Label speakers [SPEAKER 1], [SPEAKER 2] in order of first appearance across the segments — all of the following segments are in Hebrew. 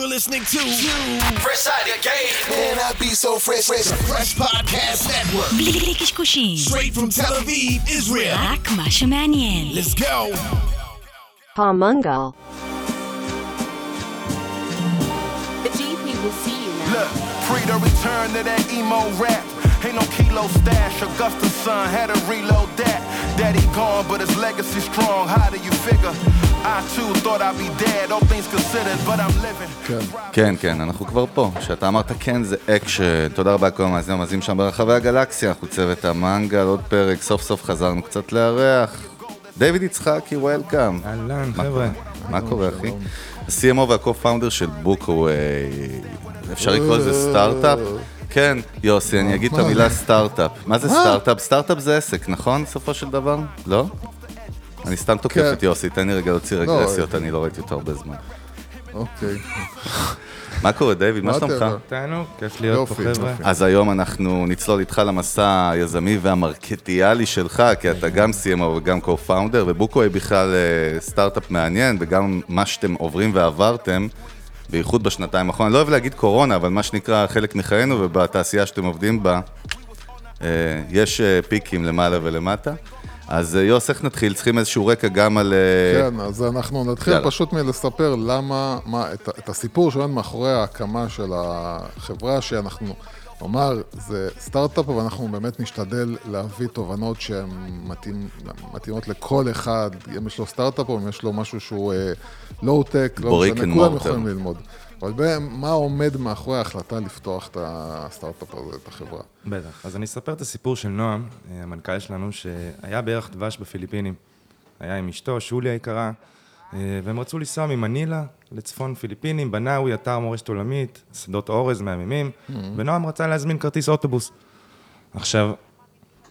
[SPEAKER 1] You're listening to
[SPEAKER 2] Fresh out the gate.
[SPEAKER 3] Man, I be so fresh, fresh.
[SPEAKER 1] the Fresh Podcast Network.
[SPEAKER 4] בלי קשקושים,
[SPEAKER 1] Straight from Tel Aviv, Israel.
[SPEAKER 4] רק מה שמעניין.
[SPEAKER 1] Let's go.
[SPEAKER 5] Palmungal.
[SPEAKER 6] The GP will see you now.
[SPEAKER 7] Look, free to return to that emo rap. Ain't no kilo stash. Augusta's son had to reload that. Daddy gone, but his legacy strong. How do you figure? I too thought I'd be dead. All things considered, but I'm living.
[SPEAKER 8] כן, כן, אנחנו כבר פה. כשאתה אמרת כן זה אקשן. תודה רבה לכל המאזינים המאזינים שם ברחבי הגלקסיה. אנחנו צוות המנגל, עוד פרק, סוף סוף חזרנו קצת לארח. דיוויד יצחקי, welcome.
[SPEAKER 9] אהלן, חבר'ה.
[SPEAKER 8] מה קורה, אחי? ה-CMO וה-co-founder של Bookaway, אפשר לקרוא לזה סטארט-אפ? כן, יוסי, אני אגיד את המילה סטארט-אפ. מה זה סטארט-אפ? סטארט-אפ זה עסק, נכון? בסופו של דבר? לא? אני סתם תוקף
[SPEAKER 10] כן.
[SPEAKER 8] את יוסי, תן לי רגע להוציא
[SPEAKER 10] לא,
[SPEAKER 8] רגרסיות, אני לא ראיתי אותו הרבה זמן.
[SPEAKER 10] אוקיי.
[SPEAKER 8] מה קורה, דיוויד? מה שלומך?
[SPEAKER 9] תענו, כיף להיות פה, חבר'ה.
[SPEAKER 8] אז היום אנחנו נצלול איתך למסע היזמי והמרקטיאלי שלך, כי אתה גם CMO וגם co-founder, ובוקווי בכלל אה, סטארט-אפ מעניין, וגם מה שאתם עוברים ועברתם, בייחוד בשנתיים האחרונות. אני לא אוהב להגיד קורונה, אבל מה שנקרא חלק מחיינו ובתעשייה שאתם עובדים בה, אה, יש אה, פיקים למעלה ולמטה. אז אה, יוס, איך נתחיל? צריכים איזשהו רקע גם על...
[SPEAKER 10] כן, אז אנחנו נתחיל
[SPEAKER 8] יאללה.
[SPEAKER 10] פשוט מלספר למה, מה, את, את הסיפור שעומד מאחורי ההקמה של החברה, שאנחנו, נאמר, זה סטארט-אפ, אבל אנחנו באמת נשתדל להביא תובנות שהן מתאים, מתאימות לכל אחד, אם יש לו סטארט-אפ או אם יש לו משהו שהוא לואו-טק, לא משנה, כולם. יכולים ללמוד. אבל מה עומד מאחורי ההחלטה לפתוח את הסטארט-אפ הזה, את החברה?
[SPEAKER 9] בטח. אז אני אספר את הסיפור של נועם, אה, המנכ"ל שלנו, שהיה בירח דבש בפיליפינים. היה עם אשתו, שולי היקרה, אה, והם רצו לנסוע ממנילה לצפון פיליפינים, בנאווי, אתר מורשת עולמית, שדות אורז מהממים, ונועם רצה להזמין כרטיס אוטובוס. עכשיו,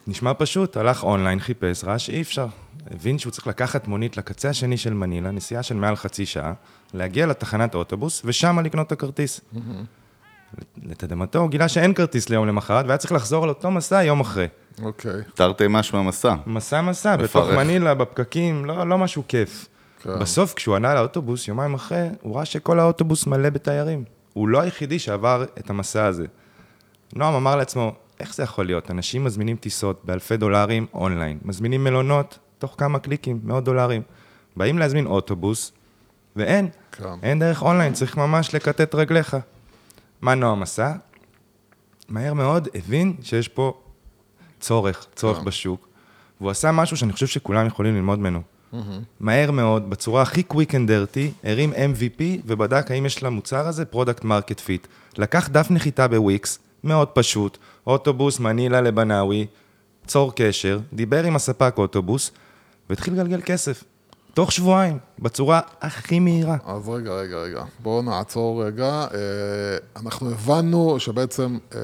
[SPEAKER 9] נשמע פשוט, הלך אונליין, חיפש, ראה שאי אפשר. הבין שהוא צריך לקחת מונית לקצה השני של מנילה, נסיעה של מעל חצי שעה, להגיע לתחנת אוטובוס, ושם לקנות את הכרטיס. לתדהמתו, הוא גילה שאין כרטיס ליום למחרת, והיה צריך לחזור על אותו מסע יום אחרי.
[SPEAKER 10] אוקיי.
[SPEAKER 8] תרתי משמע מסע.
[SPEAKER 9] מסע מסע, בתוך. מנילה, בפקקים, לא, לא משהו כיף.
[SPEAKER 10] כן.
[SPEAKER 9] בסוף, כשהוא ענה לאוטובוס, יומיים אחרי, הוא ראה שכל האוטובוס מלא בתיירים. הוא לא היחידי שעבר את המסע הזה. נועם אמר לעצמו, איך זה יכול להיות? אנשים מזמינים טיסות באלפי דולרים אונליין, מזמינים מלונות תוך כמה קליקים, מאות דולרים. באים להזמין אוטובוס, ואין.
[SPEAKER 10] כן.
[SPEAKER 9] אין דרך אונליין, צריך ממש לקטט רגליך. מה נועם עשה? מהר מאוד הבין שיש פה צורך, צורך
[SPEAKER 10] כן.
[SPEAKER 9] בשוק, והוא עשה משהו שאני חושב שכולם יכולים ללמוד ממנו. מהר מאוד, בצורה הכי quick and dirty, הרים MVP ובדק האם יש למוצר הזה product market fit. לקח דף נחיתה בוויקס, מאוד פשוט, אוטובוס מנילה לבנאווי, צור קשר, דיבר עם הספק אוטובוס, והתחיל לגלגל כסף. תוך שבועיים, בצורה הכי מהירה.
[SPEAKER 10] אז רגע, רגע, רגע. בואו נעצור רגע. אה, אנחנו הבנו שבעצם אה,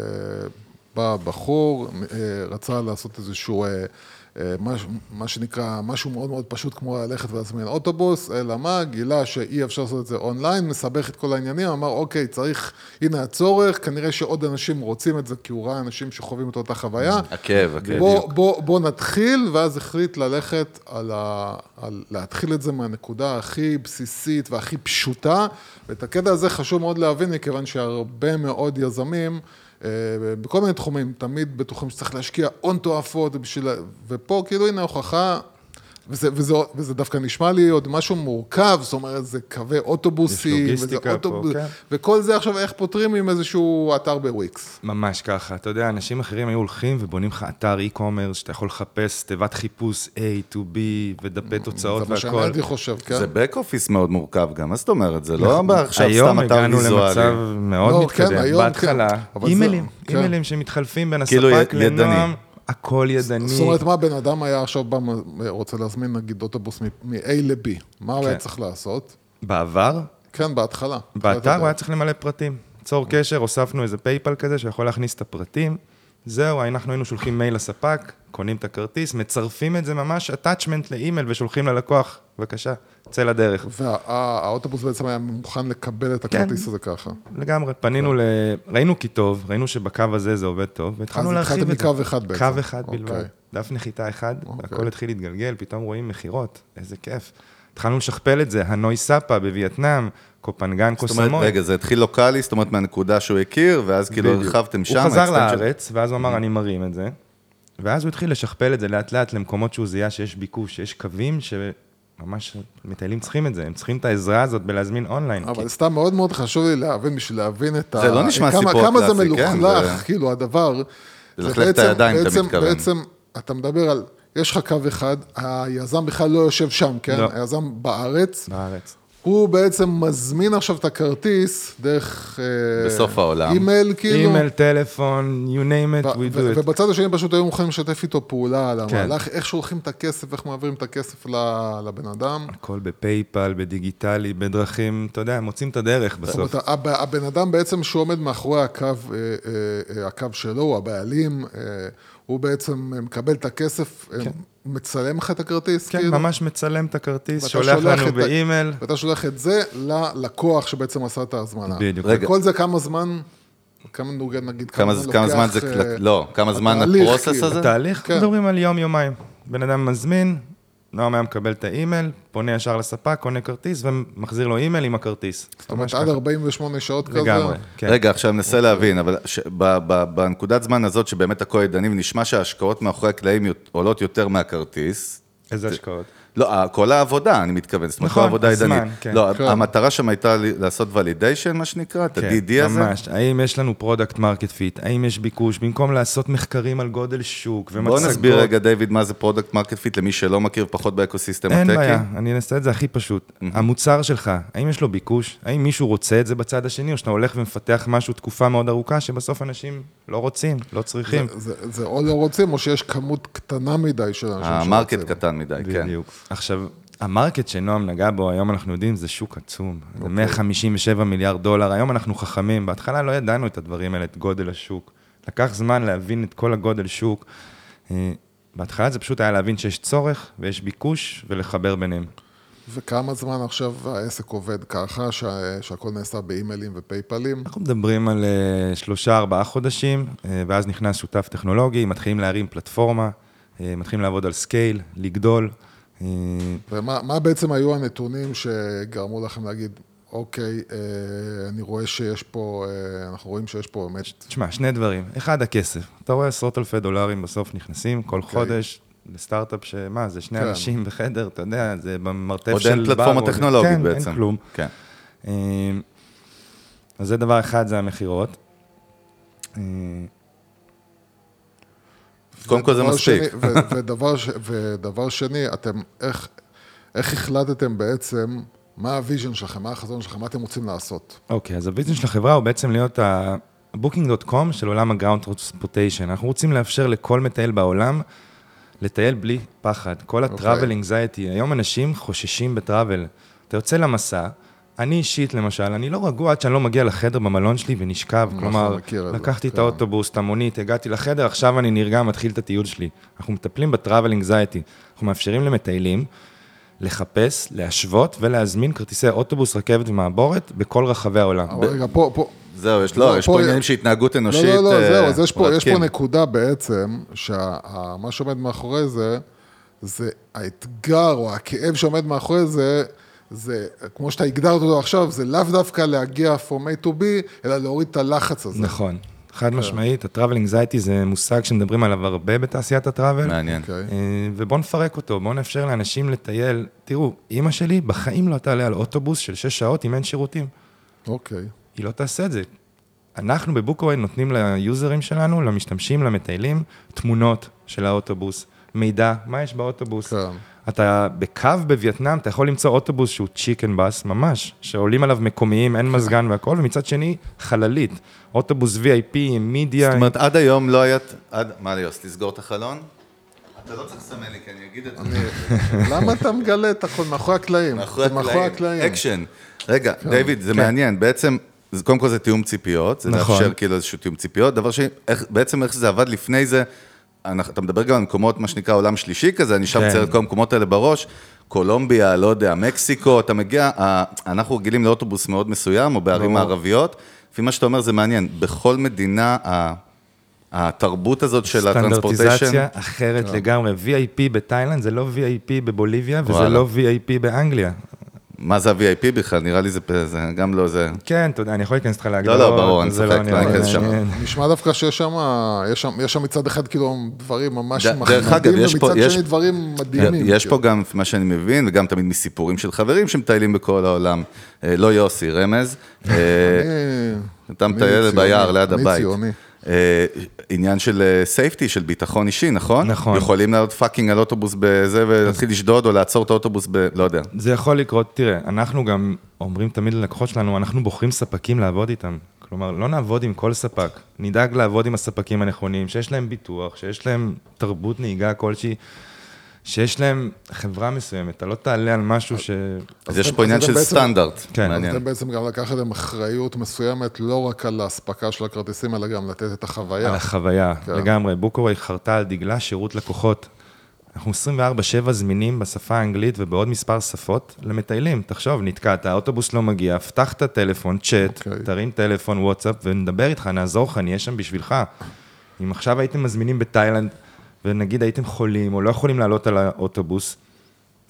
[SPEAKER 10] בא בחור, אה, רצה לעשות איזשהו, מש, מה שנקרא, משהו מאוד מאוד פשוט כמו ללכת ולהזמין אוטובוס, אלא מה, גילה שאי אפשר לעשות את זה אונליין, מסבך את כל העניינים, אמר, אוקיי, צריך, הנה הצורך, כנראה שעוד אנשים רוצים את זה, כי הוא ראה אנשים שחווים את אותה חוויה.
[SPEAKER 8] הכאב, הכאב.
[SPEAKER 10] בוא, בוא, בוא נתחיל, ואז החליט ללכת על ה... על להתחיל את זה מהנקודה הכי בסיסית והכי פשוטה, ואת הקטע הזה חשוב מאוד להבין, מכיוון שהרבה מאוד יזמים, בכל מיני תחומים, תמיד בטוחים שצריך להשקיע הון תועפות, ופה כאילו הנה הוכחה. וזה, וזה, וזה דווקא נשמע לי עוד משהו מורכב, זאת אומרת, זה קווי אוטובוסים,
[SPEAKER 9] יש
[SPEAKER 10] וזה
[SPEAKER 9] לוגיסטיקה פה, כן.
[SPEAKER 10] וכל זה עכשיו איך פותרים עם איזשהו אתר בוויקס.
[SPEAKER 9] ממש ככה. אתה יודע, אנשים אחרים היו הולכים ובונים לך אתר e-commerce, שאתה יכול לחפש תיבת חיפוש A to B ודפי תוצאות
[SPEAKER 10] זה מה שאני
[SPEAKER 9] והכל.
[SPEAKER 10] הייתי חושב, כן?
[SPEAKER 8] זה back office מאוד מורכב גם, מה זאת אומרת? זה לא עכשיו
[SPEAKER 9] היום
[SPEAKER 8] סתם אתר
[SPEAKER 9] הגענו למצב
[SPEAKER 8] ויזואלי.
[SPEAKER 9] מאוד
[SPEAKER 10] לא,
[SPEAKER 9] מתקדם.
[SPEAKER 10] כן, היום
[SPEAKER 9] בהתחלה,
[SPEAKER 10] כן. זה-
[SPEAKER 9] אימיילים,
[SPEAKER 10] כן.
[SPEAKER 9] אימיילים שמתחלפים בין
[SPEAKER 8] כאילו
[SPEAKER 9] הספק. לנועם, הכל ידני.
[SPEAKER 10] זאת אומרת, מה בן אדם היה עכשיו בא, רוצה להזמין נגיד אוטובוס מ-A ל-B, מה הוא היה
[SPEAKER 9] כן.
[SPEAKER 10] צריך לעשות?
[SPEAKER 9] בעבר,
[SPEAKER 10] כן, בהתחלה.
[SPEAKER 9] באתר הוא היה צריך למלא פרטים. צור קשר, הוספנו איזה פייפל כזה שיכול להכניס את הפרטים. זהו, אנחנו היינו שולחים מייל לספק, קונים את הכרטיס, מצרפים את זה ממש attachment לאימייל ושולחים ללקוח, בבקשה, צא לדרך.
[SPEAKER 10] והאוטובוס בעצם היה מוכן לקבל את הכרטיס הזה ככה.
[SPEAKER 9] לגמרי, פנינו ל... ראינו כי טוב, ראינו שבקו הזה זה עובד טוב, והתחלנו
[SPEAKER 10] אז
[SPEAKER 9] להרחיב את זה.
[SPEAKER 10] התחלתם מקו אחד בעצם.
[SPEAKER 9] קו אחד
[SPEAKER 10] אוקיי.
[SPEAKER 9] בלבד. דף נחיתה אחד,
[SPEAKER 10] אוקיי.
[SPEAKER 9] הכל התחיל להתגלגל, פתאום רואים מכירות, איזה כיף. התחלנו לשכפל את זה, הנוי סאפה בווייטנאם, קופנגן,
[SPEAKER 8] זאת אומרת. רגע, זה התחיל לוקאלי, זאת אומרת, מהנקודה שהוא הכיר, ואז כאילו. הרחבתם שם.
[SPEAKER 9] הוא חזר. לארץ, ואז הוא אמר, אני מרים את זה. ואז הוא התחיל לשכפל את זה לאט לאט למקומות שהוא זיהה שיש ביקוש, שיש קווים שממש מטיילים צריכים את זה, הם צריכים את העזרה הזאת בלהזמין אונליין. כי-
[SPEAKER 10] אבל סתם מאוד מאוד חשוב לי להבין, בשביל להבין את ה...
[SPEAKER 8] זה לא נשמע
[SPEAKER 10] כמה,
[SPEAKER 8] סיפור
[SPEAKER 10] כמה זה
[SPEAKER 8] קלאסי, כן,
[SPEAKER 10] מלוכלך,
[SPEAKER 8] זה-
[SPEAKER 10] כאילו, הדבר.
[SPEAKER 8] ללכלך את הידיים, אתה מתכוון.
[SPEAKER 10] בעצם, אתה מדבר על, יש לך קו אחד, היזם בכלל לא יושב שם, כן?
[SPEAKER 9] לא.
[SPEAKER 10] היזם בארץ.
[SPEAKER 9] בארץ.
[SPEAKER 10] הוא בעצם מזמין עכשיו את הכרטיס דרך... אה,
[SPEAKER 8] בסוף העולם.
[SPEAKER 10] אימייל, כאילו.
[SPEAKER 9] אימייל, טלפון, you name it, we do it.
[SPEAKER 10] ובצד השני פשוט היו מוכנים לשתף איתו פעולה על
[SPEAKER 9] כן.
[SPEAKER 10] המהלך, איך שולחים את הכסף, איך מעבירים את הכסף ל- לבן אדם.
[SPEAKER 9] הכל ב PayPal, בדיגיטלי, בדרכים, אתה יודע, מוצאים את הדרך
[SPEAKER 10] זאת
[SPEAKER 9] בסוף.
[SPEAKER 10] אומרת, הב- הבן אדם בעצם שהוא עומד מאחורי הקו, אה, אה, הקו שלו, הוא הבעלים, הוא בעצם מקבל את הכסף, אה, מצלם לך את הכרטיס,
[SPEAKER 9] כן,
[SPEAKER 10] כאילו,
[SPEAKER 9] ממש מצלם את הכרטיס, שולח
[SPEAKER 10] שולח
[SPEAKER 9] לנו באימייל.
[SPEAKER 10] ואתה שולח את זה ללקוח שבעצם עשה את ההזמנה.
[SPEAKER 9] בדיוק.
[SPEAKER 8] רגע.
[SPEAKER 10] וכל זה כמה זמן, כמה נוגע, נגיד,
[SPEAKER 8] כמה
[SPEAKER 10] זמן
[SPEAKER 8] כמה זמן זה,
[SPEAKER 10] אה,
[SPEAKER 8] לא, כמה זמן
[SPEAKER 10] התהליך,
[SPEAKER 8] ה process
[SPEAKER 10] כאילו.
[SPEAKER 8] הזה?
[SPEAKER 9] התהליך,
[SPEAKER 10] כן.
[SPEAKER 9] מדברים על יום-יומיים. בן אדם מזמין, נועם היה מקבל את האימייל, פונה ישר לספק, קונה כרטיס ומחזיר לו אימייל עם הכרטיס.
[SPEAKER 10] זאת אומרת, עד 48 שעות כזה.
[SPEAKER 9] לגמרי, כן.
[SPEAKER 8] רגע, עכשיו אני מנסה להבין, אבל ש- ב- ב- בנקודת זמן הזאת שבאמת הכל ידני, ונשמע שההשקעות מאחורי הקלעים עולות יותר מהכרטיס.
[SPEAKER 9] איזה השקעות?
[SPEAKER 8] לא, כל העבודה, אני מתכוון, זאת אומרת, כל
[SPEAKER 9] נכון,
[SPEAKER 8] העבודה
[SPEAKER 9] הזמן,
[SPEAKER 8] ידנית.
[SPEAKER 9] כן.
[SPEAKER 8] לא,
[SPEAKER 10] כן.
[SPEAKER 8] המטרה שם הייתה לעשות validation, מה שנקרא, את ה-DD הזה.
[SPEAKER 9] כן, ממש. האם יש לנו product market fit? האם יש ביקוש? במקום לעשות מחקרים על גודל שוק ומצגות...
[SPEAKER 8] בוא נסביר רגע, דיוויד, מה זה product market fit למי שלא מכיר פחות ב ecosystem
[SPEAKER 9] אין
[SPEAKER 8] ההייטקי.
[SPEAKER 9] בעיה, אני אנסה את זה הכי פשוט. המוצר שלך, האם יש לו ביקוש? האם מישהו רוצה את זה בצד השני, או שאתה הולך ומפתח משהו תקופה מאוד ארוכה, שבסוף אנשים לא רוצים, לא צריכים?
[SPEAKER 10] זה, זה או לא רוצים, או שיש כמות קטנה מדי של אנשים
[SPEAKER 8] ה market
[SPEAKER 10] שרוצים.
[SPEAKER 8] קטן מדי, כן.
[SPEAKER 9] עכשיו, ה market שנועם נגע בו, היום אנחנו יודעים, זה שוק עצום. זה 157 מיליארד דולר, היום אנחנו חכמים. בהתחלה לא ידענו את הדברים האלה, את גודל השוק. לקח זמן להבין את כל הגודל שוק. אה, בהתחלה זה פשוט היה להבין שיש צורך ויש ביקוש ולחבר ביניהם.
[SPEAKER 10] וכמה זמן עכשיו העסק עובד ככה, שה, שהכל נעשה באימיילים ופייפלים?
[SPEAKER 9] אנחנו מדברים על אה, שלושה, ארבעה חודשים, אה, ואז נכנס שותף טכנולוגי, מתחילים להרים פלטפורמה, מתחילים לעבוד על scale, לגדול. אה,
[SPEAKER 10] ומה מה בעצם היו הנתונים שגרמו לכם להגיד, אוקיי, אה, אני רואה שיש פה, אה, אנחנו רואים שיש פה באמת...
[SPEAKER 9] תשמע, שני דברים. אחד, הכסף. אתה רואה עשרות אלפי דולרים בסוף נכנסים כל חודש לסטארט-אפ שמה, זה שני
[SPEAKER 10] כן.
[SPEAKER 9] אנשים בחדר, אתה יודע, זה במרתף
[SPEAKER 8] עוד
[SPEAKER 9] של
[SPEAKER 8] אין פלטפורמה
[SPEAKER 9] בר,
[SPEAKER 8] טכנולוגית
[SPEAKER 9] כן,
[SPEAKER 8] בעצם.
[SPEAKER 9] אין כלום.
[SPEAKER 8] כן.
[SPEAKER 9] אז זה דבר אחד, זה המכירות.
[SPEAKER 8] קודם כל זה מספיק.
[SPEAKER 10] שני- ו- ודבר, ש, ודבר שני, אתם, איך, איך החלטתם בעצם, מה ה vision שלכם, מה החזון שלכם, מה אתם רוצים לעשות?
[SPEAKER 9] אוקיי, אז ה business של החברה הוא בעצם להיות ה-Booking.com של עולם ה-Ground Transportation. אנחנו רוצים לאפשר לכל מטייל בעולם לטייל בלי פחד. כל
[SPEAKER 10] אוקיי.
[SPEAKER 9] ה-Travel Anxiety, היום אנשים חוששים ב travel. אתה יוצא למסע, אני אישית למשל, אני לא רגוע עד שאני לא מגיע לחדר במלון שלי ונשכב. כלומר,
[SPEAKER 10] את זה,
[SPEAKER 9] לקחתי את
[SPEAKER 10] כן.
[SPEAKER 9] האוטובוס, את המונית, הגעתי לחדר, עכשיו אני נרגע, מתחיל את הטיול שלי. אנחנו מטפלים ב-Travel Anxiety. אנחנו מאפשרים למטיילים לחפש, להשוות ולהזמין כרטיסי אוטובוס, רכבת ומעבורת בכל רחבי העולם.
[SPEAKER 10] אבל רגע, פה, פה,
[SPEAKER 8] זהו, יש,
[SPEAKER 10] לא,
[SPEAKER 8] לא, יש
[SPEAKER 10] פה-
[SPEAKER 8] עניינים של התנהגות
[SPEAKER 10] לא,
[SPEAKER 8] אנושית.
[SPEAKER 10] לא, לא,
[SPEAKER 8] אה,
[SPEAKER 10] זהו, אז יש פה, יש פה
[SPEAKER 8] מרתקים.
[SPEAKER 10] נקודה בעצם, שמה שעומד מאחורי זה, זה האתגר או הכאב שעומד מאחורי זה, זה, כמו שאתה הגדרת אותו עכשיו, זה לאו דווקא להגיע from A to B, אלא להוריד את הלחץ הזה.
[SPEAKER 9] נכון, חד משמעית, ה-Travel Anxiety זה מושג שמדברים עליו הרבה בתעשיית הטראבל.
[SPEAKER 8] מעניין.
[SPEAKER 10] אוקיי.
[SPEAKER 9] אה, ובואו נפרק אותו, בואו נאפשר לאנשים לטייל. תראו, אימא שלי בחיים לא תעלה על אוטובוס של שש שעות אם אין שירותים.
[SPEAKER 10] אוקיי.
[SPEAKER 9] היא לא תעשה את זה. אנחנו בבוקווי נותנים ליוזרים שלנו, למשתמשים, למטיילים, תמונות של האוטובוס, מידע, מה יש באוטובוס.
[SPEAKER 10] כן.
[SPEAKER 9] אתה בקו בווייטנאם, אתה יכול למצוא אוטובוס שהוא chicken bus, ממש, שעולים עליו מקומיים, אין מזגן והכל, ומצד שני, חללית. אוטובוס VIP עם מידיה.
[SPEAKER 8] זאת אומרת, עד היום לא היה... עד... מה יוסי, תסגור את החלון? אתה לא צריך לסמן לי, כי אני אגיד את זה.
[SPEAKER 10] למה אתה מגלה את הכל מאחורי הקלעים?
[SPEAKER 8] מאחורי הקלעים.
[SPEAKER 10] כן.
[SPEAKER 8] אקשן. רגע, דיוויד, זה מעניין. בעצם, קודם כל זה תיאום ציפיות, זה
[SPEAKER 9] נכון.
[SPEAKER 8] לאפשר כאילו איזשהו תיאום ציפיות. דבר שני, בעצם איך זה עבד לפני זה, אתה מדבר גם על מקומות, מה שנקרא עולם שלישי כזה, אני שם
[SPEAKER 9] כן.
[SPEAKER 8] מצייר את כל המקומות האלה בראש. קולומביה, לא יודע, מקסיקו, אתה מגיע, אנחנו רגילים לאוטובוס מאוד מסוים, או בערים
[SPEAKER 9] ברור.
[SPEAKER 8] הערביות. לפי מה שאתה אומר זה מעניין, בכל מדינה, התרבות הזאת של הטרנספורטיישן,
[SPEAKER 9] סטנדרטיזציה אחרת לגמרי. VIP בתאילנד זה לא VIP בבוליביה, וזה. לא VIP באנגליה.
[SPEAKER 8] מה זה ה-VIP בכלל? נראה לי זה זה גם לא זה.
[SPEAKER 9] כן, אתה יודע, אני יכול להיכנס איתך להגדרות.
[SPEAKER 8] לא, ברור, אני
[SPEAKER 9] זה
[SPEAKER 8] צוחק,
[SPEAKER 9] לא
[SPEAKER 8] לא ניכנס שם.
[SPEAKER 10] נשמע דווקא שיש שם, יש שם, יש שם מצד אחד כאילו דברים ממש
[SPEAKER 8] מפחידים,
[SPEAKER 10] ומצד
[SPEAKER 8] יש-
[SPEAKER 10] שני דברים מדהימים.
[SPEAKER 8] יש
[SPEAKER 10] כאילו.
[SPEAKER 8] פה גם, מה שאני מבין, וגם תמיד מסיפורים של חברים שמטיילים בכל העולם. אה, לא יוסי, רמז. אה,
[SPEAKER 10] אני-
[SPEAKER 8] אתה
[SPEAKER 10] אני
[SPEAKER 8] מטייל ביער ליד
[SPEAKER 10] אני
[SPEAKER 8] הבית.
[SPEAKER 10] ציוני.
[SPEAKER 8] אה, עניין של safety, של ביטחון אישי, נכון?
[SPEAKER 9] נכון.
[SPEAKER 8] יכולים לעלות fucking על אוטובוס בזה ולהתחיל לשדוד או לעצור את האוטובוס ב... לא יודע.
[SPEAKER 9] זה יכול לקרות, תראה, אנחנו גם אומרים תמיד ללקוחות שלנו, אנחנו בוחרים ספקים לעבוד איתם. כלומר, לא נעבוד עם כל ספק, נדאג לעבוד עם הספקים הנכונים, שיש להם ביטוח, שיש להם תרבות נהיגה כלשהי, שיש להם חברה מסוימת, אתה לא תעלה על משהו ש...
[SPEAKER 8] אז יש פה עניין של סטנדרט.
[SPEAKER 9] כן.
[SPEAKER 8] מעניין.
[SPEAKER 10] אתם בעצם גם לקחתם אחריות מסוימת, לא רק על האספקה של הכרטיסים, אלא גם לתת את החוויה.
[SPEAKER 9] על החוויה,
[SPEAKER 10] כן.
[SPEAKER 9] לגמרי. בוקווי חרתה על דגלה שירות לקוחות. אנחנו 24/7 זמינים בשפה האנגלית ובעוד מספר שפות למטיילים. תחשוב, נתקעת, האוטובוס לא מגיע, פתח את הטלפון, צ'אט,
[SPEAKER 10] אוקיי.
[SPEAKER 9] תרים טלפון, וואטסאפ, ונדבר איתך, נעזור לך, נהיה שם בשבילך. אם עכשיו הייתם מזמינים בתאילנד, ונגיד הייתם חולים, או לא יכולים לעלות על האוטובוס,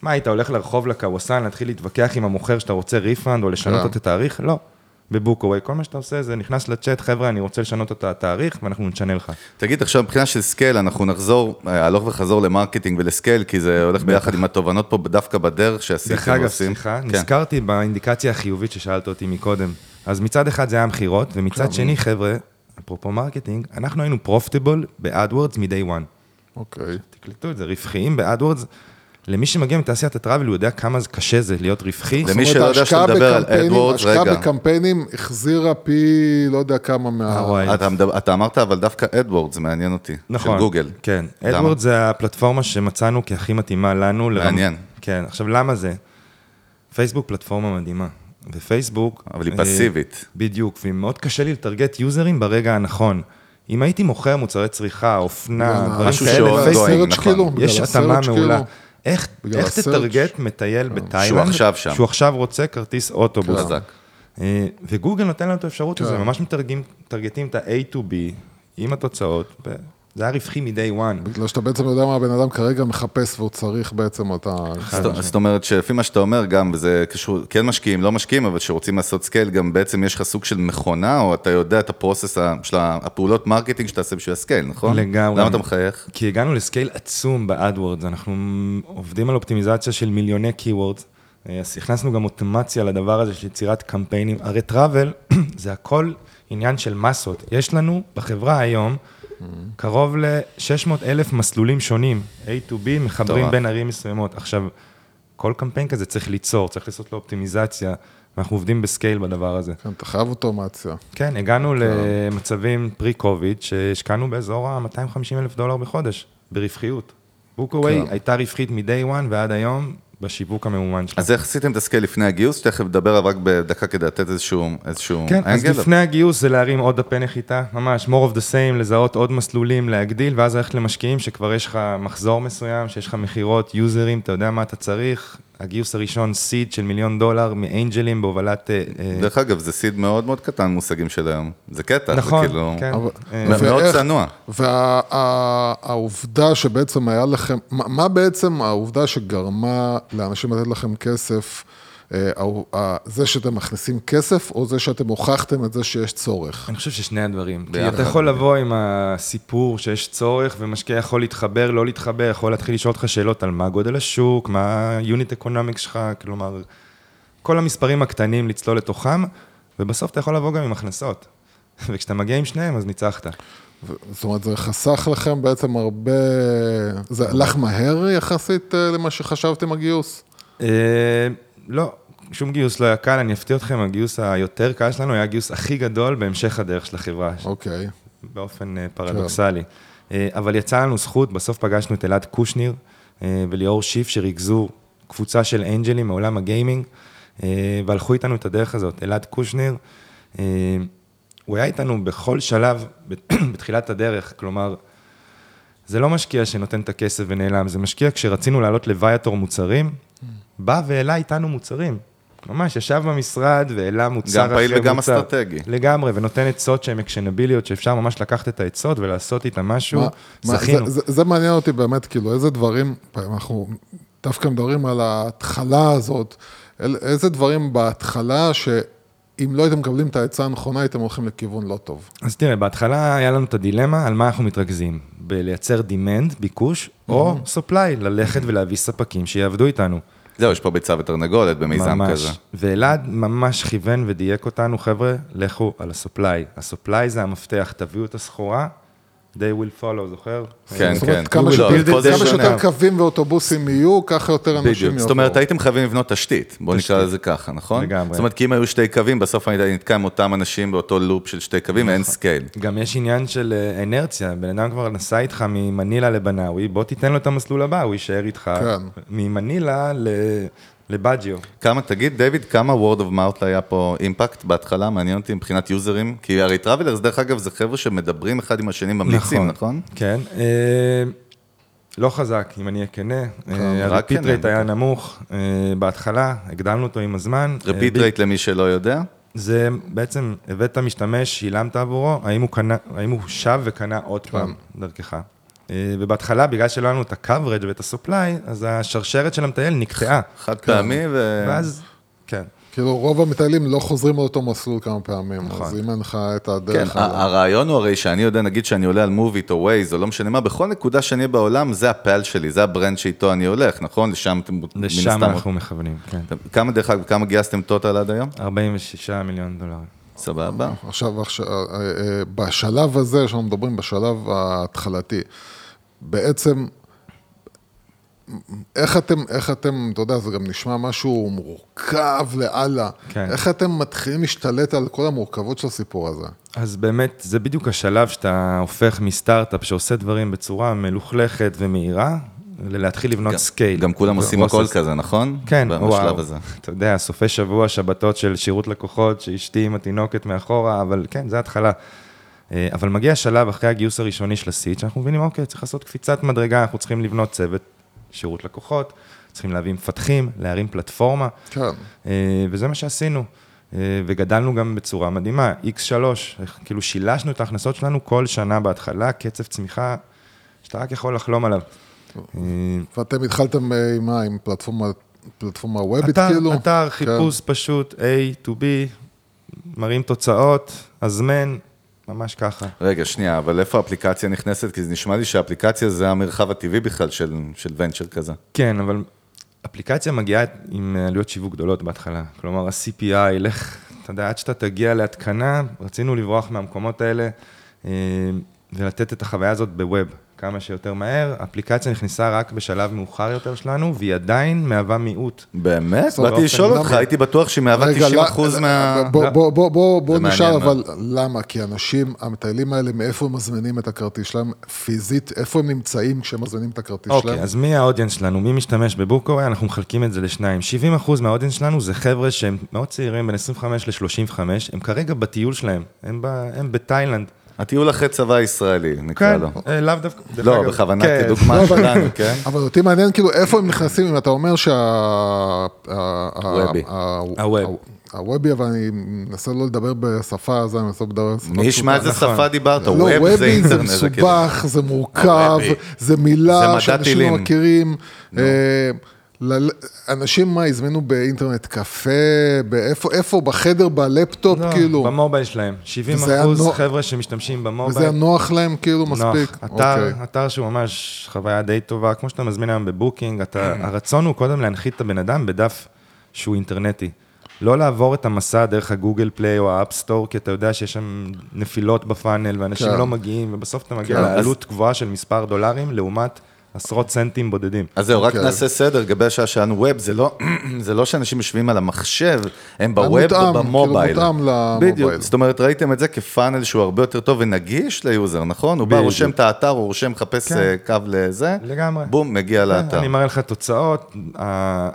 [SPEAKER 9] מה, היית הולך לרחוב לקאוסן, להתחיל להתווכח עם המוכר שאתה רוצה refund, או לשנות
[SPEAKER 10] כן.
[SPEAKER 9] את התאריך? לא. ב Bookaway, כל מה שאתה עושה זה נכנס לצ'אט, חבר'ה, אני רוצה לשנות את התאריך, ואנחנו נשנה לך.
[SPEAKER 8] תגיד, עכשיו מבחינה של scale, אנחנו נחזור, אה, הלוך וחזור ל marketing ול scale, כי זה הולך ביחד עם התובנות פה דווקא בדרך שעשיתם
[SPEAKER 9] דרך אגב. סליחה,
[SPEAKER 8] כן.
[SPEAKER 9] נזכרתי באינדיקציה החיובית ששאלת אותי מקודם. אז מצד אחד זה היה מכירות, ומצד שני, חבר'ה, אפרופו marketing, אנחנו היינו profitable ב-AdWords מ-day one.
[SPEAKER 10] אוקיי.
[SPEAKER 9] תקלטו את זה, רווחיים ב-AdWords. למי שמגיע מתעשיית ה travel, הוא יודע כמה זה קשה זה להיות רווחי.
[SPEAKER 8] למי שלא יודע שאתה מדבר על
[SPEAKER 10] בקמפיינים-
[SPEAKER 8] AdWords,
[SPEAKER 10] השקעה
[SPEAKER 8] רגע.
[SPEAKER 10] בקמפיינים החזירה פי לא יודע כמה מה...
[SPEAKER 8] אתה, מדבר- אתה אמרת, אבל דווקא אדוורד, זה מעניין אותי.
[SPEAKER 9] נכון.
[SPEAKER 8] של גוגל.
[SPEAKER 9] כן.
[SPEAKER 8] למה?
[SPEAKER 9] אדוורד זה הפלטפורמה שמצאנו כהכי מתאימה לנו. לרמ-
[SPEAKER 8] מעניין.
[SPEAKER 9] כן, עכשיו למה זה? פייסבוק פלטפורמה מדהימה. ופייסבוק...
[SPEAKER 8] אבל היא
[SPEAKER 9] אה,
[SPEAKER 8] פסיבית.
[SPEAKER 9] בדיוק, ומאוד קשה לי לטרגט יוזרים ברגע הנכון. אם הייתי מוכר מוצרי צריכה, אופנה,
[SPEAKER 10] בגלל
[SPEAKER 9] דברים
[SPEAKER 8] משהו
[SPEAKER 9] כאלה,
[SPEAKER 8] שעוד
[SPEAKER 9] פייסבוק,
[SPEAKER 8] נכון.
[SPEAKER 9] יש התאמה. מעולה. איך, איך תטרגט מטייל בתאילנד,
[SPEAKER 8] שהוא עכשיו שם.
[SPEAKER 9] שהוא עכשיו רוצה כרטיס אוטובוס.
[SPEAKER 8] חזק.
[SPEAKER 9] אה, וגוגל נותן לנו את האפשרות
[SPEAKER 10] כן.
[SPEAKER 9] הזו, ממש מטרגטים את ה-A to B עם התוצאות, זה היה רווחי מ-day one.
[SPEAKER 10] בגלל שאתה בעצם יודע מה הבן אדם כרגע מחפש והוא צריך בעצם אותה...
[SPEAKER 8] זאת- אומרת שלפי מה שאתה אומר גם, וזה קשור, כן משקיעים, לא משקיעים, אבל כשרוצים לעשות scale, גם בעצם יש לך סוג של מכונה, או אתה יודע את ה process של הפעולות marketing שאתה עושה בשביל ה scale, נכון?
[SPEAKER 9] לגמרי.
[SPEAKER 8] למה אתה מחייך?
[SPEAKER 9] כי הגענו ל scale עצום ב-AdWords, אנחנו עובדים על אופטימיזציה של מיליוני Keywords, אה, אז הכנסנו גם אוטומציה לדבר הזה של יצירת קמפיינים. הרי טראבל זה הכל עניין של מסות. יש לנו בחברה היום קרוב ל-600 אלף מסלולים שונים, A to B, מחברים. בין ערים מסוימות. עכשיו, כל קמפיין כזה צריך ליצור, צריך לעשות לו אופטימיזציה, ואנחנו עובדים בסקייל בדבר הזה.
[SPEAKER 10] כן, אתה חייב אוטומציה.
[SPEAKER 9] כן, הגענו למצבים פרי-קוביד, שהשקענו באזור ה-250 אלף דולר בחודש, ברווחיות. Bookaway
[SPEAKER 10] כן.
[SPEAKER 9] הייתה רווחית מ-day one ועד היום בשיווק הממומן שלה.
[SPEAKER 8] אז איך עשיתם את ה scale לפני הגיוס? תכף נדבר עליו רק בדקה כדי לתת איזשהו איזשהו
[SPEAKER 9] כן, אז
[SPEAKER 8] angle.
[SPEAKER 9] לפני הגיוס זה להרים עוד דפי נחיתה, ממש, more of the same, לזהות עוד מסלולים, להגדיל, ואז ללכת למשקיעים שכבר יש לך מחזור מסוים, שיש לך מכירות, יוזרים, אתה יודע מה אתה צריך. הגיוס הראשון, seed של מיליון דולר מאנג'לים בהובלת... אה, אה,
[SPEAKER 8] דרך אגב, זה seed מאוד מאוד קטן במושגים של היום. זה קטע,
[SPEAKER 9] נכון,
[SPEAKER 8] זה כאילו...
[SPEAKER 9] כן. אה,
[SPEAKER 8] מאוד צנוע.
[SPEAKER 10] והעובדה שבעצם היה לכם, מה בעצם העובדה שגרמה לאנשים לתת לכם כסף, זה שאתם מכניסים כסף, או זה שאתם הוכחתם את זה שיש צורך?
[SPEAKER 9] אני חושב ששני הדברים. כי. אתה יכול לבוא עם הסיפור שיש צורך, ומשקיע יכול להתחבר, לא להתחבר, יכול להתחיל לשאול אותך שאלות על מה גודל השוק, מה ה-unit economics שלך, כלומר, כל המספרים הקטנים לצלול לתוכם, ובסוף אתה יכול לבוא גם עם הכנסות. וכשאתה מגיע עם שניהם, אז ניצחת.
[SPEAKER 10] זאת אומרת, זה חסך לכם בעצם הרבה... זה הלך מהר יחסית אה, למה שחשבתם הגיוס?
[SPEAKER 9] לא, שום גיוס לא היה קל, אני אפתיע אתכם, הגיוס היותר קל שלנו היה הגיוס הכי גדול בהמשך הדרך של החברה.
[SPEAKER 10] אוקיי.
[SPEAKER 9] באופן אה, פרדוקסלי. אה, אבל יצא לנו זכות, בסוף פגשנו את אלעד קושניר אה, וליאור שיף, שריכזו קבוצה של אנג'לים מעולם הגיימינג, והלכו איתנו את הדרך הזאת. אלעד קושניר, הוא היה איתנו בכל שלב בתחילת הדרך, כלומר, זה לא משקיע שנותן את הכסף ונעלם, זה משקיע כשרצינו לעלות לוויאטור מוצרים, בא והעלה איתנו מוצרים. ממש ישב במשרד והעלה מוצר
[SPEAKER 8] גם פעיל
[SPEAKER 9] אחרי
[SPEAKER 8] וגם
[SPEAKER 9] מוצר.
[SPEAKER 8] אסטרטגי.
[SPEAKER 9] לגמרי, ונותן עצות שהן אקשנביליות, שאפשר ממש לקחת את העצות ולעשות איתם משהו.
[SPEAKER 10] מה- מה,
[SPEAKER 9] זכינו.
[SPEAKER 10] זה, זה, זה מעניין אותי באמת, כאילו, איזה דברים, אנחנו דווקא מדברים על ההתחלה הזאת, איזה דברים בהתחלה שאם לא הייתם מקבלים את העצה הנכונה, הייתם הולכים לכיוון לא טוב.
[SPEAKER 9] אז תראה, בהתחלה היה לנו את הדילמה על מה אנחנו מתרכזים. בלייצר demand, ביקוש, או supply, ללכת ולהביא ספקים שיעבדו איתנו.
[SPEAKER 8] זהו, יש פה ביצה ותרנגולת במיזם
[SPEAKER 9] ממש.
[SPEAKER 8] כזה.
[SPEAKER 9] ואלעד ממש כיוון ודייק אותנו, חבר'ה, לכו על הסופליי. הסופליי זה המפתח, תביאו את הסחורה, they will follow, זוכר?
[SPEAKER 8] כן,
[SPEAKER 10] זאת
[SPEAKER 8] כן.
[SPEAKER 10] אומרת, כמה שיותר- קווים ואוטובוסים יהיו, ככה יותר אנשים יבואו.
[SPEAKER 8] זאת אומרת, הייתם חייבים לבנות תשתית, בואו נקרא. לזה ככה, נכון?
[SPEAKER 9] לגמרי.
[SPEAKER 8] זאת אומרת, כי אם היו שתי קווים, בסוף אני נתקע עם אותם אנשים באותו loop של שתי קווים,
[SPEAKER 9] נכון.
[SPEAKER 8] אין scale.
[SPEAKER 9] גם יש עניין של אה, אינרציה, בן אדם כבר נסע איתך ממנילה לבנאווי, בוא תיתן לו את המסלול הבא, הוא יישאר איתך.
[SPEAKER 10] כן.
[SPEAKER 9] ממנילה ל- לבאג'יו.
[SPEAKER 8] כמה, תגיד, דיוויד, כמה word of mouth היה פה impact בהתחלה, מעניין אותי מבחינת יוזרים? כי הרי travelers, דרך אגב, זה חבר'ה שמדברים אחד עם השני, ממליצים, נכון?
[SPEAKER 9] כן. אה, לא חזק, אם אני אהיה כנה. אה,
[SPEAKER 8] כנה,
[SPEAKER 9] rate היה. נמוך אה, בהתחלה, הגדלנו אותו עם הזמן. אה,
[SPEAKER 8] repeat
[SPEAKER 9] ב-
[SPEAKER 8] rate למי שלא יודע.
[SPEAKER 9] זה בעצם, הבאת משתמש, שילמת עבורו, האם הוא, קנה, האם הוא שב וקנה עוד פעם דרכך. אה, ובהתחלה, בגלל שלא היה לנו את ה-coverage ואת ה-supply, אז השרשרת של המטייל נקטעה.
[SPEAKER 8] חד פעמי ו...
[SPEAKER 9] ואז, כן.
[SPEAKER 10] כאילו, רוב המטיילים לא חוזרים על אותו מסלול כמה פעמים,
[SPEAKER 9] נכון.
[SPEAKER 10] אז אם אין לך את
[SPEAKER 8] כן,
[SPEAKER 10] הדרך...
[SPEAKER 8] ה- הרעיון הוא הרי שאני יודע, נגיד שאני עולה על מוביט או ווייז או לא משנה מה, בכל נקודה שאני אהיה בעולם, זה הפעל שלי, זה ה brand שאיתו אני הולך, נכון? לשם אתם...
[SPEAKER 9] לשם אנחנו מכוונים, כן.
[SPEAKER 8] כמה, דרך אגב, כמה גייסתם total עד היום?
[SPEAKER 9] 46 מיליון דולר.
[SPEAKER 8] סבבה.
[SPEAKER 10] עכשיו, עכשיו, אה, אה, בשלב הזה, שאנחנו מדברים בשלב ההתחלתי, בעצם, איך אתם, איך אתם, אתה יודע, זה גם נשמע משהו מורכב לאללה.
[SPEAKER 9] כן.
[SPEAKER 10] איך אתם מתחילים להשתלט על כל המורכבות של הסיפור הזה?
[SPEAKER 9] אז באמת, זה בדיוק השלב שאתה הופך מסטארט-אפ שעושה דברים בצורה מלוכלכת ומהירה, ללהתחיל לבנות
[SPEAKER 8] גם-
[SPEAKER 9] scale.
[SPEAKER 8] גם כולם עושים. הכל כזה, נכון?
[SPEAKER 9] כן,
[SPEAKER 8] בשלב
[SPEAKER 9] וואו.
[SPEAKER 8] הזה.
[SPEAKER 9] אתה יודע, סופי שבוע, שבתות של שירות לקוחות, שאשתי עם התינוקת מאחורה, אבל כן, זה התחלה. אה, אבל מגיע שלב אחרי הגיוס הראשוני של ה seed, שאנחנו מבינים, אוקיי, צריך לעשות קפיצת מדרגה, אנחנו צריכים לבנות צוות שירות לקוחות, צריכים להביא מפתחים, להרים פלטפורמה,
[SPEAKER 10] כן.
[SPEAKER 9] אה, וזה מה שעשינו. אה, וגדלנו גם בצורה מדהימה, X3, איך- כאילו שילשנו את ההכנסות שלנו כל שנה בהתחלה, קצב צמיחה שאתה רק יכול לחלום עליו.
[SPEAKER 10] ואתם התחלתם עם מה? עם פלטפורמה, פלטפורמה וובית כאילו?
[SPEAKER 9] אתר
[SPEAKER 10] כן.
[SPEAKER 9] חיפוש פשוט, A to B, מראים תוצאות, הזמן, ממש ככה.
[SPEAKER 8] רגע, שנייה, אבל איפה האפליקציה נכנסת? כי זה נשמע לי שהאפליקציה זה המרחב הטבעי בכלל של, של ונצ'ר כזה.
[SPEAKER 9] כן, אבל אפליקציה מגיעה עם עלויות שיווק גדולות בהתחלה. כלומר, ה-CPI, לך, אתה יודע, עד שאתה תגיע להתקנה, רצינו לברוח מהמקומות האלה אה, ולתת את החוויה הזאת בווב כמה שיותר מהר. האפליקציה נכנסה רק בשלב מאוחר יותר שלנו, והיא עדיין מהווה מיעוט.
[SPEAKER 8] באמת? באתי לשאול
[SPEAKER 10] למה?
[SPEAKER 8] אותך, הייתי בטוח שהיא מהווה
[SPEAKER 10] רגע,
[SPEAKER 8] 90
[SPEAKER 10] לא-
[SPEAKER 8] אחוז מה...
[SPEAKER 10] בוא, בוא, בוא, בוא, נשאל, אבל למה? כי אנשים, המטיילים האלה, מאיפה הם מזמינים את הכרטיס שלהם? פיזית, איפה הם נמצאים כשהם מזמינים את הכרטיס
[SPEAKER 9] אוקיי,
[SPEAKER 10] שלהם?
[SPEAKER 9] אז מי האודיאנס שלנו? מי משתמש בבוקורי? אנחנו מחלקים את זה לשניים. 70% מהאודיאנס שלנו זה חבר'ה שהם מאוד צעירים, בין 25 ל-35, הם כרגע בטיול שלהם, הם, ב, הם בתאילנד.
[SPEAKER 8] הטיול אחרי צבא ישראלי, נקרא
[SPEAKER 9] כן,
[SPEAKER 8] לו.
[SPEAKER 9] אה, לאו דווקא.
[SPEAKER 8] לא, בכוונה
[SPEAKER 9] כן.
[SPEAKER 8] כדוגמה שלנו, כן?
[SPEAKER 10] אבל אותי מעניין כאילו איפה הם נכנסים, אם אתה אומר שה... ה- ה-
[SPEAKER 8] וובי.
[SPEAKER 10] ה-
[SPEAKER 9] הווב.
[SPEAKER 10] הוובי, אבל אני מנסה לא לדבר בשפה הזו, אני מנסה לדבר בשפה
[SPEAKER 8] מי ישמע איזה
[SPEAKER 9] נכון.
[SPEAKER 8] שפה דיברת?
[SPEAKER 10] לא,
[SPEAKER 8] ווב זה
[SPEAKER 10] וובי זה
[SPEAKER 8] אינטרנט. זה כאילו-
[SPEAKER 10] מסובך, זה מורכב,
[SPEAKER 8] הוובי.
[SPEAKER 10] זה מילה שאנשים לא. מכירים. אנשים מה, הזמינו באינטרנט קפה, באיפה, איפה, בחדר, בלפטופ,
[SPEAKER 9] לא,
[SPEAKER 10] כאילו,
[SPEAKER 9] במובייל שלהם. 70
[SPEAKER 10] וזה היה
[SPEAKER 9] אחוז
[SPEAKER 10] נוח-
[SPEAKER 9] חבר'ה שמשתמשים במובייל.
[SPEAKER 10] וזה היה נוח להם כאילו
[SPEAKER 9] נוח.
[SPEAKER 10] מספיק.
[SPEAKER 9] אתר,
[SPEAKER 10] אוקיי.
[SPEAKER 9] אתר שהוא ממש חוויה די טובה, כמו שאתה מזמין היום בבוקינג, אתה, הרצון הוא קודם להנחית את הבן אדם בדף שהוא אינטרנטי. לא לעבור את המסע דרך ה Google Play או ה App Store, כי אתה יודע שיש שם נפילות ב funnel, ואנשים
[SPEAKER 10] כן.
[SPEAKER 9] לא מגיעים, ובסוף אתה מגיע
[SPEAKER 10] כן,
[SPEAKER 9] לעלות גבוהה של מספר דולרים, לעומת עשרות סנטים בודדים.
[SPEAKER 8] אז זהו, רק
[SPEAKER 10] אוקיי.
[SPEAKER 8] נעשה סדר, לגבי השעה שלנו web, זה לא, זה לא שאנשים יושבים על המחשב, הם ב web
[SPEAKER 10] מותאם,
[SPEAKER 8] ובמובייל.
[SPEAKER 10] כאילו מותאם למובייל.
[SPEAKER 8] בדיוק, זאת אומרת, ראיתם את זה כ funnel שהוא הרבה יותר טוב ונגיש ל user, נכון? הוא בא. רושם את האתר, הוא רושם, מחפש
[SPEAKER 9] כן.
[SPEAKER 8] אה, קו לזה,
[SPEAKER 9] לגמרי.
[SPEAKER 8] בום, מגיע לאתר.
[SPEAKER 9] אני מראה לך תוצאות,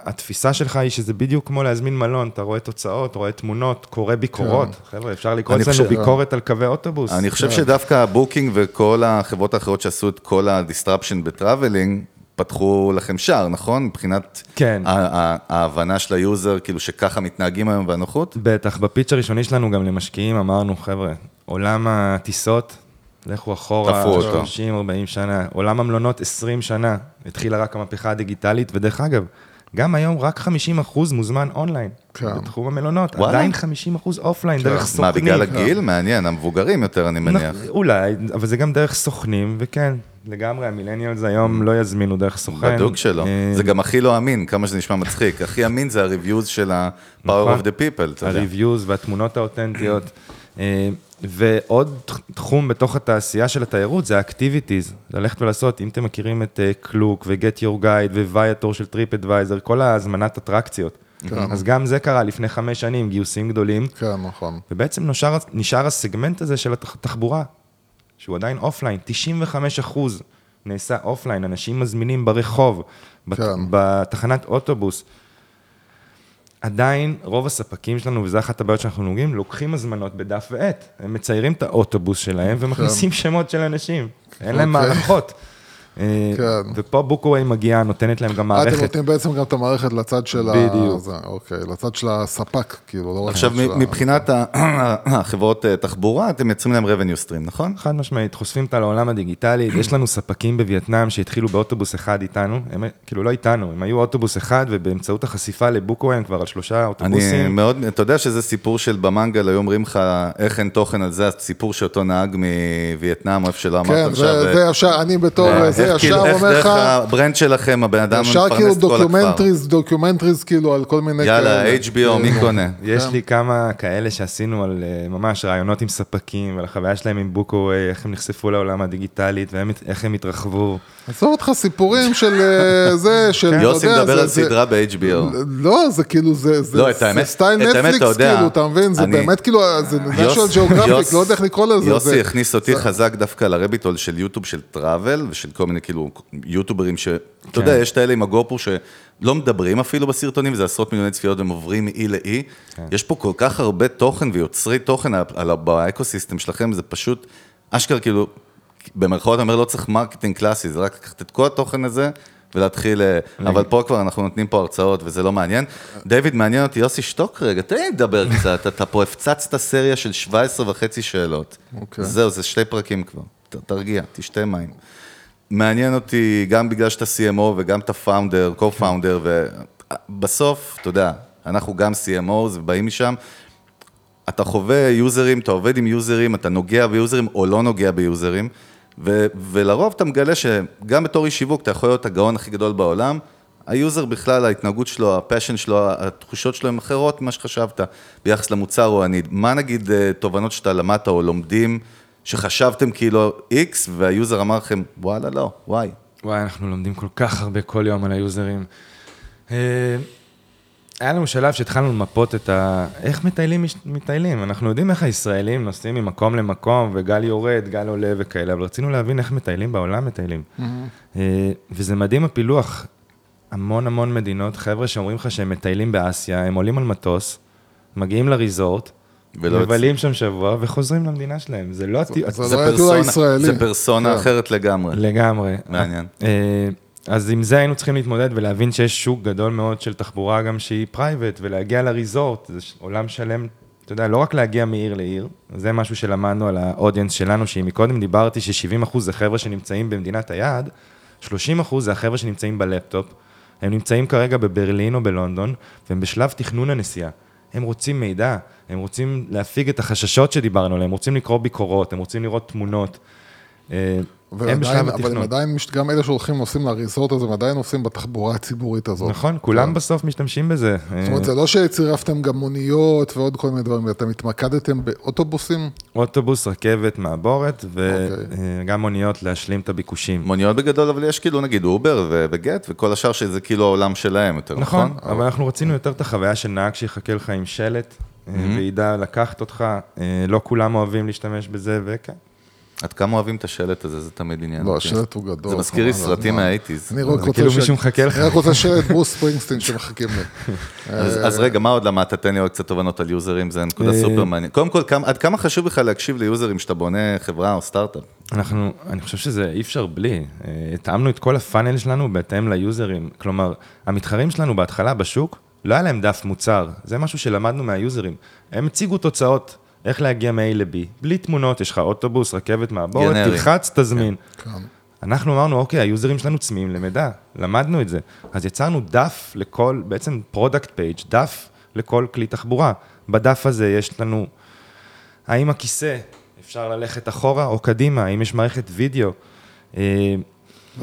[SPEAKER 9] התפיסה שלך היא שזה בדיוק כמו להזמין מלון, אתה רואה תוצאות, רואה תמונות, קורא ביקורות. חבר'ה, אפשר לקרוא
[SPEAKER 8] אני
[SPEAKER 9] אצלנו
[SPEAKER 8] חושב-
[SPEAKER 9] ביקורת על קווי אוטובוס.
[SPEAKER 8] אני חושב שדווקא הבוקינג וכל החברות האחרות שעשו את כל ה disruption ב traveling, פתחו לכם שער, נכון? מבחינת
[SPEAKER 9] כן.
[SPEAKER 8] ההבנה של ה user, כאילו שככה מתנהגים היום והנוחות?
[SPEAKER 9] בטח, ב pitch הראשוני שלנו גם למשקיעים אמרנו, חבר'ה, עולם הטיסות, לכו אחורה,
[SPEAKER 8] תפרו אותו.
[SPEAKER 9] 30, 40 שנה, עולם המלונות 20 שנה, התחילה רק המהפכה הדיגיטלית, ודרך אגב, גם היום רק 50% מוזמן אונליין,
[SPEAKER 10] כן.
[SPEAKER 9] בתחום המלונות,
[SPEAKER 8] וואלה.
[SPEAKER 9] עדיין 50% offline, דרך סוכנים.
[SPEAKER 8] מה, בגלל הגיל? מעניין, המבוגרים יותר, אני מניח.
[SPEAKER 9] נכ- אולי, אבל זה גם דרך סוכנים, וכן, לגמרי, ה millennials היום לא יזמינו דרך סוכן.
[SPEAKER 8] בדוק שלא.
[SPEAKER 9] אה,
[SPEAKER 8] זה גם הכי לא אמין, כמה שזה נשמע מצחיק. הכי אמין זה ה-reviews של ה-power
[SPEAKER 9] נכון.
[SPEAKER 8] of the people, אתה יודע.
[SPEAKER 9] ה-reviews והתמונות האותנטיות. ועוד תחום בתוך התעשייה של התיירות זה ה-activities, ללכת ולעשות, אם אתם מכירים את קלוק ו-get your guide ו-viator של טריפ אדוויזר, כל ההזמנת אטרקציות. אז גם זה קרה לפני חמש שנים, גיוסים גדולים,
[SPEAKER 10] כן, נכון.
[SPEAKER 9] ובעצם נשאר, נשאר הסגמנט הזה של התחבורה, שהוא עדיין offline, 95 אחוז נעשה offline, אנשים מזמינים ברחוב, בת,
[SPEAKER 10] כן.
[SPEAKER 9] בתחנת אוטובוס. עדיין רוב הספקים שלנו, וזו אחת הבעיות שאנחנו נוגעים, לוקחים הזמנות בדף ועט. הם מציירים את האוטובוס שלהם ומכניסים שמות של אנשים. אין להם
[SPEAKER 10] אוקיי.
[SPEAKER 9] מערכות. אה,
[SPEAKER 10] כן.
[SPEAKER 9] ופה בוקווי מגיעה, נותנת להם גם
[SPEAKER 10] אה, אתם
[SPEAKER 9] מערכת.
[SPEAKER 10] נותנים בעצם גם את המערכת לצד של ה...
[SPEAKER 9] בדיוק.
[SPEAKER 10] זה, אוקיי, לצד של הספק, כאילו, לא רק
[SPEAKER 8] עכשיו,
[SPEAKER 10] לצד של ה-
[SPEAKER 8] מבחינת ה- החברות אה, תחבורה, אתם מייצרים להם revenue stream, נכון?
[SPEAKER 9] חד משמעית, חושפים אותה לעולם הדיגיטלי, יש לנו ספקים בווייטנאם שהתחילו באוטובוס אחד איתנו, הם כאילו לא איתנו, הם היו אוטובוס אחד ובאמצעות החשיפה לבוקווי הם כבר על שלושה
[SPEAKER 8] אני
[SPEAKER 9] אוטובוסים.
[SPEAKER 8] מאוד, אתה יודע שזה סיפור של במנגל, היו אומרים לך איך אין תוכן על זה, הסיפור שאותו נהג מווייטנאם, איפה שלא אמרת
[SPEAKER 10] כן,
[SPEAKER 8] עכשיו.
[SPEAKER 10] זה
[SPEAKER 8] אה,
[SPEAKER 10] זה ישר, אני בתור זה
[SPEAKER 8] איך כאילו-
[SPEAKER 10] ישר
[SPEAKER 8] איך
[SPEAKER 10] אומר
[SPEAKER 8] דרך
[SPEAKER 10] לך,
[SPEAKER 8] ה brand שלכם, הבן אדם
[SPEAKER 10] ישר כאילו
[SPEAKER 8] מפרנס את כל הכפר.
[SPEAKER 10] documentaries, documentaries כאילו על כל מיני
[SPEAKER 8] יאללה,
[SPEAKER 10] כאלה.
[SPEAKER 8] HBO, מי קונה?
[SPEAKER 9] יש
[SPEAKER 10] כן.
[SPEAKER 9] לי כמה כאלה שעשינו על אה, ממש רעיונות עם ספקים, ועל החוויה שלהם עם בוקווי, איך הם נחשפו לעולם הדיגיטלית ואיך הם התרחבו.
[SPEAKER 10] עזוב אותך סיפורים של אה, זה, של, יודע,
[SPEAKER 8] יוסי מדבר
[SPEAKER 10] זה-
[SPEAKER 8] על
[SPEAKER 10] זה-
[SPEAKER 8] סדרה ב-HBO.
[SPEAKER 10] לא, זה כאילו, זה זה-
[SPEAKER 8] לא,
[SPEAKER 10] זה
[SPEAKER 8] style
[SPEAKER 10] נטפליקס, כאילו, אתה מבין? זה באמת כאילו, זה
[SPEAKER 8] יוס-
[SPEAKER 10] national geographic,
[SPEAKER 8] יוס-
[SPEAKER 10] לא יודע איך לקרוא לזה.
[SPEAKER 8] יוסי
[SPEAKER 10] זה-
[SPEAKER 8] הכניס אותי
[SPEAKER 10] זה-
[SPEAKER 8] חזק דווקא ל rabbit hole של יוטיוב של travel, ושל כל מיני כאילו יוטוברים ש... אתה
[SPEAKER 9] כן.
[SPEAKER 8] יודע, יש את האלה עם הגופרו שלא מדברים אפילו בסרטונים, זה עשרות מיליוני צפיות, הם עוברים מאי לאי.
[SPEAKER 9] כן.
[SPEAKER 8] יש פה כל כך הרבה תוכן ויוצרי תוכן על- ב ecosystem שלכם, זה פשוט, אשכרה כאילו, במרכאות אני אומר, לא צריך marketing קלאסי, זה רק לקחת את כל התוכן הזה. ולהתחיל, אה, אבל פה כבר אנחנו נותנים פה הרצאות וזה לא מעניין. דיוויד, מעניין אותי, יוסי, שתוק רגע, תן לי לדבר קצת, אתה פה הפצצת סריה של 17 וחצי שאלות.
[SPEAKER 10] אוקיי.
[SPEAKER 8] זהו, זה שתי פרקים כבר, תרגיע, תשתה מים. מעניין אותי גם בגלל שאתה CMO וגם אתה פאונדר, co-founder, ובסוף, אתה יודע, אנחנו גם CMOs ובאים משם, אתה חווה יוזרים, אתה עובד עם יוזרים, אתה נוגע ביוזרים או לא נוגע ביוזרים, ו- ולרוב אתה מגלה שגם בתור איש שיווק אתה יכול להיות הגאון הכי גדול בעולם, ה user בכלל, ההתנהגות שלו, ה passion שלו, התחושות שלו הן אחרות ממה שחשבת ביחס למוצר או ה need. מה נגיד אה, תובנות שאתה למדת או לומדים, שחשבתם כאילו X וה user אמר לכם, וואלה לא, וואי.
[SPEAKER 9] וואי, אנחנו לומדים כל כך הרבה כל יום על היוזרים. אה, היה לנו שלב שהתחלנו למפות את ה... איך מטיילים מטיילים. אנחנו יודעים איך הישראלים נוסעים ממקום למקום, וגל יורד, גל עולה וכאלה, אבל רצינו להבין איך מטיילים בעולם מטיילים. אה, וזה מדהים הפילוח. המון המון מדינות, חבר'ה שאומרים לך שהם מטיילים באסיה, הם עולים על מטוס, מגיעים לריזורט, מבלים שם שבוע וחוזרים למדינה שלהם. זה לא... הטי-
[SPEAKER 10] זה
[SPEAKER 8] זה
[SPEAKER 10] לא הטיול
[SPEAKER 8] פרסונה,
[SPEAKER 10] הישראלי.
[SPEAKER 8] זה פרסונה
[SPEAKER 10] כן.
[SPEAKER 8] אחרת לגמרי.
[SPEAKER 9] לגמרי.
[SPEAKER 8] מעניין.
[SPEAKER 9] אה, אז עם זה היינו צריכים להתמודד ולהבין שיש שוק גדול מאוד של תחבורה גם שהיא private, ולהגיע לריזורט, זה עולם שלם, אתה יודע, לא רק להגיע מעיר לעיר, זה משהו שלמדנו על ה audience שלנו, שאם מקודם דיברתי ש-70% זה חבר'ה שנמצאים במדינת היעד, 30% זה החבר'ה שנמצאים בלפטופ, הם נמצאים כרגע בברלין או בלונדון, והם בשלב תכנון הנסיעה. הם רוצים מידע, הם רוצים להפיג את החששות שדיברנו עליהם, הם רוצים לקרוא ביקורות, הם רוצים לראות תמונות. אה, הם
[SPEAKER 10] ועדיין-
[SPEAKER 9] בשלב
[SPEAKER 10] אבל הם
[SPEAKER 9] התכנון.
[SPEAKER 10] עדיין, מש- גם אלה שהולכים נוסעים לריזורט הזה, הם עדיין נוסעים בתחבורה הציבורית הזאת.
[SPEAKER 9] נכון, כולם בסוף משתמשים בזה.
[SPEAKER 10] זאת אומרת, זה לא שצירפתם גם מוניות ועוד כל מיני דברים, אתם התמקדתם באוטובוסים?
[SPEAKER 9] אוטובוס, רכבת, מעבורת,
[SPEAKER 10] אוקיי.
[SPEAKER 9] וגם מוניות להשלים את הביקושים.
[SPEAKER 8] מוניות בגדול, אבל יש כאילו נגיד אובר ו- וגט וכל השאר שזה כאילו העולם שלהם יותר, נכון?
[SPEAKER 9] נכון, אבל אנחנו רצינו יותר את החוויה של נהג שיחכה לך עם שלט, אה, וידע לקחת אותך, אה, לא כולם אוהבים להשתמש בזה, וכן.
[SPEAKER 8] עד כמה אוהבים את השלט הזה, זה תמיד עניין.
[SPEAKER 10] לא. השלט הוא גדול.
[SPEAKER 8] זה מזכיר לי סרטים. מהאייטיז.
[SPEAKER 10] אני רק
[SPEAKER 9] זה
[SPEAKER 10] רוצה
[SPEAKER 9] כאילו
[SPEAKER 10] ש-
[SPEAKER 9] מישהו מחכה לך.
[SPEAKER 10] אני רק רוצה שלט ברוס ספרינגסטין שמחכים לי.
[SPEAKER 8] אז, רגע, מה עוד למדת? תן לי עוד קצת תובנות על יוזרים, זה נקודה
[SPEAKER 9] אה,
[SPEAKER 8] סופר מעניינת. קודם כל, עד כמה חשוב בכלל להקשיב ליוזרים כשאתה בונה חברה או סטארט-אפ?
[SPEAKER 9] אנחנו, אני חושב שזה אי אפשר בלי. אה, התאמנו את כל ה funnel שלנו בהתאם ליוזרים. כלומר, המתחרים שלנו בהתחלה בשוק, לא היה להם דף מוצר. זה משהו שלמדנו מהיוזרים. הם הציגו תוצאות, איך להגיע מ-A ל-B. בלי תמונות, יש לך אוטובוס, רכבת מעבורת. תלחץ, תזמין.
[SPEAKER 10] כן.
[SPEAKER 9] אנחנו אמרנו, אוקיי, היוזרים שלנו צמאים למידע, למדנו את זה. אז יצרנו דף לכל, בעצם product page, דף לכל כלי תחבורה. בדף הזה יש לנו, האם הכיסא, אפשר ללכת אחורה או קדימה, האם יש מערכת וידאו.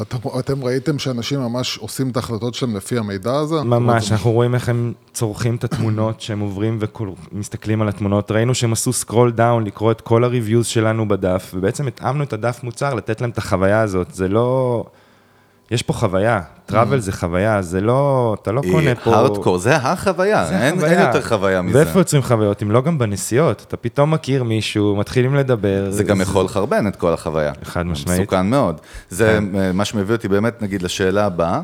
[SPEAKER 10] אתם, אתם ראיתם שאנשים ממש עושים את ההחלטות שלהם לפי המידע הזה?
[SPEAKER 9] ממש, אנחנו רואים איך הם צורכים את התמונות, שהם עוברים ומסתכלים על התמונות. ראינו שהם עשו scroll down, לקרוא את כל ה reviews שלנו בדף, ובעצם התאמנו את הדף מוצר, לתת להם את החוויה הזאת. זה לא... יש פה חוויה, travel זה חוויה, זה לא... אתה לא קונה פה...
[SPEAKER 8] הארדקור, זה החוויה, אין. אין יותר חוויה מזה.
[SPEAKER 9] ואיפה יוצרים חוויות? אם לא גם בנסיעות. אתה פתאום מכיר מישהו, מתחילים לדבר.
[SPEAKER 8] זה גם יכול לחרבן את כל החוויה.
[SPEAKER 9] חד משמעית.
[SPEAKER 8] מסוכן מאוד. זה
[SPEAKER 9] כן.
[SPEAKER 8] אה, מה שמביא אותי באמת, נגיד, לשאלה הבאה.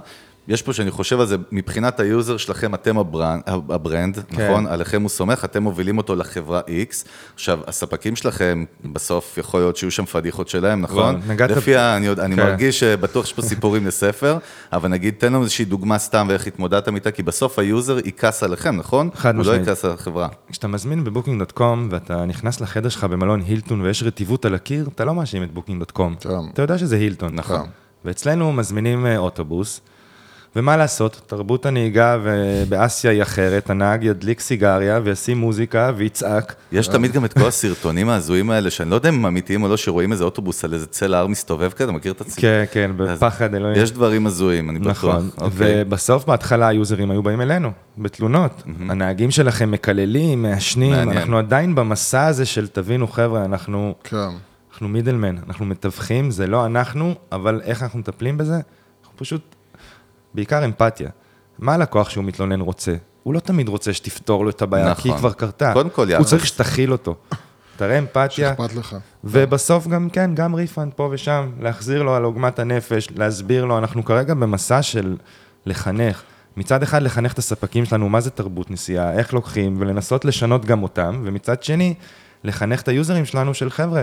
[SPEAKER 8] יש פה שאני חושב על זה, מבחינת ה user שלכם, אתם ה brand, ה brand
[SPEAKER 9] כן.
[SPEAKER 8] נכון? עליכם הוא סומך, אתם מובילים אותו לחברה X. עכשיו, הספקים שלכם, בסוף יכול להיות שיהיו שם פדיחות שלהם, נכון?
[SPEAKER 9] נגעת-
[SPEAKER 8] לפי ה... אני, אני
[SPEAKER 9] כן.
[SPEAKER 8] מרגיש שבטוח יש פה סיפורים לספר, אבל נגיד, תן לנו איזושהי דוגמה סתם ואיך התמודדתם איתה, כי בסוף ה user יכעס עליכם, נכון?
[SPEAKER 9] חד
[SPEAKER 8] הוא
[SPEAKER 9] משמעית.
[SPEAKER 8] לא יכעס על החברה.
[SPEAKER 9] כשאתה מזמין ב Booking.com ואתה נכנס לחדר שלך במלון הילטון ויש רטיבות על הקיר, אתה לא מאשים את
[SPEAKER 10] Booking.com.
[SPEAKER 9] אתה יודע שזה הילטון.
[SPEAKER 10] נכון.
[SPEAKER 9] ואצלנו מזמינים אה, אוטובוס, ומה לעשות, תרבות הנהיגה באסיה היא אחרת, הנהג ידליק סיגריה וישים מוזיקה ויצעק.
[SPEAKER 8] יש תמיד גם את כל הסרטונים ההזויים האלה, שאני לא יודע אם הם אמיתיים או לא, שרואים איזה אוטובוס על איזה צל ההר מסתובב כזה, מכיר את הסרטון?
[SPEAKER 9] כן, כן, בפחד אלוהים.
[SPEAKER 8] יש דברים הזויים, אני בטוח.
[SPEAKER 9] נכון,
[SPEAKER 8] אוקיי.
[SPEAKER 9] ובסוף בהתחלה היוזרים היו באים אלינו, בתלונות. הנהגים שלכם מקללים, מעשנים. אנחנו עדיין במסע הזה של תבינו חבר'ה, אנחנו...
[SPEAKER 10] כן.
[SPEAKER 9] אנחנו מידלמן, אנחנו מתווכים, זה לא אנחנו, אבל איך אנחנו מטפלים בזה? אנחנו פשוט, בעיקר אמפתיה. מה הלקוח שהוא מתלונן רוצה? הוא לא תמיד רוצה שתפתור לו את הבעיה,
[SPEAKER 8] נכון.
[SPEAKER 9] כי היא כבר קרתה.
[SPEAKER 8] קודם כל,
[SPEAKER 9] הוא
[SPEAKER 8] יחס.
[SPEAKER 9] צריך שתכיל אותו. תראה אמפתיה,
[SPEAKER 10] שאכפת לך.
[SPEAKER 9] ובסוף גם, כן, גם refund פה ושם, להחזיר לו על עוגמת הנפש, להסביר לו, אנחנו כרגע במסע של לחנך. מצד אחד, לחנך את הספקים שלנו, מה זה תרבות נסיעה, איך לוקחים, ולנסות לשנות גם אותם, ומצד שני, לחנך את ה users שלנו של חבר'ה.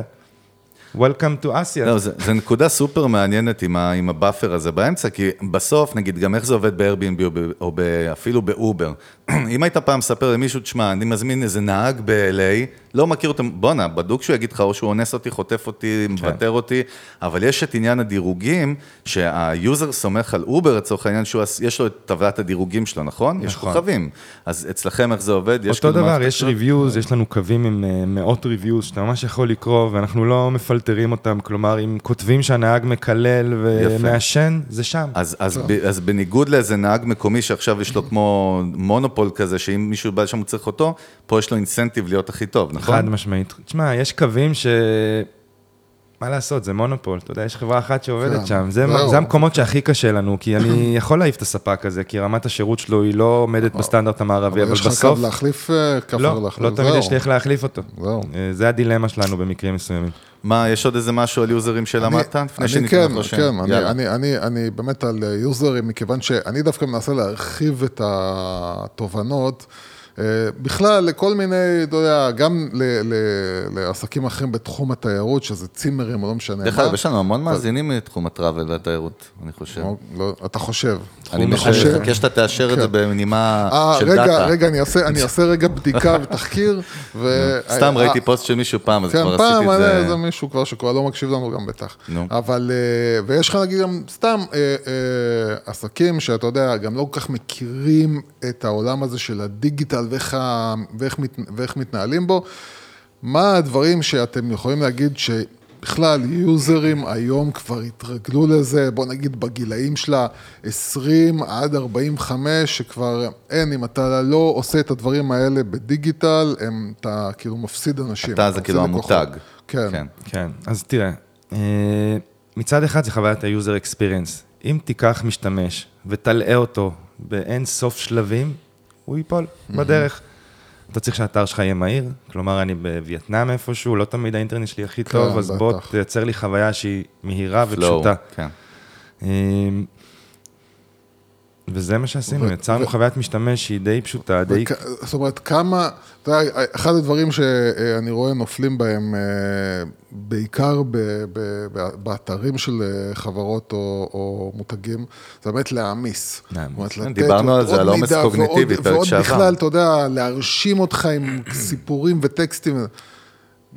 [SPEAKER 9] Welcome to Asia.
[SPEAKER 8] לא, זה נקודה סופר מעניינת עם, ה, עם ה buffer הזה באמצע, כי בסוף, נגיד, גם איך זה עובד ב-Airbnb או, ב, או ב, אפילו באובר. אם היית פעם מספר למישהו, תשמע, אני מזמין איזה נהג ב-LA, לא מכיר אותו, בואנה, בדוק שהוא יגיד לך, או שהוא אונס אותי, חוטף אותי,
[SPEAKER 9] כן.
[SPEAKER 8] מבתר אותי, אבל יש את עניין הדירוגים, שה user סומך על אובר, לצורך העניין, שיש לו את טבלת הדירוגים שלו, נכון? יש
[SPEAKER 9] נכון.
[SPEAKER 8] כוכבים. אז אצלכם איך זה עובד? יש
[SPEAKER 9] אותו
[SPEAKER 8] כאילו
[SPEAKER 9] דבר, יש? reviews, יש לנו קווים עם אה, מאות reviews, שאתה ממש יכול לקרוא, ואנחנו לא מפלטרים אותם, כלומר, אם כותבים שהנהג מקלל ומעשן, זה שם.
[SPEAKER 8] אז, אז, ב, אז בניגוד לאיזה נהג מקומי שעכשיו יש לו כמו מונופול כזה, שאם מישהו בא לשם הוא צריך אותו, פה יש לו אינסנטיב להיות הכי טוב, נכון?
[SPEAKER 9] חד משמעית. תשמע, יש קווים ש... מה לעשות, זה מונופול, אתה יודע, יש חברה אחת שעובדת שם. זה. זה המקומות שהכי קשה לנו, כי אני יכול להעיף את הספק הזה, כי רמת השירות שלו היא לא עומדת בסטנדרט המערבי, אבל
[SPEAKER 10] יש לך
[SPEAKER 9] בסוף...
[SPEAKER 10] קו להחליף, אה, כפר
[SPEAKER 9] לא,
[SPEAKER 10] להחליף.
[SPEAKER 9] לא תמיד. יש לי איך להחליף אותו.
[SPEAKER 10] זהו.
[SPEAKER 9] אה, זה הדילמה שלנו במקרים מסוימים.
[SPEAKER 8] מה, יש עוד איזה משהו על יוזרים שלמדת?
[SPEAKER 10] אני-
[SPEAKER 8] לפני
[SPEAKER 10] אני
[SPEAKER 8] שניתן
[SPEAKER 10] כן? כן, אני-. אני- אני אני באמת על יוזרים, מכיוון שאני דווקא מנסה להרחיב את התובנות. אה, בכלל, לכל מיני, אתה יודע, גם ל- ל- לעסקים אחרים בתחום התיירות, שזה צימרים, לא משנה
[SPEAKER 8] דרך
[SPEAKER 10] מה.
[SPEAKER 8] אגב, יש לנו המון מאזינים מתחום הטראבל והתיירות, אני חושב.
[SPEAKER 10] לא, לא, אתה חושב.
[SPEAKER 8] אני מחכה שאתה תאשר את זה
[SPEAKER 10] כן.
[SPEAKER 8] בנימה
[SPEAKER 10] אה,
[SPEAKER 8] של
[SPEAKER 10] רגע,
[SPEAKER 8] דאטה.
[SPEAKER 10] רגע, אני אעשה, אני אעשה רגע בדיקה ותחקיר.
[SPEAKER 8] סתם
[SPEAKER 10] אה,
[SPEAKER 8] ראיתי פוסט של מישהו פעם, אז
[SPEAKER 10] כן,
[SPEAKER 8] כבר
[SPEAKER 10] פעם
[SPEAKER 8] עשיתי את זה.
[SPEAKER 10] איזה מישהו כבר שכבר לא מקשיב לנו גם בטח. אבל, ויש לך נגיד גם סתם עסקים שאתה יודע, גם לא כל כך מכירים את העולם הזה של הדיגיטל ואיך, ה- ואיך, מת, ואיך מתנהלים בו. מה הדברים שאתם יכולים להגיד שבכלל יוזרים היום כבר התרגלו לזה, בוא נגיד בגילאים שלה 20 עד 45, שכבר אין, אם אתה לא עושה את הדברים האלה בדיגיטל, הם, אתה כאילו מפסיד אנשים.
[SPEAKER 8] אתה זה כאילו. המותג.
[SPEAKER 10] כן.
[SPEAKER 9] כן, אז תראה, אה, מצד אחד זה חוויית ה-user experience. אם תיקח משתמש ותלאה אותו באין סוף שלבים, הוא ייפול בדרך. אתה צריך שהאתר שלך יהיה מהיר, כלומר, אני בווייטנאם איפשהו, לא תמיד האינטרנט שלי הכי
[SPEAKER 10] כן,
[SPEAKER 9] טוב, אז בוא. תייצר לי חוויה שהיא מהירה ופשוטה.
[SPEAKER 8] כן.
[SPEAKER 9] וזה מה שעשינו,
[SPEAKER 10] ו-
[SPEAKER 9] יצרנו
[SPEAKER 10] ו-
[SPEAKER 9] חוויית משתמש שהיא די פשוטה, די...
[SPEAKER 10] וכ- זאת אומרת, כמה, אתה יודע, אחד הדברים שאני רואה נופלים בהם, אה, בעיקר ב, ב, ב, באתרים של אה, חברות או, או מותגים, זה באמת להעמיס.
[SPEAKER 9] להעמיס.
[SPEAKER 8] כן, דיברנו על זה, על עומס קוגניטיבי,
[SPEAKER 10] ועוד-
[SPEAKER 8] פרק
[SPEAKER 10] ועוד
[SPEAKER 8] שעבר.
[SPEAKER 10] בכלל, אתה יודע, להרשים אותך עם סיפורים וטקסטים,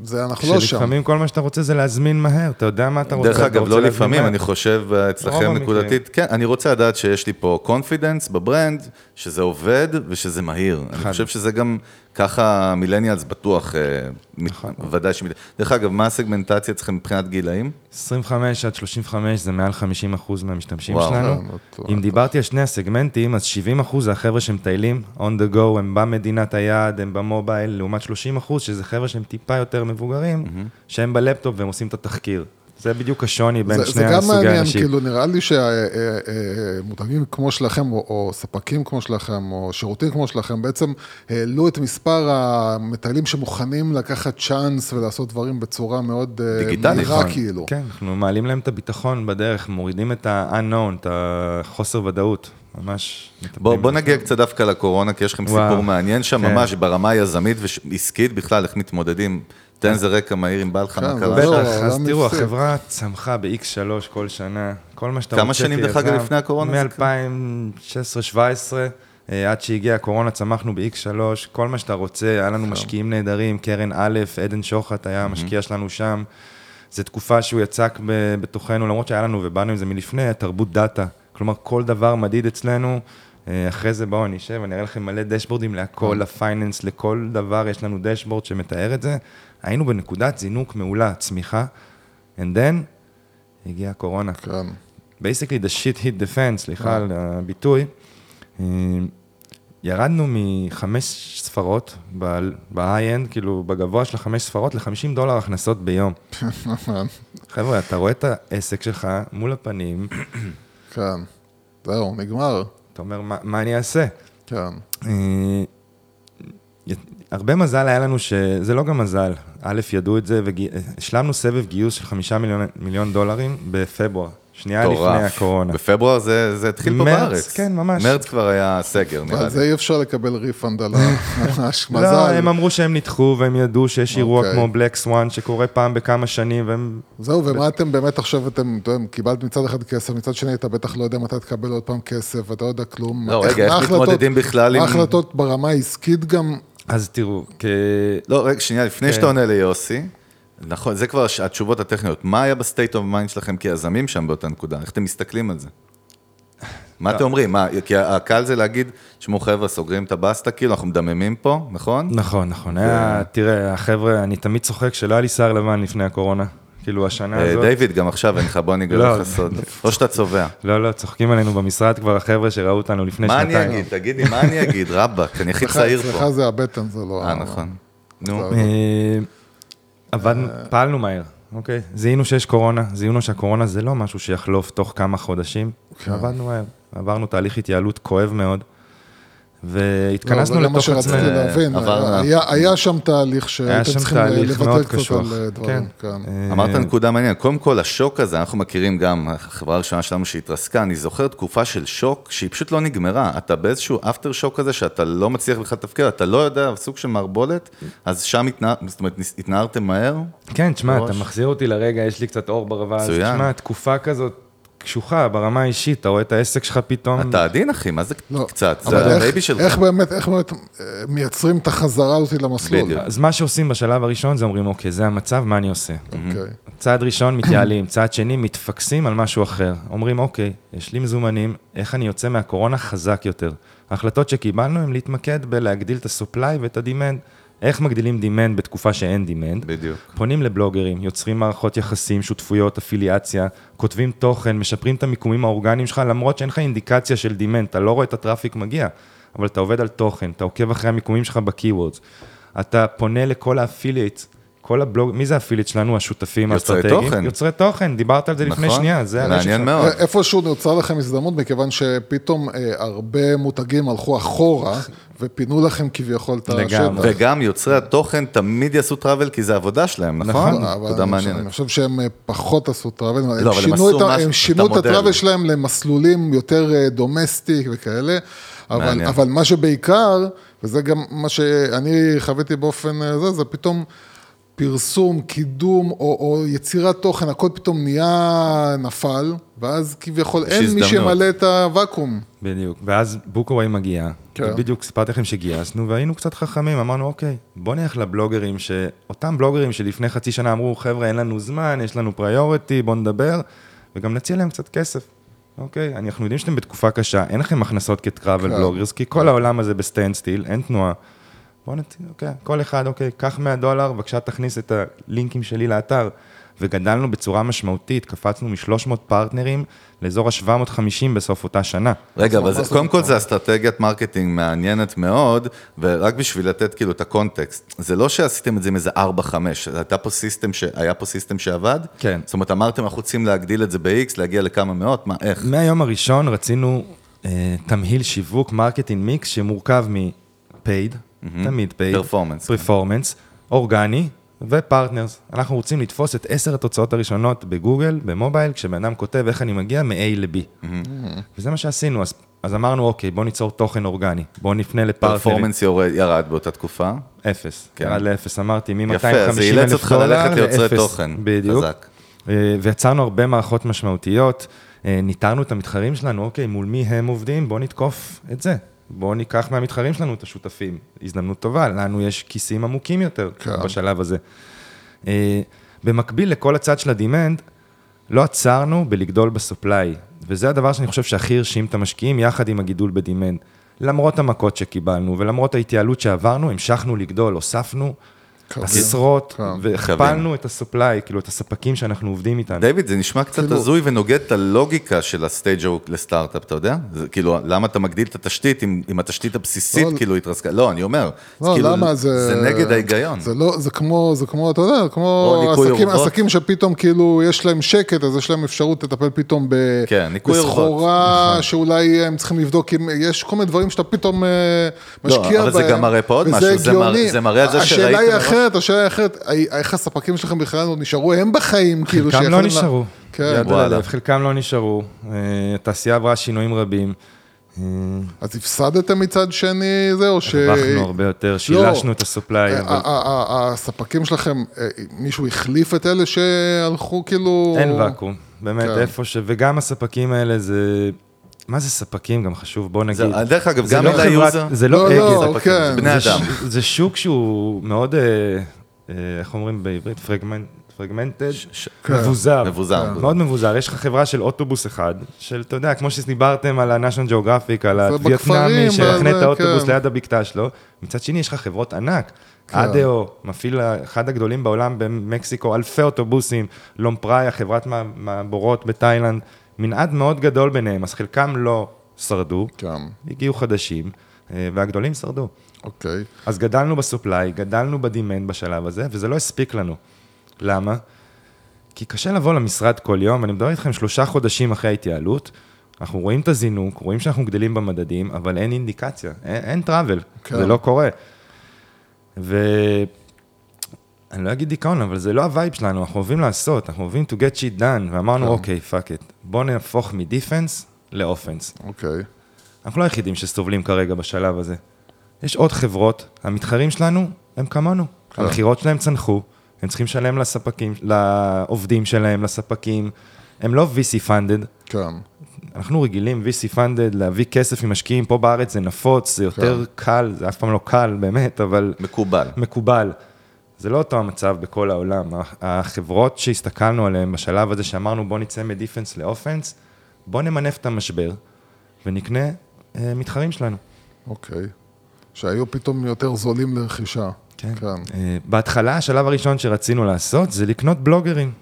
[SPEAKER 10] זה אנחנו לא שם.
[SPEAKER 9] שלפעמים כל מה שאתה רוצה זה להזמין מהר, אתה יודע מה אתה רוצה.
[SPEAKER 8] דרך אגב, לא לפעמים. אני חושב אה, אצלכם. נקודתית, כן, אני רוצה לדעת שיש לי פה confidence ב brand, שזה עובד ושזה מהיר. אני חושב שזה גם ככה מילניאלס בטוח, אה,
[SPEAKER 9] נכון.
[SPEAKER 8] ודאי ש... דרך אגב, מה הסגמנטציה אצלכם מבחינת גילאים?
[SPEAKER 9] 25 עד 35 זה מעל 50 אחוז מהמשתמשים
[SPEAKER 8] וואו.
[SPEAKER 9] שלנו.
[SPEAKER 10] כן, בטוח.
[SPEAKER 9] אם דיברתי על שני הסגמנטים, אז 70 אחוז זה החבר'ה שמטיילים, on the go, הם במדינת היעד, הם במובייל, לעומת 30 אחוז, שזה חבר'ה שהם טיפה יותר מבוגרים, שהם בלפטופ והם עושים את התחקיר. זה בדיוק השוני בין
[SPEAKER 10] זה,
[SPEAKER 9] שני
[SPEAKER 10] זה גם מעניין,
[SPEAKER 9] האנשים.
[SPEAKER 10] כאילו, נראה לי שמותגים כמו שלכם, או, או ספקים כמו שלכם, או שירותים כמו שלכם, בעצם העלו את מספר המטיילים שמוכנים לקחת צ'אנס ולעשות דברים בצורה מאוד אה,
[SPEAKER 8] דיגיטלית,
[SPEAKER 10] מהירה,
[SPEAKER 8] נכון.
[SPEAKER 10] כאילו.
[SPEAKER 9] כן, אנחנו מעלים להם את הביטחון בדרך, מורידים את ה-unknown, את החוסר ודאות. ממש
[SPEAKER 8] בוא, בוא. נגיע קצת דווקא לקורונה, כי יש לכם
[SPEAKER 9] וואו.
[SPEAKER 8] סיפור מעניין שם,
[SPEAKER 9] כן.
[SPEAKER 8] ממש ברמה היזמית ועסקית בכלל, איך מתמודדים. תן איזה רקע מהיר אם בא לך,
[SPEAKER 10] כן,
[SPEAKER 8] מה קרה
[SPEAKER 10] לא-
[SPEAKER 8] שם.
[SPEAKER 9] בטח, אז
[SPEAKER 10] העולם
[SPEAKER 9] תראו. החברה צמחה ב-X3 כל שנה, כל מה שאתה
[SPEAKER 8] כמה
[SPEAKER 9] רוצה
[SPEAKER 8] שנים, דרך אגב, לפני הקורונה זה
[SPEAKER 9] מ-2016-2017, אה, עד שהגיעה הקורונה, צמחנו ב-X3, כל מה שאתה רוצה, היה לנו משקיעים נהדרים, קרן א', עדן שוחט היה המשקיע שלנו שם. זו תקופה שהוא יצק בתוכנו, למרות שהיה לנו, ובאנו עם זה מלפני, תרבות דאטה. כלומר, כל דבר מדיד אצלנו. אה, אחרי זה בואו, אני אשב, אני אראה לכם מלא דשבורדים להכל, לפייננס, לכל דבר, יש לנו דשבורד שמתאר את זה. היינו בנקודת זינוק מעולה, צמיחה, and then הגיעה הקורונה.
[SPEAKER 10] כן.
[SPEAKER 9] basically the shit hit the fan, סליחה על הביטוי. אה, ירדנו מחמש ספרות ב-high-end, כאילו בגבוה של החמש ספרות, ל-50 דולר הכנסות ביום. חבר'ה, אתה רואה את העסק שלך מול הפנים,
[SPEAKER 10] כן. זהו, נגמר.
[SPEAKER 9] אתה אומר, מה, מה אני אעשה?
[SPEAKER 10] כן.
[SPEAKER 9] הרבה מזל היה לנו, שזה לא גם מזל, א', ידעו את זה, והשלמנו סבב גיוס של חמישה מיליון, מיליון דולרים בפברואר, שנייה לפני
[SPEAKER 8] מטורף.
[SPEAKER 9] הקורונה.
[SPEAKER 8] בפברואר זה זה התחיל פה
[SPEAKER 9] מרץ,
[SPEAKER 8] בארץ.
[SPEAKER 9] כן, ממש.
[SPEAKER 8] מרץ כבר היה סגר, נראה לי.
[SPEAKER 10] זה אי אפשר לקבל ריפנד על ממש מזל.
[SPEAKER 9] לא, הם אמרו שהם נדחו, והם ידעו שיש אירוע
[SPEAKER 10] אוקיי.
[SPEAKER 9] כמו בלק סוואן, שקורה פעם בכמה שנים, והם...
[SPEAKER 10] זהו, ומה אתם באמת עכשיו, אתם, אתה יודע, קיבלת מצד אחד כסף, מצד שני אתה בטח לא יודע מתי תקבל עוד פעם כסף, ואתה לא יודע כלום.
[SPEAKER 8] לא, רגע, איך מתמודדים בכלל עם-
[SPEAKER 10] ההחלטות ברמה העסקית גם,
[SPEAKER 9] אז תראו, כ...
[SPEAKER 8] לא, רגע, שנייה, לפני
[SPEAKER 9] כן.
[SPEAKER 8] שאתה עונה ליוסי, נכון, זה כבר התשובות הטכניות. מה היה ב state of mind שלכם כיזמים שם באותה נקודה? איך אתם מסתכלים על זה? מה
[SPEAKER 9] לא.
[SPEAKER 8] אתם אומרים? מה, כי הקל זה להגיד, תשמעו חבר'ה, סוגרים את הבסטה, כאילו, אנחנו מדממים פה, נכון?
[SPEAKER 9] נכון, נכון. היה, תראה, החבר'ה, אני תמיד צוחק שלא היה לי שיער לבן לפני הקורונה. כאילו, השנה
[SPEAKER 8] אה,
[SPEAKER 9] הזאת...
[SPEAKER 8] דיוויד, גם עכשיו אין לך, בוא אני אגלה
[SPEAKER 9] לא.
[SPEAKER 8] לך סוד. או שאתה צובע.
[SPEAKER 9] לא, לא, צוחקים עלינו במשרד כבר החבר'ה שראו אותנו לפני
[SPEAKER 8] מה
[SPEAKER 9] שנתיים.
[SPEAKER 8] אני אגיד? תגיד לי, מה אני אגיד? רבאק, אני הכי צעיר
[SPEAKER 10] אצלך
[SPEAKER 8] פה.
[SPEAKER 10] זה הבטן, זה לא...
[SPEAKER 8] אה, נכון. נו,
[SPEAKER 9] אה, עבדנו, פעלנו מהר, אוקיי? זיהינו שיש קורונה, זיהינו שהקורונה זה לא משהו שיחלוף תוך כמה חודשים.
[SPEAKER 10] כן.
[SPEAKER 9] עבדנו מהר, עברנו תהליך התייעלות כואב מאוד, והתכנסנו
[SPEAKER 10] לא, זה גם מה
[SPEAKER 9] לתוך
[SPEAKER 10] שרציתי
[SPEAKER 9] עצמנו.
[SPEAKER 10] להבין,
[SPEAKER 8] עברנו.
[SPEAKER 10] היה- היה שם תהליך שהייתם צריכים לוותר קצת. על דברים, כן.
[SPEAKER 9] אה,
[SPEAKER 8] אמרת נקודה מעניינת. קודם כל, השוק הזה, אנחנו מכירים גם, החברה הראשונה שלנו שהתרסקה, אני זוכר תקופה של שוק שהיא פשוט לא נגמרה. אתה באיזשהו אפטר שוק כזה שאתה לא מצליח בכלל לתפקד, אתה לא יודע, סוג של מערבולת, אז שם התנערתם מהר.
[SPEAKER 9] כן, תשמע. אתה מחזיר אותי לרגע, יש לי קצת עור ברווז. תשמע, תקופה כזאת קשוחה ברמה האישית, אתה רואה את העסק שלך פתאום.
[SPEAKER 8] אתה עדין, אחי, מה זה
[SPEAKER 10] לא,
[SPEAKER 8] קצת? זה
[SPEAKER 10] איך-
[SPEAKER 8] ה baby שלך.
[SPEAKER 10] איך באמת, איך באמת אה, מייצרים את החזרה הזאת למסלול?
[SPEAKER 8] בדיוק.
[SPEAKER 9] אז מה שעושים בשלב הראשון זה אומרים, אוקיי, זה המצב, מה אני עושה?
[SPEAKER 10] אוקיי.
[SPEAKER 9] צעד ראשון, מתייעלים, צעד שני, מתפקסים על משהו אחר. אומרים, אוקיי, יש לי מזומנים, איך אני יוצא מהקורונה חזק יותר? ההחלטות שקיבלנו הן להתמקד בלהגדיל את ה-supply ואת ה-demand. איך מגדילים demand בתקופה שאין demand?
[SPEAKER 8] בדיוק.
[SPEAKER 9] פונים לבלוגרים, יוצרים מערכות יחסים, שותפויות, אפיליאציה, כותבים תוכן, משפרים את המיקומים האורגניים שלך, למרות שאין לך אינדיקציה של demand, אתה לא רואה את ה traffic מגיע, אבל אתה עובד על תוכן, אתה עוקב אחרי המיקומים שלך ב-keywords. אתה פונה לכל ה affiliates, כל הבלוג, מי זה ה affiliate שלנו? השותפים
[SPEAKER 8] יוצרי
[SPEAKER 9] האסטרטגיים?
[SPEAKER 8] תוכן.
[SPEAKER 9] יוצרי תוכן, דיברת על זה לפני
[SPEAKER 8] נכון,
[SPEAKER 9] שנייה, זה
[SPEAKER 8] מעניין. מאוד.
[SPEAKER 10] איפשהו נוצרה לכם הזדמנות, מכיוון שפתאום אה, הרבה מותגים הלכו אחורה, ופינו לכם כביכול את השטח.
[SPEAKER 8] וגם יוצרי התוכן תמיד יעשו טראבל כי זה עבודה שלהם, נכון?
[SPEAKER 10] נכון, אבל
[SPEAKER 8] תודה
[SPEAKER 10] אני חושב-
[SPEAKER 8] מעניינת.
[SPEAKER 10] אני חושב שהם אה, פחות עשו טראבל,
[SPEAKER 8] אבל
[SPEAKER 10] הם שינו את הם
[SPEAKER 8] את
[SPEAKER 10] שינו את
[SPEAKER 8] המודל.
[SPEAKER 10] הטראבל שלהם למסלולים יותר אה, דומסטיק וכאלה, אבל,
[SPEAKER 8] מעניין.
[SPEAKER 10] אבל מה שבעיקר, וזה גם מה שאני חוויתי באופן אה, זה, זה פתאום פרסום, קידום או, או יצירת תוכן, הכל פתאום נהיה נפל, ואז כביכול אין מי. שימלא את הוואקום.
[SPEAKER 9] בדיוק, ואז Bookaway מגיע,
[SPEAKER 10] כן.
[SPEAKER 9] ובדיוק סיפרתי לכם שגייסנו, והיינו קצת חכמים, אמרנו, אוקיי, בוא נלך לבלוגרים, שאותם בלוגרים שלפני חצי שנה אמרו, חבר'ה, אין לנו זמן, יש לנו priority, בוא נדבר, וגם נציע להם קצת כסף. אוקיי, אנחנו יודעים שאתם בתקופה קשה, אין לכם הכנסות כ travel
[SPEAKER 10] כן.
[SPEAKER 9] bloggers, כי כל העולם הזה ב standstill, אין תנועה. בוא נציע, אוקיי, כל אחד, אוקיי, קח 100 דולר, בבקשה תכניס את הלינקים שלי לאתר. וגדלנו בצורה משמעותית, קפצנו מ-300 פרטנרים לאזור ה-750 בסוף אותה שנה.
[SPEAKER 8] רגע, אבל זה- קודם כל? זה אסטרטגיית marketing מעניינת מאוד, ורק בשביל לתת כאילו את ה context, זה לא שעשיתם את זה עם איזה 4-5, הייתה פה system, ש- היה פה system שעבד?
[SPEAKER 9] כן.
[SPEAKER 8] זאת אומרת, אמרתם, אנחנו רוצים להגדיל את זה ב-X, להגיע לכמה מאות, מה, איך?
[SPEAKER 9] מהיום הראשון רצינו אה, תמהיל שיווק marketing mix שמורכב מ paid, תמיד paid,
[SPEAKER 8] Performance.
[SPEAKER 9] performance, אורגני ו partners. אנחנו רוצים לתפוס את עשר התוצאות הראשונות בגוגל, במובייל, כשבן אדם כותב איך אני מגיע מ-A ל-B. וזה מה שעשינו, אז, אז אמרנו, אוקיי, בוא ניצור תוכן אורגני, בוא נפנה לפרטנרים.
[SPEAKER 8] פרפורמנס ירד באותה תקופה.
[SPEAKER 9] אפס,
[SPEAKER 8] כן.
[SPEAKER 9] ירד לאפס, אמרתי, מ-250
[SPEAKER 8] יפה, אז זה אילץ
[SPEAKER 9] אלף
[SPEAKER 8] אותך
[SPEAKER 9] דולר
[SPEAKER 8] ללכת ליוצרי
[SPEAKER 9] לאפס.
[SPEAKER 8] תוכן.
[SPEAKER 9] בדיוק.
[SPEAKER 8] חזק.
[SPEAKER 9] אה, ויצרנו הרבה מערכות משמעותיות, אה, ניטרנו את המתחרים שלנו, אוקיי, מול מי הם עובדים, בואו נתקוף את זה. בואו ניקח מהמתחרים שלנו את השותפים. הזדמנות טובה, לנו יש כיסים עמוקים יותר
[SPEAKER 10] כן.
[SPEAKER 9] בשלב הזה. אה, במקביל לכל הצד של הדימנד, לא עצרנו בלגדול בסופליי, וזה הדבר שאני חושב שהכי הרשים את המשקיעים, יחד עם הגידול בדימנד. למרות המכות שקיבלנו ולמרות ההתייעלות שעברנו, המשכנו לגדול, הוספנו. עשרות,
[SPEAKER 10] כן.
[SPEAKER 9] והכפלנו את הסופליי, כאילו את הספקים שאנחנו עובדים איתם.
[SPEAKER 8] דיוויד, זה נשמע קצת
[SPEAKER 10] כאילו-
[SPEAKER 8] הזוי ונוגד את הלוגיקה של הסטייג' לסטארט-אפ, אתה יודע? זה כאילו, למה אתה מגדיל את התשתית אם, התשתית הבסיסית
[SPEAKER 10] לא,
[SPEAKER 8] כאילו התרסקה? לא, אני אומר. זה
[SPEAKER 10] לא,
[SPEAKER 8] כאילו,
[SPEAKER 10] למה זה...
[SPEAKER 8] זה נגד ההיגיון.
[SPEAKER 10] זה לא, זה כמו, זה כמו, אתה יודע, כמו עסקים. עסקים שפתאום כאילו יש להם שקט, אז יש להם אפשרות לטפל פתאום ב...
[SPEAKER 8] כן, ניקוי אורוות. נכון.
[SPEAKER 10] בסחורה שאולי הם צריכים לבדוק אם יש כל מיני דברים שאתה פתאום אה, משקיע בהם.
[SPEAKER 8] לא, אבל זה גם מראה פה עוד משהו, זה מראה-. זה על זה
[SPEAKER 10] השאלה
[SPEAKER 8] שראיתם
[SPEAKER 10] היא
[SPEAKER 8] מראש.
[SPEAKER 10] אחרת, השאלה היא אחרת, איך הספקים שלכם בכלל עוד נשארו, הם בחיים, כאילו,
[SPEAKER 9] חלקם לא
[SPEAKER 10] שיכולים לה-
[SPEAKER 9] נשארו,
[SPEAKER 10] כן.
[SPEAKER 8] וואלה.
[SPEAKER 9] חלקם לא נשארו. אה, התעשייה עברה שינויים רבים. אה,
[SPEAKER 10] אז הפסדתם מצד שני זה, או ש...
[SPEAKER 9] הרווחנו הרבה יותר, שילשנו את ה supply,
[SPEAKER 10] אה,
[SPEAKER 9] אבל
[SPEAKER 10] ה- ה- ה- הספקים שלכם, אה, מישהו החליף את אלה שהלכו כאילו...
[SPEAKER 9] אין ואקום. באמת,
[SPEAKER 10] כן.
[SPEAKER 9] איפה ש... וגם הספקים האלה זה... מה זה ספקים? גם חשוב, בוא נגיד.
[SPEAKER 8] זה- דרך אגב,
[SPEAKER 9] זה
[SPEAKER 8] גם
[SPEAKER 9] לא
[SPEAKER 8] user.
[SPEAKER 9] זה לא
[SPEAKER 10] לא,
[SPEAKER 9] אגד.
[SPEAKER 10] לא,
[SPEAKER 8] ספקים,
[SPEAKER 10] כן.
[SPEAKER 8] זה בני
[SPEAKER 9] זה
[SPEAKER 8] אדם.
[SPEAKER 9] ש- זה שוק שהוא מאוד, אה, אה, איך אומרים בעברית? fragment, fragmented?
[SPEAKER 10] כן.
[SPEAKER 9] מבוזר.
[SPEAKER 8] מבוזר.
[SPEAKER 9] מאוד מבוזר. יש לך חברה של אוטובוס אחד, של, אתה יודע, כמו שדיברתם על ה-National Geographic, על הווייטנאמי שיחנה את
[SPEAKER 10] וזה,
[SPEAKER 9] האוטובוס
[SPEAKER 10] כן.
[SPEAKER 9] ליד הבקתה שלו. מצד שני, יש לך חברות ענק.
[SPEAKER 10] כן.
[SPEAKER 9] אדאו, מפעיל אחד הגדולים בעולם במקסיקו, אלפי אוטובוסים, לומפראיה, חברת מע- מעבורות בתאילנד, מנעד מאוד גדול ביניהם, אז חלקם לא שרדו,
[SPEAKER 10] כן,
[SPEAKER 9] הגיעו חדשים, אה, והגדולים שרדו.
[SPEAKER 10] אוקיי.
[SPEAKER 9] אז גדלנו בסופליי, גדלנו בדימנד בשלב הזה, וזה לא הספיק לנו. למה? כי קשה לבוא למשרד כל יום, אני מדבר איתכם שלושה חודשים אחרי ההתייעלות, אנחנו רואים את הזינוק, רואים שאנחנו גדלים במדדים, אבל אין אינדיקציה, אין, אין טראבל,
[SPEAKER 10] כן.
[SPEAKER 9] זה לא קורה. ו... אני לא אגיד דיכאון, אבל זה לא ה vibe שלנו, אנחנו אוהבים לעשות, אנחנו אוהבים to get shit done, ואמרנו,
[SPEAKER 10] כן.
[SPEAKER 9] אוקיי, fuck it, בואו נהפוך מ defense ל offense.
[SPEAKER 10] אוקיי.
[SPEAKER 9] אנחנו לא היחידים שסובלים כרגע בשלב הזה. יש עוד חברות, המתחרים שלנו הם כמונו.
[SPEAKER 10] כן.
[SPEAKER 9] המכירות שלהם צנחו, הם צריכים לשלם לספקים, לעובדים שלהם, לספקים. הם לא VC funded,
[SPEAKER 10] כן.
[SPEAKER 9] אנחנו רגילים VC funded להביא כסף ממשקיעים, פה בארץ זה נפוץ, זה יותר קל, זה אף פעם לא קל באמת, אבל
[SPEAKER 8] מקובל.
[SPEAKER 9] מקובל. זה לא אותו המצב בכל העולם. החברות שהסתכלנו עליהן בשלב הזה, שאמרנו בוא נצא מ defense ל offense, בוא נמנף את המשבר ונקנה אה, מתחרים שלנו.
[SPEAKER 10] אוקיי. שהיו פתאום יותר זולים לרכישה.
[SPEAKER 9] כן.
[SPEAKER 10] כן.
[SPEAKER 9] אה, בהתחלה, השלב הראשון שרצינו לעשות זה לקנות בלוגרים.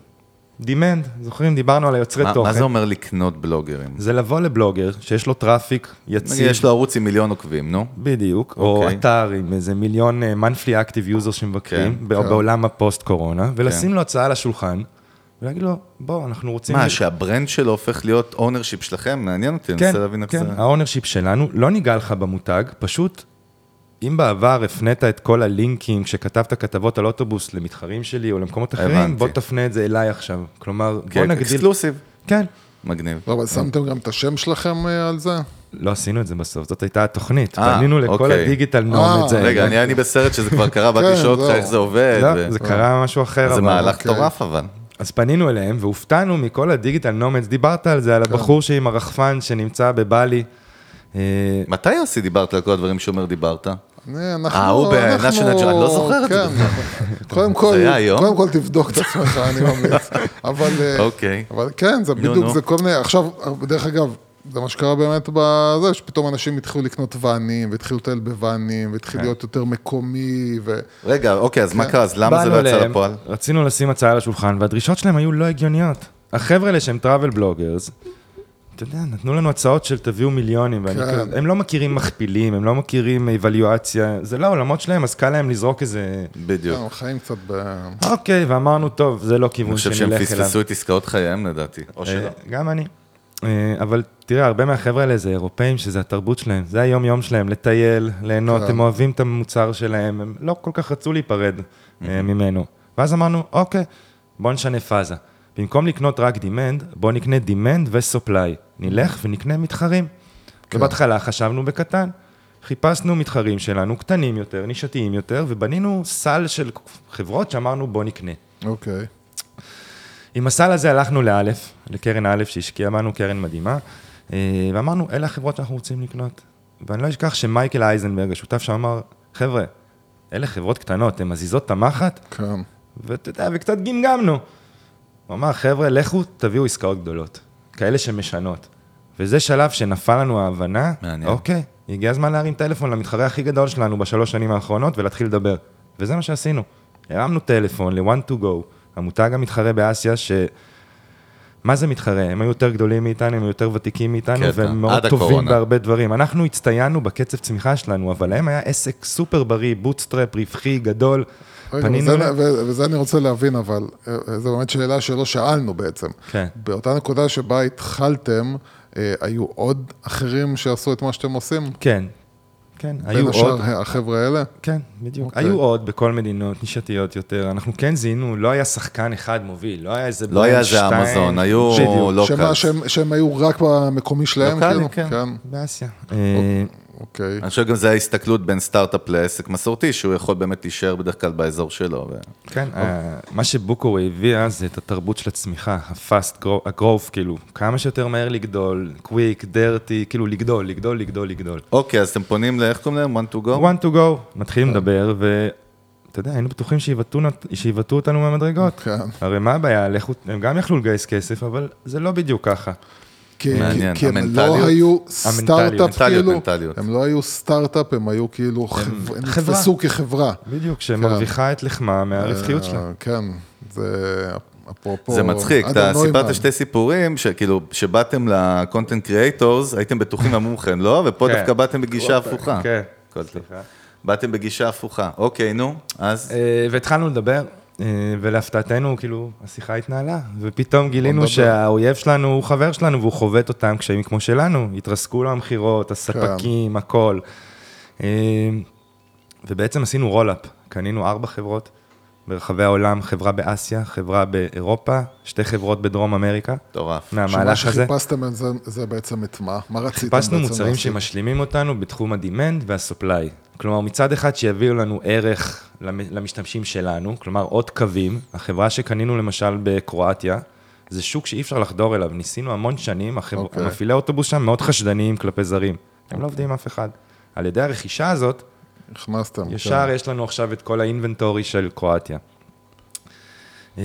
[SPEAKER 9] demand, זוכרים? דיברנו על היוצרי תוכן.
[SPEAKER 8] מה זה אומר לקנות בלוגרים?
[SPEAKER 9] זה לבוא לבלוגר שיש לו traffic יציב.
[SPEAKER 8] נגיד, יש לו ערוץ עם מיליון עוקבים, נו.
[SPEAKER 9] בדיוק, או
[SPEAKER 8] אוקיי.
[SPEAKER 9] אתר עם איזה מיליון אה, monthly active users שמבקרים,
[SPEAKER 8] כן,
[SPEAKER 10] כן.
[SPEAKER 9] בעולם ה post-קורונה, ולשים לו הצעה על השולחן, ולהגיד לו, בוא, אנחנו רוצים...
[SPEAKER 8] מה,
[SPEAKER 9] שה
[SPEAKER 8] brand שלו הופך להיות ownership שלכם? מעניין אותי, אני
[SPEAKER 9] כן,
[SPEAKER 8] מנסה להבין איך
[SPEAKER 9] כן,
[SPEAKER 8] זה...
[SPEAKER 9] ה ownership שלנו, לא ניגע לך במותג, פשוט, אם בעבר הפנית את כל הלינקים, כשכתבת כתבות על אוטובוס למתחרים שלי או למקומות אחרים,
[SPEAKER 8] הבנתי.
[SPEAKER 9] בוא תפנה את זה אליי עכשיו. כלומר, בוא
[SPEAKER 8] כן,
[SPEAKER 9] נגדיל...
[SPEAKER 8] exclusive.
[SPEAKER 9] כן.
[SPEAKER 8] מגניב.
[SPEAKER 10] לא, אבל שמתם גם את השם שלכם אה, על זה?
[SPEAKER 9] לא עשינו את זה בסוף, זאת הייתה התוכנית.
[SPEAKER 8] אה,
[SPEAKER 9] פנינו לכל
[SPEAKER 8] אוקיי.
[SPEAKER 9] הדיגיטל
[SPEAKER 10] אה,
[SPEAKER 9] נום את זה.
[SPEAKER 8] רגע, אני אני בסרט שזה כבר קרה, באתי
[SPEAKER 10] כן,
[SPEAKER 8] לשאול אותך. איך זה עובד.
[SPEAKER 9] לא, זה קרה משהו אחר.
[SPEAKER 8] זה מהלך
[SPEAKER 10] אוקיי.
[SPEAKER 8] מטורף אבל.
[SPEAKER 9] אז פנינו אליהם, והופתענו מכל הדיגיטל נומדס, דיברת על זה, על
[SPEAKER 8] כן.
[SPEAKER 9] הבחור שעם הרחפן שנמצא בבלי. אה,
[SPEAKER 8] מתי יוסי דיברת על כל הדברים שאומר דיברת?
[SPEAKER 10] אני- אנחנו...
[SPEAKER 8] אה, הוא ב-National
[SPEAKER 10] אנחנו-
[SPEAKER 8] Geo- אני לא זוכר את זה
[SPEAKER 10] כן. קודם כל,
[SPEAKER 8] היה היום?
[SPEAKER 10] קודם כל תבדוק את עצמך, אני ממליץ. אבל... אה,
[SPEAKER 8] אוקיי.
[SPEAKER 10] אבל כן, זה בדיוק. זה כל מיני... עכשיו, דרך אגב, זה מה שקרה באמת בזה, שפתאום אנשים התחילו לקנות ואנים, והתחילו לטייל בוואנים, והתחיל
[SPEAKER 8] כן.
[SPEAKER 10] להיות יותר מקומי, ו...
[SPEAKER 8] רגע, אוקיי, אז מה
[SPEAKER 10] כן.
[SPEAKER 8] קרה? אז למה זה לא יצא לפועל?
[SPEAKER 9] רצינו לשים הצעה על השולחן, והדרישות שלהם היו לא הגיוניות. החבר'ה האלה שהם טראבל בלוגרס, אתה יודע, נתנו לנו הצעות של תביאו מיליונים, ואני
[SPEAKER 10] כן.
[SPEAKER 9] כזה, הם לא מכירים מכפילים, הם לא מכירים אבליואציה, זה לא העולמות שלהם, אז קל להם לזרוק איזה...
[SPEAKER 8] בדיוק.
[SPEAKER 10] כן, חיים קצת ב...
[SPEAKER 9] אוקיי, ואמרנו, טוב, זה לא
[SPEAKER 8] אני
[SPEAKER 9] כיוון
[SPEAKER 8] חושב שהם
[SPEAKER 9] שנלך אליו.
[SPEAKER 8] פספסו את עסקאות חייהם לדעתי, או שלא.
[SPEAKER 9] אה, גם אני. אה, אבל תראה, הרבה מהחבר'ה האלה זה אירופאים, שזה התרבות שלהם, זה היום-יום שלהם, לטייל, ליהנות,
[SPEAKER 10] כן.
[SPEAKER 9] הם אוהבים את המוצר שלהם, הם לא כל כך רצו להיפרד אה, ממנו. ואז אמרנו, אוקיי, בוא נשנה פאזה. במקום לקנות רק demand, בוא נקנה demand ו supply. נלך ונקנה מתחרים. ובהתחלה חשבנו בקטן. חיפשנו מתחרים שלנו, קטנים יותר, נישתיים יותר, ובנינו סל של חברות שאמרנו, בוא נקנה.
[SPEAKER 10] אוקיי.
[SPEAKER 9] עם הסל הזה הלכנו לאלף, לקרן א' שהשקיעה בנו, קרן מדהימה, אה, ואמרנו, אלה החברות שאנחנו רוצים לקנות. ואני לא אשכח שמייקל אייזנברג, השותף שם, אמר, חבר'ה, אלה חברות קטנות, הן מזיזות את המחט,
[SPEAKER 10] כן.
[SPEAKER 9] ואתה יודע, וקצת גמגמנו. הוא אמר, חבר'ה, לכו, תביאו עסקאות גדולות, כאלה שמשנות. וזה שלב שנפל לנו ההבנה,
[SPEAKER 8] מעניין.
[SPEAKER 9] אוקיי, הגיע הזמן להרים טלפון למתחרה הכי גדול שלנו בשלוש שנים האחרונות ולהתחיל לדבר. וזה מה שעשינו. הרמנו טלפון ל-12Go, המותג המתחרה באסיה, ש... מה זה מתחרה? הם היו יותר גדולים מאיתנו, הם היו יותר ותיקים מאיתנו,
[SPEAKER 8] קטע,
[SPEAKER 9] והם מאוד טובים
[SPEAKER 8] הקורונה.
[SPEAKER 9] בהרבה דברים. אנחנו הצטיינו בקצב צמיחה שלנו, אבל להם היה עסק סופר בריא, bootstrapped, רווחי, גדול. פנינו
[SPEAKER 10] וזה, וזה אני רוצה להבין, אבל אה, זו באמת שאלה שלא שאלנו בעצם.
[SPEAKER 9] כן.
[SPEAKER 10] באותה נקודה שבה התחלתם, אה, היו עוד אחרים שעשו את מה שאתם עושים?
[SPEAKER 9] כן, כן,
[SPEAKER 10] בין
[SPEAKER 9] היו
[SPEAKER 10] השאר
[SPEAKER 9] עוד.
[SPEAKER 10] החבר'ה האלה?
[SPEAKER 9] כן, בדיוק.
[SPEAKER 10] אוקיי.
[SPEAKER 9] היו עוד בכל מדינות נישתיות יותר. אנחנו כן זיהינו, לא היה שחקן אחד מוביל, לא היה איזה
[SPEAKER 8] לא היה איזה. אמזון, היו לוקלס.
[SPEAKER 10] שמה, שהם, שהם היו רק במקומי שלהם?
[SPEAKER 8] לוקאלי,
[SPEAKER 10] כאילו?
[SPEAKER 8] כן.
[SPEAKER 10] כן.
[SPEAKER 9] באסיה.
[SPEAKER 10] אוקיי.
[SPEAKER 8] אני חושב גם זה ההסתכלות בין סטארט-אפ לעסק מסורתי, שהוא יכול באמת להישאר בדרך כלל באזור שלו. ו...
[SPEAKER 9] כן, אה, מה שבוקו הביאה זה את התרבות של הצמיחה, ה-fast grow- ה-growth, כאילו, כמה שיותר מהר לגדול, quick, dirty, כאילו לגדול, לגדול, לגדול, לגדול.
[SPEAKER 8] אוקיי, אז אתם פונים לאיך קוראים להם? one to go?
[SPEAKER 9] one to go, מתחילים לדבר, ואתה יודע, היינו בטוחים שיבטאו אותנו מהמדרגות.
[SPEAKER 10] כן.
[SPEAKER 9] הרי מה הבעיה, הם גם יכלו לגייס כסף, אבל זה לא בדיוק ככה.
[SPEAKER 10] כי,
[SPEAKER 8] מעניין,
[SPEAKER 10] כי, הם? לא היו סטארט-אפ כאילו,
[SPEAKER 8] מנטליות.
[SPEAKER 10] הם לא היו סטארט-אפ, הם היו כאילו, הם. נתפסו כחברה.
[SPEAKER 9] בדיוק, שמרוויחה את לחמה מהרווחיות שלה.
[SPEAKER 10] אה, כן, זה אפרופו...
[SPEAKER 8] זה מצחיק, אתה. סיפרת שתי סיפורים, שכאילו, שבאתם ל-content creators, הייתם בטוחים אמרו לכם לא, ופה
[SPEAKER 9] כן.
[SPEAKER 8] דווקא באתם בגישה הפוכה.
[SPEAKER 9] כן.
[SPEAKER 8] טוב. באתם בגישה הפוכה. אוקיי, נו, אז?
[SPEAKER 9] אה, והתחלנו לדבר, ולהפתעתנו, כאילו, השיחה התנהלה, ופתאום גילינו
[SPEAKER 10] נדבר.
[SPEAKER 9] שהאויב שלנו הוא חבר שלנו, והוא חובט אותם קשיים כמו שלנו, התרסקו לו המכירות, הספקים, הכל. אה, ובעצם עשינו roll-up, קנינו ארבע חברות ברחבי העולם, חברה באסיה, חברה באירופה, שתי חברות בדרום אמריקה,
[SPEAKER 8] מטורף.
[SPEAKER 10] שמה
[SPEAKER 9] מהמהלך הזה.
[SPEAKER 10] שחיפשתם את זה, זה בעצם את מה? מה רציתם
[SPEAKER 9] חיפשנו
[SPEAKER 10] בעצם
[SPEAKER 9] מוצרים
[SPEAKER 10] להשיג?
[SPEAKER 9] שמשלימים אותנו בתחום ה demand וה supply. כלומר, מצד אחד שיביאו לנו ערך למ- למשתמשים שלנו, כלומר עוד קווים. החברה שקנינו למשל בקרואטיה, זה שוק שאי אפשר לחדור אליו. ניסינו המון שנים, החבר...
[SPEAKER 10] אוקיי.
[SPEAKER 9] המפעילי אוטובוס שם מאוד חשדניים כלפי זרים. הם לא עובדים עם אף אחד. על ידי הרכישה הזאת,
[SPEAKER 10] הכנסתם.
[SPEAKER 9] ישר
[SPEAKER 10] כן.
[SPEAKER 9] יש לנו עכשיו את כל ה inventory של קרואטיה. אה,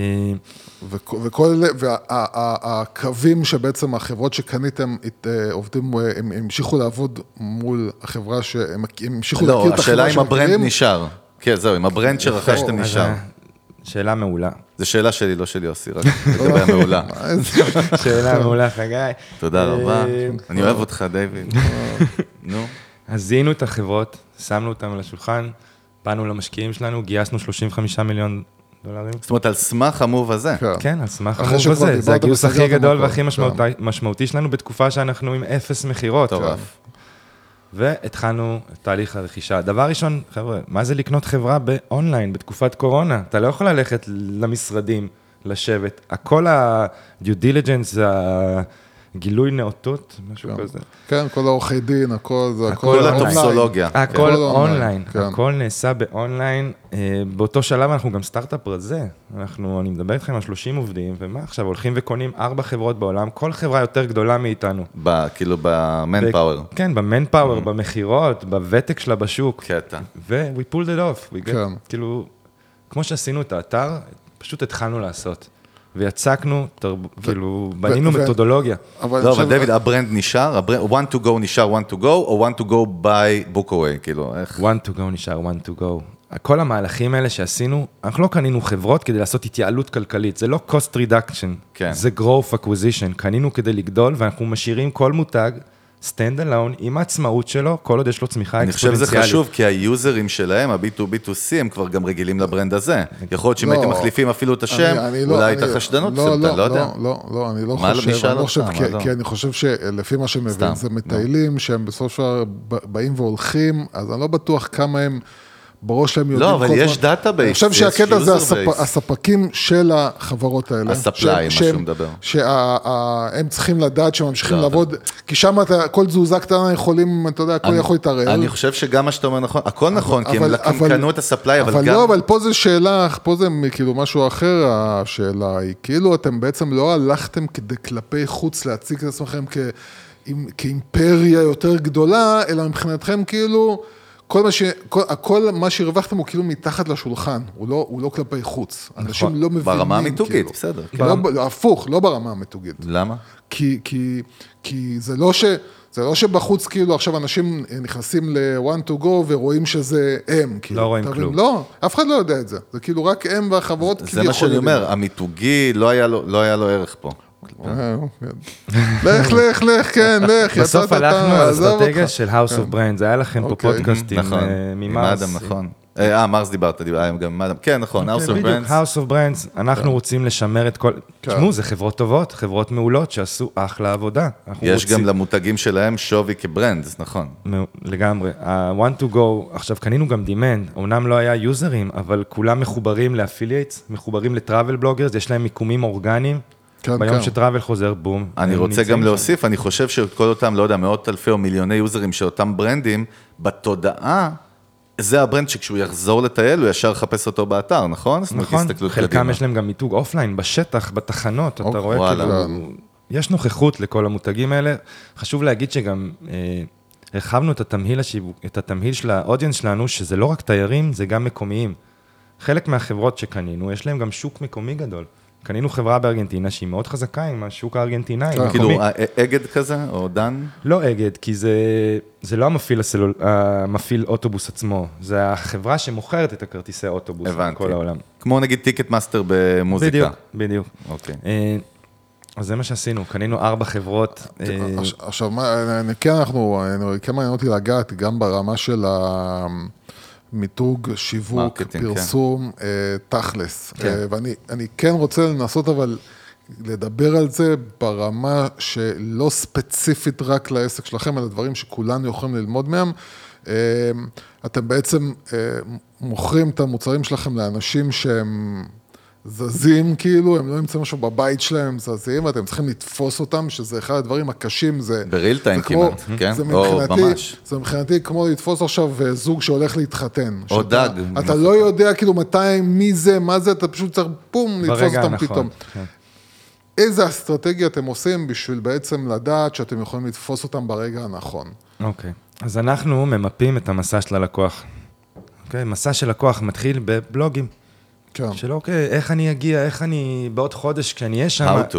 [SPEAKER 10] וכ- וכל והקווים שבעצם החברות שקניתם אה, עובדים, אה, הם המשיכו לעבוד מול החברה שהם הם המשיכו
[SPEAKER 8] לא,
[SPEAKER 10] להכיר את
[SPEAKER 8] השאלה
[SPEAKER 10] החברה
[SPEAKER 8] אם ה
[SPEAKER 10] brand?
[SPEAKER 8] נשאר. כן, זהו, אם ה brand
[SPEAKER 10] שרכשתם
[SPEAKER 8] נשאר.
[SPEAKER 9] שאלה מעולה.
[SPEAKER 8] זו שאלה שלי, לא של יוסי, רק לגבי המעולה.
[SPEAKER 9] שאלה מעולה, חגי.
[SPEAKER 8] תודה רבה. אני אוהב אותך, דיוויד. נו.
[SPEAKER 9] אז זיהינו את החברות, שמנו אותן על השולחן, באנו למשקיעים שלנו, גייסנו 35 מיליון דולרים.
[SPEAKER 8] זאת אומרת, על סמך המוב הזה.
[SPEAKER 9] כן, על סמך המוב הזה. זה הגיוס הכי גדול. והכי
[SPEAKER 10] כן.
[SPEAKER 9] משמעותי- משמעותי שלנו בתקופה שאנחנו עם אפס מכירות.
[SPEAKER 8] מטורף.
[SPEAKER 9] והתחלנו את תהליך הרכישה. דבר ראשון, חבר'ה, מה זה לקנות חברה באונליין, בתקופת קורונה? אתה לא יכול ללכת למשרדים, לשבת. הכל ה-due diligence, הגילוי נאותות, משהו כזה.
[SPEAKER 10] כן, כל העורכי דין, הכל זה,
[SPEAKER 9] הכל
[SPEAKER 10] הכל
[SPEAKER 9] אונליין.
[SPEAKER 8] הטופסולוגיה.
[SPEAKER 9] הכל
[SPEAKER 10] הכל online,
[SPEAKER 9] online,
[SPEAKER 10] כן.
[SPEAKER 9] הכל נעשה באונליין. אה, באותו שלב אנחנו גם סטארט-אפ רזה. אנחנו, אני מדבר איתכם על 30 עובדים, ומה עכשיו, הולכים וקונים ארבע חברות בעולם, כל חברה יותר גדולה מאיתנו.
[SPEAKER 8] ב- כאילו ב manpower.
[SPEAKER 9] כן, ב manpower, במכירות, בוותק שלה בשוק.
[SPEAKER 8] קטע.
[SPEAKER 9] ו- we pulled it off. We get,
[SPEAKER 10] כן.
[SPEAKER 9] כאילו, כמו שעשינו את האתר, פשוט התחלנו לעשות. ויצקנו, תרב... כאילו, בנינו
[SPEAKER 10] ו-
[SPEAKER 9] מתודולוגיה.
[SPEAKER 10] אבל
[SPEAKER 8] לא, אבל דיוויד, ה brand נשאר, הברנד, one to go נשאר one to go, או one to go by book away, כאילו, איך?
[SPEAKER 9] one to go נשאר one to go. כל המהלכים האלה שעשינו, אנחנו לא קנינו חברות כדי לעשות התייעלות כלכלית, זה לא cost reduction,
[SPEAKER 8] כן.
[SPEAKER 9] זה growth acquisition, קנינו כדי לגדול ואנחנו משאירים כל מותג stand alone עם העצמאות שלו, כל עוד יש לו צמיחה
[SPEAKER 8] אני חושב שזה
[SPEAKER 9] אקספוננציאלית.
[SPEAKER 8] חשוב, כי היוזרים שלהם, ה-B2B2C, הם כבר גם רגילים ל brand הזה. יכול להיות שאם
[SPEAKER 10] לא.
[SPEAKER 8] הייתם מחליפים אפילו את השם,
[SPEAKER 10] לא-
[SPEAKER 8] אולי הייתה חשדנות,
[SPEAKER 10] לא,
[SPEAKER 8] אתה לא יודע.
[SPEAKER 10] לא, לא, לא, אני לא
[SPEAKER 8] מה,
[SPEAKER 10] חושב, אני לא? חושב, כי-
[SPEAKER 8] לא?
[SPEAKER 10] אני חושב שלפי מה שמבין, זה. מטיילים שהם בסופו של דבר ב- באים והולכים, אז אני לא בטוח כמה הם... בראש שלהם יודעים...
[SPEAKER 8] לא, אבל
[SPEAKER 10] כל
[SPEAKER 8] יש. database,
[SPEAKER 10] אני חושב שהקטע זה הספ... הספקים של החברות האלה.
[SPEAKER 8] ה supply,
[SPEAKER 10] מה
[SPEAKER 8] שהוא מדבר.
[SPEAKER 10] שהם צריכים לדעת שהם ממשיכים
[SPEAKER 8] לא,
[SPEAKER 10] לעבוד, כי שם אתה- כל תזוזה קטנה יכולים, אתה יודע, הכל
[SPEAKER 8] אני-
[SPEAKER 10] יכול להתערער.
[SPEAKER 8] אני חושב שגם מה שאתה אומר נכון, הכל נכון, כי הם
[SPEAKER 10] אבל-
[SPEAKER 8] לק-
[SPEAKER 10] אבל-
[SPEAKER 8] קנו את הספליי, אבל
[SPEAKER 10] אבל
[SPEAKER 8] גם...
[SPEAKER 10] לא, אבל פה זה שאלה, פה זה כאילו משהו אחר, השאלה היא, כאילו אתם בעצם לא הלכתם כדי כלפי חוץ להציג את עצמכם כ, כאימפריה יותר גדולה, אלא מבחינתכם כאילו, כל מה, ש, כל, הכל מה שהרווחתם הוא כאילו מתחת לשולחן, הוא לא, הוא לא כלפי חוץ. אנשים לא מבינים,
[SPEAKER 8] ברמה המיתוגית,
[SPEAKER 10] כאילו.
[SPEAKER 8] בסדר.
[SPEAKER 10] לא, לא, הפוך, לא ברמה המיתוגית.
[SPEAKER 8] למה?
[SPEAKER 10] כי, כי, כי זה לא ש... זה לא שבחוץ כאילו עכשיו אנשים נכנסים ל-one to go ורואים שזה הם. כאילו,
[SPEAKER 9] לא רואים
[SPEAKER 10] אתה מבין?
[SPEAKER 9] כלום.
[SPEAKER 10] לא, אף אחד לא יודע את זה. זה כאילו רק הם והחברות
[SPEAKER 8] זה מה שאני אומר, המיתוגי, לא היה לו- לא היה לו ערך פה.
[SPEAKER 10] אה, לך, לך, לך, כן, לך,
[SPEAKER 9] בסוף
[SPEAKER 10] יצאת,
[SPEAKER 9] הלכנו
[SPEAKER 10] אתה,
[SPEAKER 9] על
[SPEAKER 10] עזוב
[SPEAKER 9] אסטרטגיה. של House of Brands, היה לכם פה
[SPEAKER 10] אוקיי.
[SPEAKER 9] פודקאסטים
[SPEAKER 8] נכון,
[SPEAKER 9] אה.
[SPEAKER 8] אדם, נכון. אה, מרס דיברת, דיברת גם עם אדם. כן, נכון, House of Brands.
[SPEAKER 9] House of Brands, אנחנו רוצים לשמר את כל...
[SPEAKER 10] כן.
[SPEAKER 9] תשמעו, זה חברות טובות, חברות מעולות שעשו אחלה עבודה.
[SPEAKER 8] יש גם למותגים שלהם שווי כ brand,
[SPEAKER 9] נכון. לגמרי. ה-12Go, עכשיו קנינו גם demand, אמנם לא היה יוזרים, אבל כולם מחוברים ל affiliates, מחוברים ל travel bloggers, יש להם מיקומים אורגניים.
[SPEAKER 10] כן,
[SPEAKER 9] ביום
[SPEAKER 10] כן.
[SPEAKER 9] ש travel חוזר, בום.
[SPEAKER 8] אני רוצה גם
[SPEAKER 9] שם.
[SPEAKER 8] להוסיף, אני חושב שכל אותם, לא יודע, מאות אלפי או מיליוני יוזרים של אותם ברנדים, בתודעה, זה ה brand שכשהוא יחזור לטייל, הוא ישר יחפש אותו באתר, נכון?
[SPEAKER 9] נכון, חלקם. יש להם גם מיתוג offline, בשטח, בתחנות, אתה
[SPEAKER 10] אוקיי,
[SPEAKER 9] רואה. כאילו, יש נוכחות לכל המותגים האלה. חשוב להגיד שגם אה, הרחבנו את התמהיל, השיווק, את התמהיל של ה audience שלנו, שזה לא רק תיירים, זה גם מקומיים. חלק מהחברות שקנינו, יש להם גם שוק מקומי גדול. קנינו חברה בארגנטינה שהיא מאוד חזקה עם השוק הארגנטינאי. המקומי.
[SPEAKER 8] כאילו, אה, אגד כזה, או דן?
[SPEAKER 9] לא אגד, כי זה, זה לא המפעיל, הסלול, המפעיל אוטובוס עצמו, זה החברה שמוכרת את הכרטיסי האוטובוס
[SPEAKER 8] הבנתי.
[SPEAKER 9] בכל העולם.
[SPEAKER 8] כמו נגיד Ticketmaster במוזיקה.
[SPEAKER 9] בדיוק, בדיוק.
[SPEAKER 8] אוקיי.
[SPEAKER 9] אה, אז זה מה שעשינו, קנינו ארבע חברות. אה,
[SPEAKER 10] עכש- עכשיו, כן, אנחנו, כן מעניין אותי לגעת גם ברמה של המיתוג, שיווק,
[SPEAKER 8] marketing, כן.
[SPEAKER 10] פרסום, אה, תכלס.
[SPEAKER 9] כן.
[SPEAKER 10] אה, ואני אני כן רוצה לנסות אבל לדבר על זה ברמה שלא ספציפית רק לעסק שלכם, אלא דברים שכולנו יכולים ללמוד מהם. אה, אתם בעצם מוכרים את המוצרים שלכם לאנשים שהם... זזים כאילו, הם לא נמצאים עכשיו בבית שלהם, הם זזים, ואתם צריכים לתפוס אותם, שזה אחד הדברים הקשים, זה...
[SPEAKER 8] בריל טיים כמעט, כן?
[SPEAKER 10] זה
[SPEAKER 8] או
[SPEAKER 10] מבחינתי,
[SPEAKER 8] ממש.
[SPEAKER 10] זה מבחינתי כמו לתפוס עכשיו אה, זוג שהולך להתחתן.
[SPEAKER 8] או
[SPEAKER 10] שאתה-
[SPEAKER 8] דג.
[SPEAKER 10] אתה לא יודע כאילו מתי, מי זה, מה זה, אתה פשוט צריך בום, לתפוס אותם
[SPEAKER 9] הנכון,
[SPEAKER 10] פתאום.
[SPEAKER 9] כן.
[SPEAKER 10] איזה אסטרטגיה אתם עושים בשביל בעצם לדעת שאתם יכולים לתפוס אותם ברגע הנכון?
[SPEAKER 9] אוקיי, אז אנחנו ממפים את המסע של הלקוח. אוקיי, מסע של לקוח מתחיל בבלוגים.
[SPEAKER 10] כן.
[SPEAKER 9] של אוקיי, איך אני אגיע, איך אני בעוד חודש כשאני אהיה שם...
[SPEAKER 8] How to.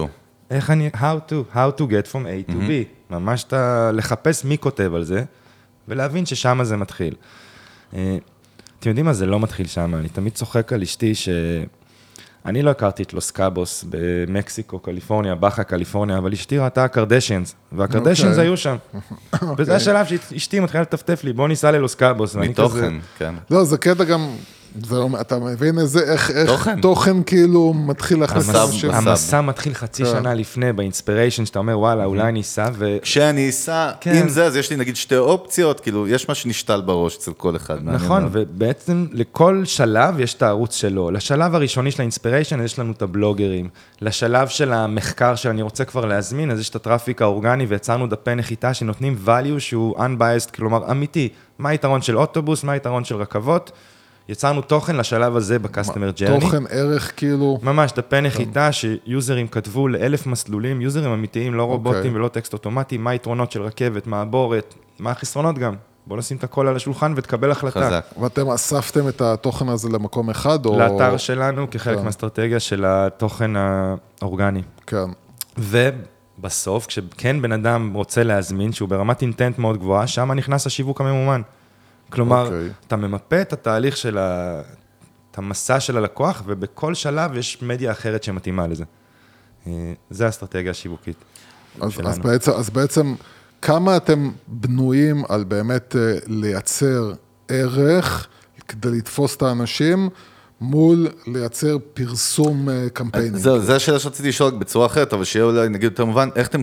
[SPEAKER 9] איך אני, how to, how to get from A to B. ממש אתה, לחפש מי כותב על זה, ולהבין ששם זה מתחיל. אה, אתם יודעים מה, זה לא מתחיל שם, אני תמיד צוחק על אשתי ש... אני לא הכרתי את לוס קאבוס במקסיקו, קליפורניה, באחה, קליפורניה, אבל אשתי ראתה קרדשיאנס, והקרדשיאנס
[SPEAKER 10] אוקיי.
[SPEAKER 9] היו שם. וזה השלב שאשתי מתחילה לטפטף לי, בוא ניסע ללוס קאבוס. ואני כזה-
[SPEAKER 8] מתוכן, כן.
[SPEAKER 10] לא, זה קטע גם, אתה מבין איזה, איך, איך
[SPEAKER 8] תוכן.
[SPEAKER 10] תוכן כאילו מתחיל להכניס אנשים.
[SPEAKER 8] המסע-
[SPEAKER 9] מתחיל חצי
[SPEAKER 10] כן.
[SPEAKER 9] שנה לפני, ב inspiration, שאתה אומר, וואלה, אולי אני אסע, ו...
[SPEAKER 8] כשאני אסע,
[SPEAKER 9] כן.
[SPEAKER 8] עם זה, אז יש לי נגיד שתי אופציות, כאילו, יש מה שנשתל בראש אצל כל אחד.
[SPEAKER 9] נכון. ובעצם לכל שלב יש את הערוץ שלו. לשלב הראשוני של ה inspiration, יש לנו את הבלוגרים. לשלב של המחקר שאני רוצה כבר להזמין, אז יש את ה traffic האורגני, ויצרנו דפי נחיתה שנותנים value שהוא unbiased, כלומר אמיתי. מה היתרון של אוטובוס, מה היתרון של רכבות. יצרנו תוכן לשלב הזה ב-customer journey.
[SPEAKER 10] תוכן, ערך, כאילו,
[SPEAKER 9] ממש, דפי נחיתה שיוזרים כתבו לאלף מסלולים, יוזרים אמיתיים, לא רובוטים
[SPEAKER 10] אוקיי.
[SPEAKER 9] ולא טקסט אוטומטי, מה היתרונות של רכבת, מעבורת, מה החסרונות גם. בוא נשים את הכל על השולחן ותקבל החלטה.
[SPEAKER 8] חזק.
[SPEAKER 10] ואתם אספתם את התוכן הזה למקום אחד, או...
[SPEAKER 9] לאתר שלנו כחלק
[SPEAKER 10] כן.
[SPEAKER 9] מהאסטרטגיה של התוכן האורגני.
[SPEAKER 10] כן.
[SPEAKER 9] ובסוף, כשכן בן אדם רוצה להזמין, שהוא ברמת אינטנט מאוד גבוהה, שם נכנס השיווק הממומן. כלומר,
[SPEAKER 10] אוקיי.
[SPEAKER 9] אתה ממפה את התהליך של ה... את המסע של הלקוח, ובכל שלב יש מדיה אחרת שמתאימה לזה. אה, זה האסטרטגיה השיווקית.
[SPEAKER 10] אז,
[SPEAKER 9] שלנו.
[SPEAKER 10] אז, בעצם, אז בעצם, כמה אתם בנויים על באמת אה, לייצר ערך כדי לתפוס את האנשים, מול לייצר פרסום אה, קמפיינים?
[SPEAKER 8] זהו, זו השאלה שרציתי לשאול בצורה אחרת, אבל שיהיה אולי נגיד יותר מובן, איך אתם,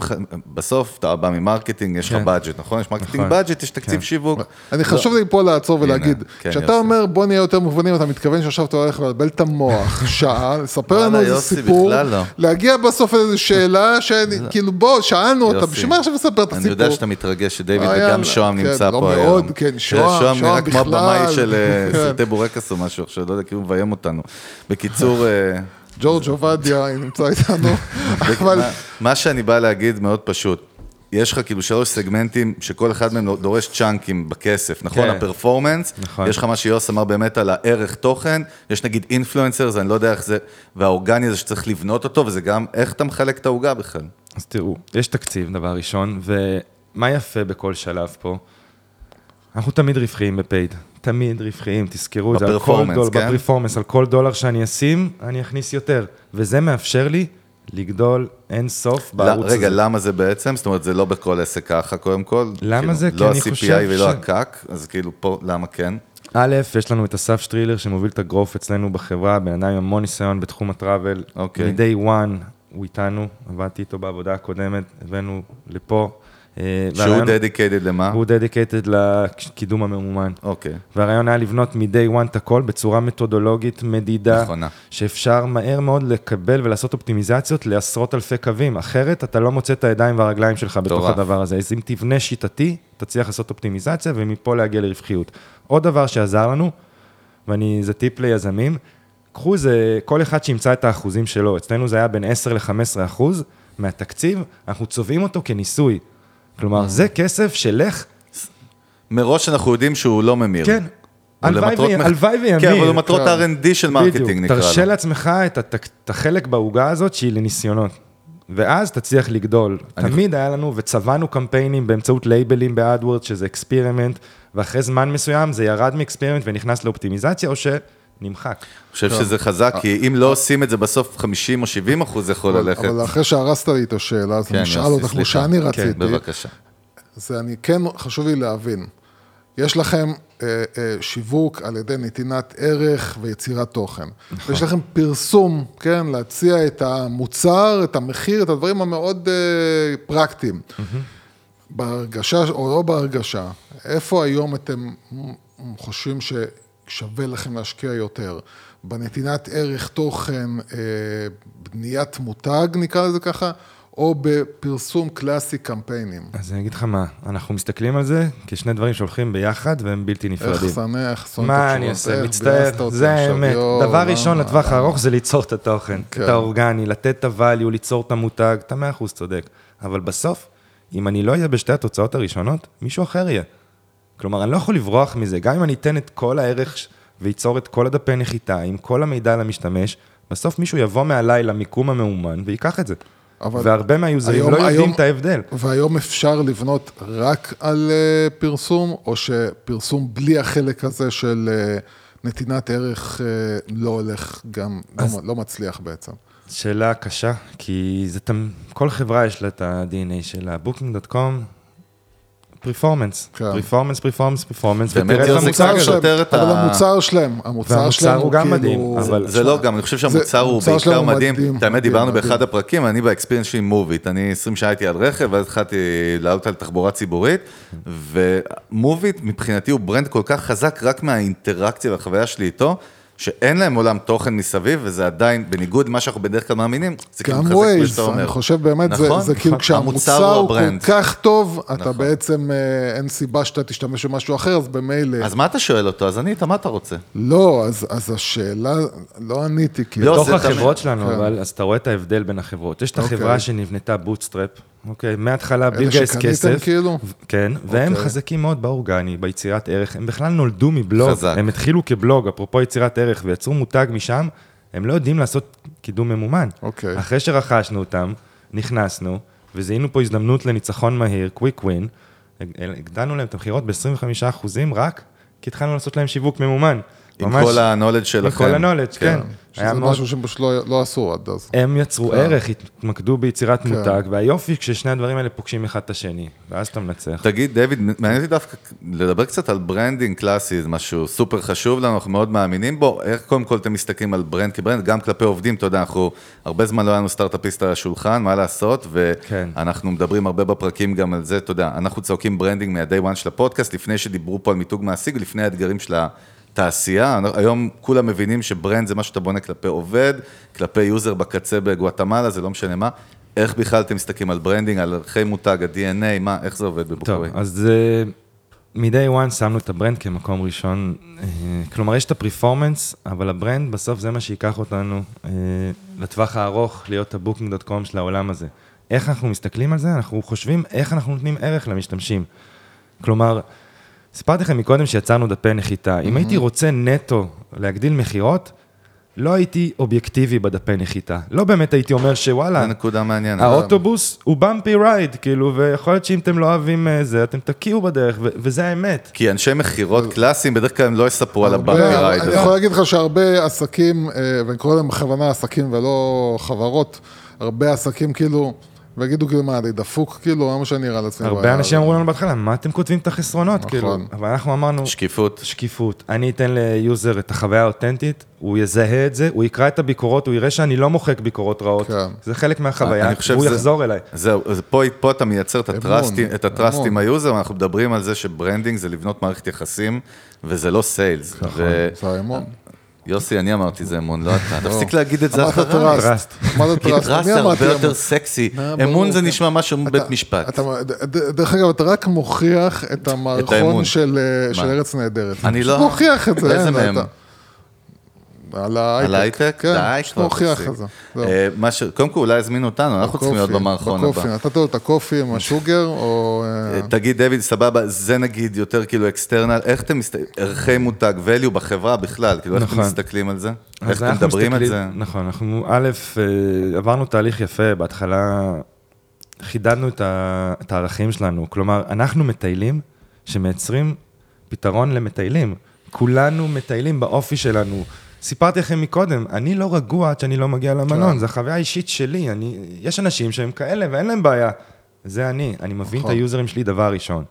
[SPEAKER 8] בסוף אתה בא מ marketing, יש לך
[SPEAKER 9] כן.
[SPEAKER 8] budget, נכון? יש marketing
[SPEAKER 9] נכון.
[SPEAKER 8] budget, יש תקציב
[SPEAKER 9] כן.
[SPEAKER 8] שיווק.
[SPEAKER 10] אני חשוב לי פה לעצור ולהגיד,
[SPEAKER 8] כן,
[SPEAKER 10] כשאתה. אומר בוא נהיה יותר מובנים, אתה מתכוון שעכשיו אתה הולך לבלבל את המוח שעה, לספר לנו איזה סיפור,
[SPEAKER 8] לא.
[SPEAKER 10] להגיע בסוף לאיזו שאלה, שכאילו בוא, שאלנו אותה, בשביל מה עכשיו לספר את הסיפור?
[SPEAKER 8] אני יודע שאתה מתרגש שדיוויד
[SPEAKER 10] אה,
[SPEAKER 8] וגם שוהם
[SPEAKER 10] כן,
[SPEAKER 8] נמצא
[SPEAKER 10] לא
[SPEAKER 8] פה היום.
[SPEAKER 10] מאוד, כן,
[SPEAKER 8] תראה,
[SPEAKER 10] שוהם,
[SPEAKER 8] שוהם נראה
[SPEAKER 10] שוהם
[SPEAKER 8] כמו
[SPEAKER 10] בכלל.
[SPEAKER 8] הבמאי של אה,
[SPEAKER 10] כן.
[SPEAKER 8] סרטי בורקס או משהו, עכשיו לא יודע, כאילו מביים אותנו. בקיצור, אה,
[SPEAKER 10] ג'ורג' עובדיה נמצא איתנו, אבל
[SPEAKER 8] מה- מה שאני בא להגיד מאוד פשוט. יש לך כאילו שלוש סגמנטים שכל אחד מהם דורש צ'אנקים בכסף, נכון?
[SPEAKER 9] כן.
[SPEAKER 8] הפרפורמנס,
[SPEAKER 9] נכון.
[SPEAKER 8] יש לך מה שיוס אמר באמת על הערך תוכן, יש נגיד אינפלואנסר, אני לא יודע איך זה, והאורגני הזה שצריך לבנות אותו, וזה גם איך אתה מחלק את העוגה בכלל.
[SPEAKER 9] אז תראו, יש תקציב, דבר ראשון, ומה יפה בכל שלב פה? אנחנו תמיד רווחיים בפייד, תמיד רווחיים, תזכרו את זה, על כל דולר,
[SPEAKER 8] כן?
[SPEAKER 9] בפרפורמנס, על כל דולר שאני אשים, אני אכניס יותר, וזה מאפשר לי לגדול אין סוף בערוץ
[SPEAKER 8] לא, רגע,
[SPEAKER 9] הזה.
[SPEAKER 8] למה זה בעצם? זאת אומרת, זה לא בכל עסק ככה, קודם כל.
[SPEAKER 9] למה
[SPEAKER 8] כאילו,
[SPEAKER 9] זה? כי
[SPEAKER 8] לא
[SPEAKER 9] אני
[SPEAKER 8] ה-CPI
[SPEAKER 9] חושב
[SPEAKER 8] ולא
[SPEAKER 9] ש-
[SPEAKER 8] הקאק, אז כאילו פה, למה כן?
[SPEAKER 9] א', יש לנו את אסף שטרילר שמוביל את הגרוף אצלנו בחברה, בן אדם עם המון ניסיון בתחום הטראבל.
[SPEAKER 8] אוקיי.
[SPEAKER 9] מ-day one הוא איתנו, עבדתי איתו בעבודה הקודמת, הבאנו לפה. אה,
[SPEAKER 8] שהוא dedicated למה?
[SPEAKER 9] הוא dedicated לקידום הממומן.
[SPEAKER 8] אוקיי.
[SPEAKER 9] והרעיון היה לבנות מ-day one את הכל בצורה מתודולוגית, מדידה,
[SPEAKER 8] נכונה.
[SPEAKER 9] שאפשר מהר מאוד לקבל ולעשות אופטימיזציות לעשרות אלפי קווים, אחרת אתה לא מוצא את הידיים והרגליים שלך בתוך
[SPEAKER 8] מטורף.
[SPEAKER 9] הדבר הזה. אז אם תבנה שיטתי, תצליח לעשות אופטימיזציה ומפה להגיע לרווחיות. עוד דבר שעזר לנו, ואני, זה טיפ ליזמים, קחו איזה, כל אחד שימצא את האחוזים שלו, אצלנו זה היה בין 10 ל-15 אחוז מהתקציב, אנחנו צובעים אותו כניסוי. כלומר, זה כסף שלך
[SPEAKER 8] מראש אנחנו יודעים שהוא לא ממיר.
[SPEAKER 9] כן. הלוואי
[SPEAKER 8] למטרות
[SPEAKER 9] וימיר.
[SPEAKER 8] כן, אבל הוא מטרות
[SPEAKER 10] כן.
[SPEAKER 8] R&D של marketing נקרא לו.
[SPEAKER 9] תרשה לעצמך את, החלק בעוגה הזאת שהיא לניסיונות. ואז תצליח לגדול. תמיד היה לנו, וצבענו קמפיינים באמצעות לייבלים ב AdWords, שזה experiment, ואחרי זמן מסוים זה ירד מאקספירימנט ונכנס לאופטימיזציה, או שנמחק.
[SPEAKER 8] אני חושב שזה חזק, כי אם לא עושים את זה בסוף 50 או 70 אחוז זה יכול ללכת.
[SPEAKER 10] אבל אחרי שהרסת לי את השאלה, אז
[SPEAKER 8] כן,
[SPEAKER 10] אני אשאל אותך כמו. שאני
[SPEAKER 8] כן,
[SPEAKER 10] רציתי.
[SPEAKER 8] בבקשה.
[SPEAKER 10] זה אני כן, חשוב לי להבין. יש לכם אה, אה, שיווק על ידי נתינת ערך ויצירת תוכן.
[SPEAKER 8] נכון.
[SPEAKER 10] ויש לכם פרסום, כן, להציע את המוצר, את המחיר, את הדברים המאוד אה, פרקטיים. בהרגשה או לא בהרגשה, איפה היום אתם חושבים ששווה לכם להשקיע יותר? בנתינת ערך תוכן, אה, בניית מותג, נקרא לזה ככה, או בפרסום קלאסי קמפיינים?
[SPEAKER 9] אז אני אגיד לך מה, אנחנו מסתכלים על זה כשני דברים שהולכים ביחד והם בלתי נפרדים.
[SPEAKER 10] איך שונא את
[SPEAKER 9] מה אני אעשה,
[SPEAKER 10] איך
[SPEAKER 9] מצטער, זה האמת. דבר ראשון לטווח
[SPEAKER 10] למה?
[SPEAKER 9] הארוך זה ליצור את התוכן,
[SPEAKER 10] כן.
[SPEAKER 9] את האורגני, לתת את הvalue, ליצור את המותג, אתה מאה אחוז צודק. אבל בסוף, אם אני לא אהיה בשתי התוצאות הראשונות, מישהו אחר יהיה. כלומר, אני לא יכול לברוח מזה, גם אם אני אתן את כל הערך וייצור את כל הדפי נחיתה, עם כל המידע למשתמש, בסוף מישהו יבוא מעליי למיקום המאומן וייקח את זה.
[SPEAKER 10] אבל
[SPEAKER 9] והרבה מהיוזרים
[SPEAKER 10] היום-
[SPEAKER 9] לא יודעים
[SPEAKER 10] היום-
[SPEAKER 9] את ההבדל.
[SPEAKER 10] והיום אפשר לבנות רק על אה, פרסום, או שפרסום בלי החלק הזה של אה, נתינת ערך אה, לא הולך גם,
[SPEAKER 9] אז-
[SPEAKER 10] לא, לא מצליח בעצם.
[SPEAKER 9] שאלה קשה, כי זה. כל חברה יש לה את ה-DNA שלה. Booking.com,
[SPEAKER 10] performance.
[SPEAKER 9] performance, performance, performance,
[SPEAKER 8] באמת,
[SPEAKER 9] ותראה את המוצר
[SPEAKER 8] את
[SPEAKER 10] אבל המוצר שלהם, המוצר שלהם
[SPEAKER 9] הוא גם
[SPEAKER 10] כאילו...
[SPEAKER 9] מדהים, אבל-
[SPEAKER 8] זה לא, גם אני חושב שהמוצר הוא בעיקר מדהים. את האמת, דיברנו. באחד הפרקים, אני ב experience שלי מוביט. אני 20 שעה הייתי על רכב, ואז התחלתי לעלות על תחבורה ציבורית, ומוביט מבחינתי הוא brand כל כך חזק רק מהאינטראקציה והחוויה שלי איתו. שאין להם עולם תוכן מסביב, וזה עדיין, בניגוד למה שאנחנו בדרך כלל מאמינים, זה כאילו מחזק כמו שאתה אומר.
[SPEAKER 10] אני חושב באמת, זה,
[SPEAKER 8] נכון,
[SPEAKER 10] זה כאילו
[SPEAKER 8] נכון.
[SPEAKER 10] כשהמוצר
[SPEAKER 8] המוצר
[SPEAKER 10] הוא כל. כך טוב, אתה
[SPEAKER 8] נכון.
[SPEAKER 10] בעצם, אה, אין סיבה שאתה תשתמש במשהו אחר, אז במילא...
[SPEAKER 8] אז מה אתה שואל אותו? אז אני איתה, מה אתה רוצה?
[SPEAKER 10] לא, אז, אז השאלה, לא עניתי, כאילו.
[SPEAKER 8] לא,
[SPEAKER 9] בתוך
[SPEAKER 8] זה
[SPEAKER 9] החברות
[SPEAKER 8] תמיד-
[SPEAKER 9] שלנו,
[SPEAKER 10] כן.
[SPEAKER 9] אבל, אז אתה רואה את ההבדל בין החברות. יש את
[SPEAKER 10] אוקיי.
[SPEAKER 9] החברה שנבנתה bootstrap, אוקיי? מההתחלה בלי
[SPEAKER 10] אלה
[SPEAKER 9] לגייס
[SPEAKER 10] שקניתם
[SPEAKER 9] כסף.
[SPEAKER 10] כאילו?
[SPEAKER 9] כן, והם
[SPEAKER 10] אוקיי.
[SPEAKER 9] חזקים מאוד באורגני, ביצירת ערך. הם בכלל נולדו מבלוג,
[SPEAKER 8] חזק.
[SPEAKER 9] הם התחילו כבלוג, אפרופו יצירת ערך, ויצרו מותג משם, הם לא יודעים לעשות קידום ממומן.
[SPEAKER 10] אוקיי.
[SPEAKER 9] אחרי שרכשנו אותם, נכנסנו, וזיהינו פה הזדמנות לניצחון מהיר, quick win, הגדלנו להם את המכירות ב-25% רק כי התחלנו לעשות להם שיווק ממומן.
[SPEAKER 8] עם
[SPEAKER 9] ממש-
[SPEAKER 8] כל ה-knowledge
[SPEAKER 9] עם
[SPEAKER 8] שלכם.
[SPEAKER 9] כל ה-knowledge, כן. היה
[SPEAKER 10] שזה
[SPEAKER 9] מאוד-
[SPEAKER 10] משהו שהם פשוט לא, לא עשו עד אז.
[SPEAKER 9] הם יצרו
[SPEAKER 10] כן.
[SPEAKER 9] ערך, התמקדו ביצירת
[SPEAKER 10] כן.
[SPEAKER 9] מותג, והיופי כששני הדברים האלה פוגשים אחד את השני, ואז אתה מנצח.
[SPEAKER 8] תגיד, דיוויד, מעניין אותי דווקא לדבר קצת על branding קלאסי, זה משהו סופר חשוב לנו, אנחנו מאוד מאמינים בו. איך קודם כל אתם מסתכלים על brand כ brand, גם כלפי עובדים, אתה יודע, אנחנו, הרבה זמן לא היה לנו סטארט-אפיסט על השולחן, מה לעשות,
[SPEAKER 9] כן.
[SPEAKER 8] ואנחנו מדברים הרבה בפרקים גם על זה, אתה יודע, אנחנו צועקים branding מה-day one של הפודקאסט, לפני שדיברו פה על מיתוג מעסיק, לפני האתגרים של התעשייה. היום כולם מבינים ש brand זה מה שאתה בונה כלפי עובד, כלפי user בקצה בגואטמלה, זה לא משנה מה. איך בכלל אתם מסתכלים על branding, על ערכי מותג, ה-DNA, מה, איך זה עובד
[SPEAKER 9] טוב,
[SPEAKER 8] בבוקאוויי?
[SPEAKER 9] אז אה, מ-day one שמנו את ה brand כמקום ראשון. אה, כלומר, יש את ה performance, אבל ה brand בסוף זה מה שייקח אותנו אה, לטווח הארוך, להיות ה Booking.com של העולם הזה. איך אנחנו מסתכלים על זה? אנחנו חושבים איך אנחנו נותנים ערך למשתמשים. כלומר, סיפרתי לכם מקודם שיצרנו דפי נחיתה. אם הייתי רוצה נטו להגדיל מכירות, לא הייתי אובייקטיבי בדפי נחיתה. לא באמת הייתי אומר שוואלה,
[SPEAKER 8] זו נקודה מעניינת.
[SPEAKER 9] האוטובוס הוא bumpy ride, כאילו, ויכול להיות שאם אתם לא אוהבים אה, זה, אתם תקיאו בדרך, ו- וזה האמת.
[SPEAKER 8] כי אנשי מכירות קלאסיים, בדרך כלל הם לא יספרו על הבאקי רייד
[SPEAKER 10] אני. יכול להגיד לך שהרבה עסקים, אה, ואני קורא להם בכוונה עסקים ולא חברות, הרבה עסקים כאילו, ויגידו כאילו מה, אני דפוק כאילו, למה שאני אראה לעצמי?
[SPEAKER 9] הרבה? אנשים אמרו לנו בהתחלה, מה אתם כותבים את החסרונות,
[SPEAKER 10] נכון.
[SPEAKER 9] כאילו? אבל אנחנו אמרנו,
[SPEAKER 8] שקיפות.
[SPEAKER 9] שקיפות. אני אתן ל user את החוויה האותנטית, הוא יזהה את זה, הוא יקרא את הביקורות, הוא יראה שאני לא מוחק ביקורות רעות.
[SPEAKER 10] כן.
[SPEAKER 9] זה חלק מהחוויה,
[SPEAKER 8] אני חושב
[SPEAKER 9] והוא
[SPEAKER 8] שזה-
[SPEAKER 9] יחזור אליי.
[SPEAKER 8] זהו, פה, אתה מייצר את ה
[SPEAKER 10] trust.
[SPEAKER 8] עם ה user, ואנחנו מדברים על זה ש branding זה לבנות מערכת יחסים, וזה לא sales. ו...
[SPEAKER 10] זה האמון.
[SPEAKER 8] יוסי, אני אמרתי זה אמון, לא אתה. תפסיק להגיד את זה
[SPEAKER 10] אמרת
[SPEAKER 8] אחריי.
[SPEAKER 10] trust. מה זה
[SPEAKER 8] כי
[SPEAKER 10] trust?
[SPEAKER 8] טראסט זה הרבה יותר? סקסי. אמון זה
[SPEAKER 10] כן.
[SPEAKER 8] נשמע משהו מבית משפט.
[SPEAKER 10] דרך אגב, אתה רק מוכיח את המערכון. של, אה, של? ארץ נהדרת.
[SPEAKER 8] אני לא-
[SPEAKER 10] מוכיח את זה.
[SPEAKER 8] איזה מהם?
[SPEAKER 10] על ההייטק.
[SPEAKER 8] על ההייטק?
[SPEAKER 10] כן,
[SPEAKER 8] די, כבר
[SPEAKER 10] מוכיח. את זה.
[SPEAKER 8] אה, קודם כל, אולי הזמינו אותנו, אנחנו צריכים להיות
[SPEAKER 10] בקופי,
[SPEAKER 8] במערכון
[SPEAKER 10] בקופי.
[SPEAKER 8] הבא.
[SPEAKER 10] נתת לו את הקופי עם השוגר, או... אה,
[SPEAKER 8] תגיד, דויד, סבבה, זה נגיד יותר כאילו אקסטרנל, איך אתם מסתכלים, ערכי מותג, value בחברה בכלל, כאילו, איך אתם
[SPEAKER 9] נכון.
[SPEAKER 8] מסתכלים על זה? איך אתם
[SPEAKER 9] אנחנו
[SPEAKER 8] מדברים על זה?
[SPEAKER 9] נכון, אנחנו, א', אה, עברנו תהליך יפה, בהתחלה חידדנו את הערכים שלנו, כלומר, אנחנו מטיילים שמייצרים פתרון למטיילים. כולנו מטיילים באופי שלנו. סיפרתי לכם מקודם, אני לא רגוע עד שאני לא מגיע למלון,
[SPEAKER 10] כן.
[SPEAKER 9] זו החוויה האישית שלי. אני, יש אנשים שהם כאלה ואין להם בעיה. זה אני, אני מבין את
[SPEAKER 10] נכון.
[SPEAKER 9] ה user־ים שלי, דבר ראשון.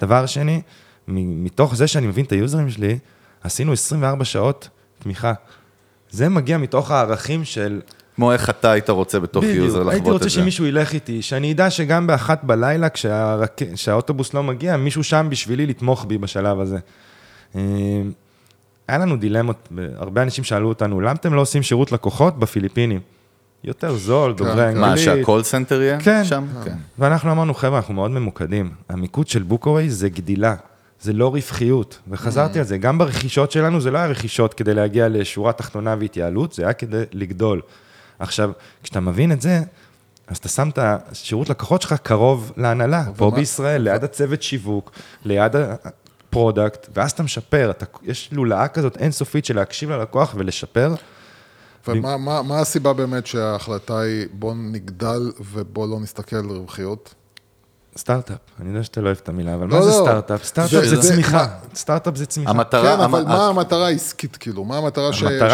[SPEAKER 9] דבר שני, מתוך זה שאני מבין את ה user־ים שלי, עשינו 24 שעות תמיכה. זה מגיע מתוך הערכים של...
[SPEAKER 8] כמו איך אתה היית רוצה בתוך user
[SPEAKER 9] בדיוק, הייתי
[SPEAKER 8] לחוות
[SPEAKER 9] רוצה
[SPEAKER 8] את זה.
[SPEAKER 9] שמישהו ילך איתי, שאני אדע שגם באחת בלילה. כשהאוטובוס לא מגיע, מישהו שם בשבילי לתמוך בי בשלב הזה. היה לנו דילמות, הרבה אנשים שאלו אותנו, למה אתם לא עושים שירות לקוחות בפיליפינים? יותר זול, דוברי
[SPEAKER 10] כן.
[SPEAKER 9] אנגלית.
[SPEAKER 8] מה, שה call center יהיה?
[SPEAKER 9] כן.
[SPEAKER 8] שם? כן.
[SPEAKER 9] ואנחנו אמרנו, חבר'ה, אנחנו מאוד ממוקדים. המיקוד של בוקאוויי זה גדילה, זה לא רווחיות. וחזרתי על זה, גם ברכישות שלנו זה לא היה רכישות כדי להגיע לשורה תחתונה והתייעלות, זה היה כדי לגדול. עכשיו, כשאתה מבין את זה, אז אתה שם את השירות לקוחות שלך קרוב להנהלה, פה בישראל, ליד הצוות שיווק, ליד ה product, ואז אתה משפר, אתה, יש לולאה כזאת אינסופית של להקשיב ללקוח ולשפר.
[SPEAKER 10] ומה מה, מה הסיבה באמת שההחלטה היא בוא נגדל ובוא לא נסתכל על רווחיות?
[SPEAKER 9] סטארט-אפ, אני יודע שאתה לא אוהב את המילה, אבל
[SPEAKER 10] לא,
[SPEAKER 9] מה זה
[SPEAKER 10] לא.
[SPEAKER 9] סטארט-אפ? סטארט-אפ
[SPEAKER 10] זה-
[SPEAKER 9] זה
[SPEAKER 10] זה-
[SPEAKER 9] צמיחה. סטארט-אפ זה צמיחה.
[SPEAKER 8] המטרה...
[SPEAKER 10] כן, אבל מה המטרה העסקית, כאילו? מה המטרה שמעניינת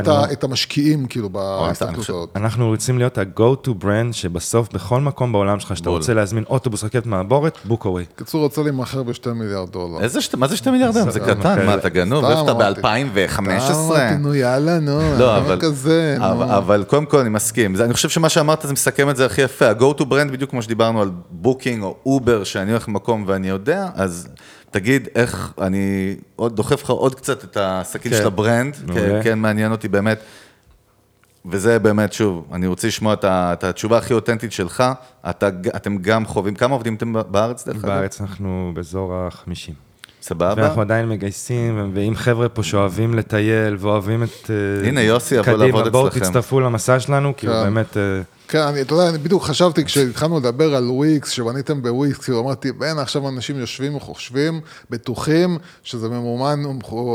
[SPEAKER 10] את
[SPEAKER 9] שלנו-
[SPEAKER 10] את המשקיעים, כאילו, בהסתכלות
[SPEAKER 8] חושב-
[SPEAKER 10] הזאת?
[SPEAKER 9] אנחנו רוצים להיות ה-go-to brand שבסוף, בכל מקום בעולם שלך, שאתה
[SPEAKER 8] בול.
[SPEAKER 9] רוצה להזמין אוטובוס, רכבת מעבורת, בוקאוויי.
[SPEAKER 10] קיצור, רוצה להימכר בשתי מיליארד דולר.
[SPEAKER 8] איזה שת... מה זה שתי מיליארד היום? זה קטן, מה, אתה גנוב? אתה
[SPEAKER 10] אמרתי.
[SPEAKER 8] ב-2015?
[SPEAKER 10] אמרתי, נו, יאללה, נו,
[SPEAKER 8] לא,
[SPEAKER 10] כזה, נו.
[SPEAKER 8] אבל, קודם כל אני מסכים. אני חושב שמה שאמרת זה מסכם את זה הכי יפה. ה-go to brand, בדיוק כמו שדיברנו על בוקינג או אובר, שאני הולך למקום ואני יודע, אז תגיד איך, אני עוד דוחף לך עוד קצת את הסכין
[SPEAKER 9] כן.
[SPEAKER 8] של ה brand,
[SPEAKER 9] כן.
[SPEAKER 8] כן מעניין אותי באמת. וזה באמת, שוב, אני רוצה לשמוע את, ה, את התשובה הכי אותנטית שלך. אתה, אתם גם חווים, כמה עובדים אתם בארץ דרך אגב?
[SPEAKER 9] בארץ אנחנו באזור ה-50.
[SPEAKER 8] סבבה?
[SPEAKER 9] ואנחנו עדיין מגייסים, ועם חבר'ה פה שאוהבים לטייל, ואוהבים את... אה,
[SPEAKER 8] הנה, יוסי יבוא
[SPEAKER 9] קדימה,
[SPEAKER 8] לעבוד
[SPEAKER 9] בואו
[SPEAKER 8] אצלכם.
[SPEAKER 9] תצטרפו למסע שלנו, כי הוא
[SPEAKER 10] כן.
[SPEAKER 9] באמת...
[SPEAKER 10] כן, אני, אתה יודע, אני בדיוק חשבתי כשהתחלנו לדבר על וויקס, שבניתם בוויקס, כאילו אמרתי, בין עכשיו אנשים יושבים וחושבים, בטוחים שזה ממומן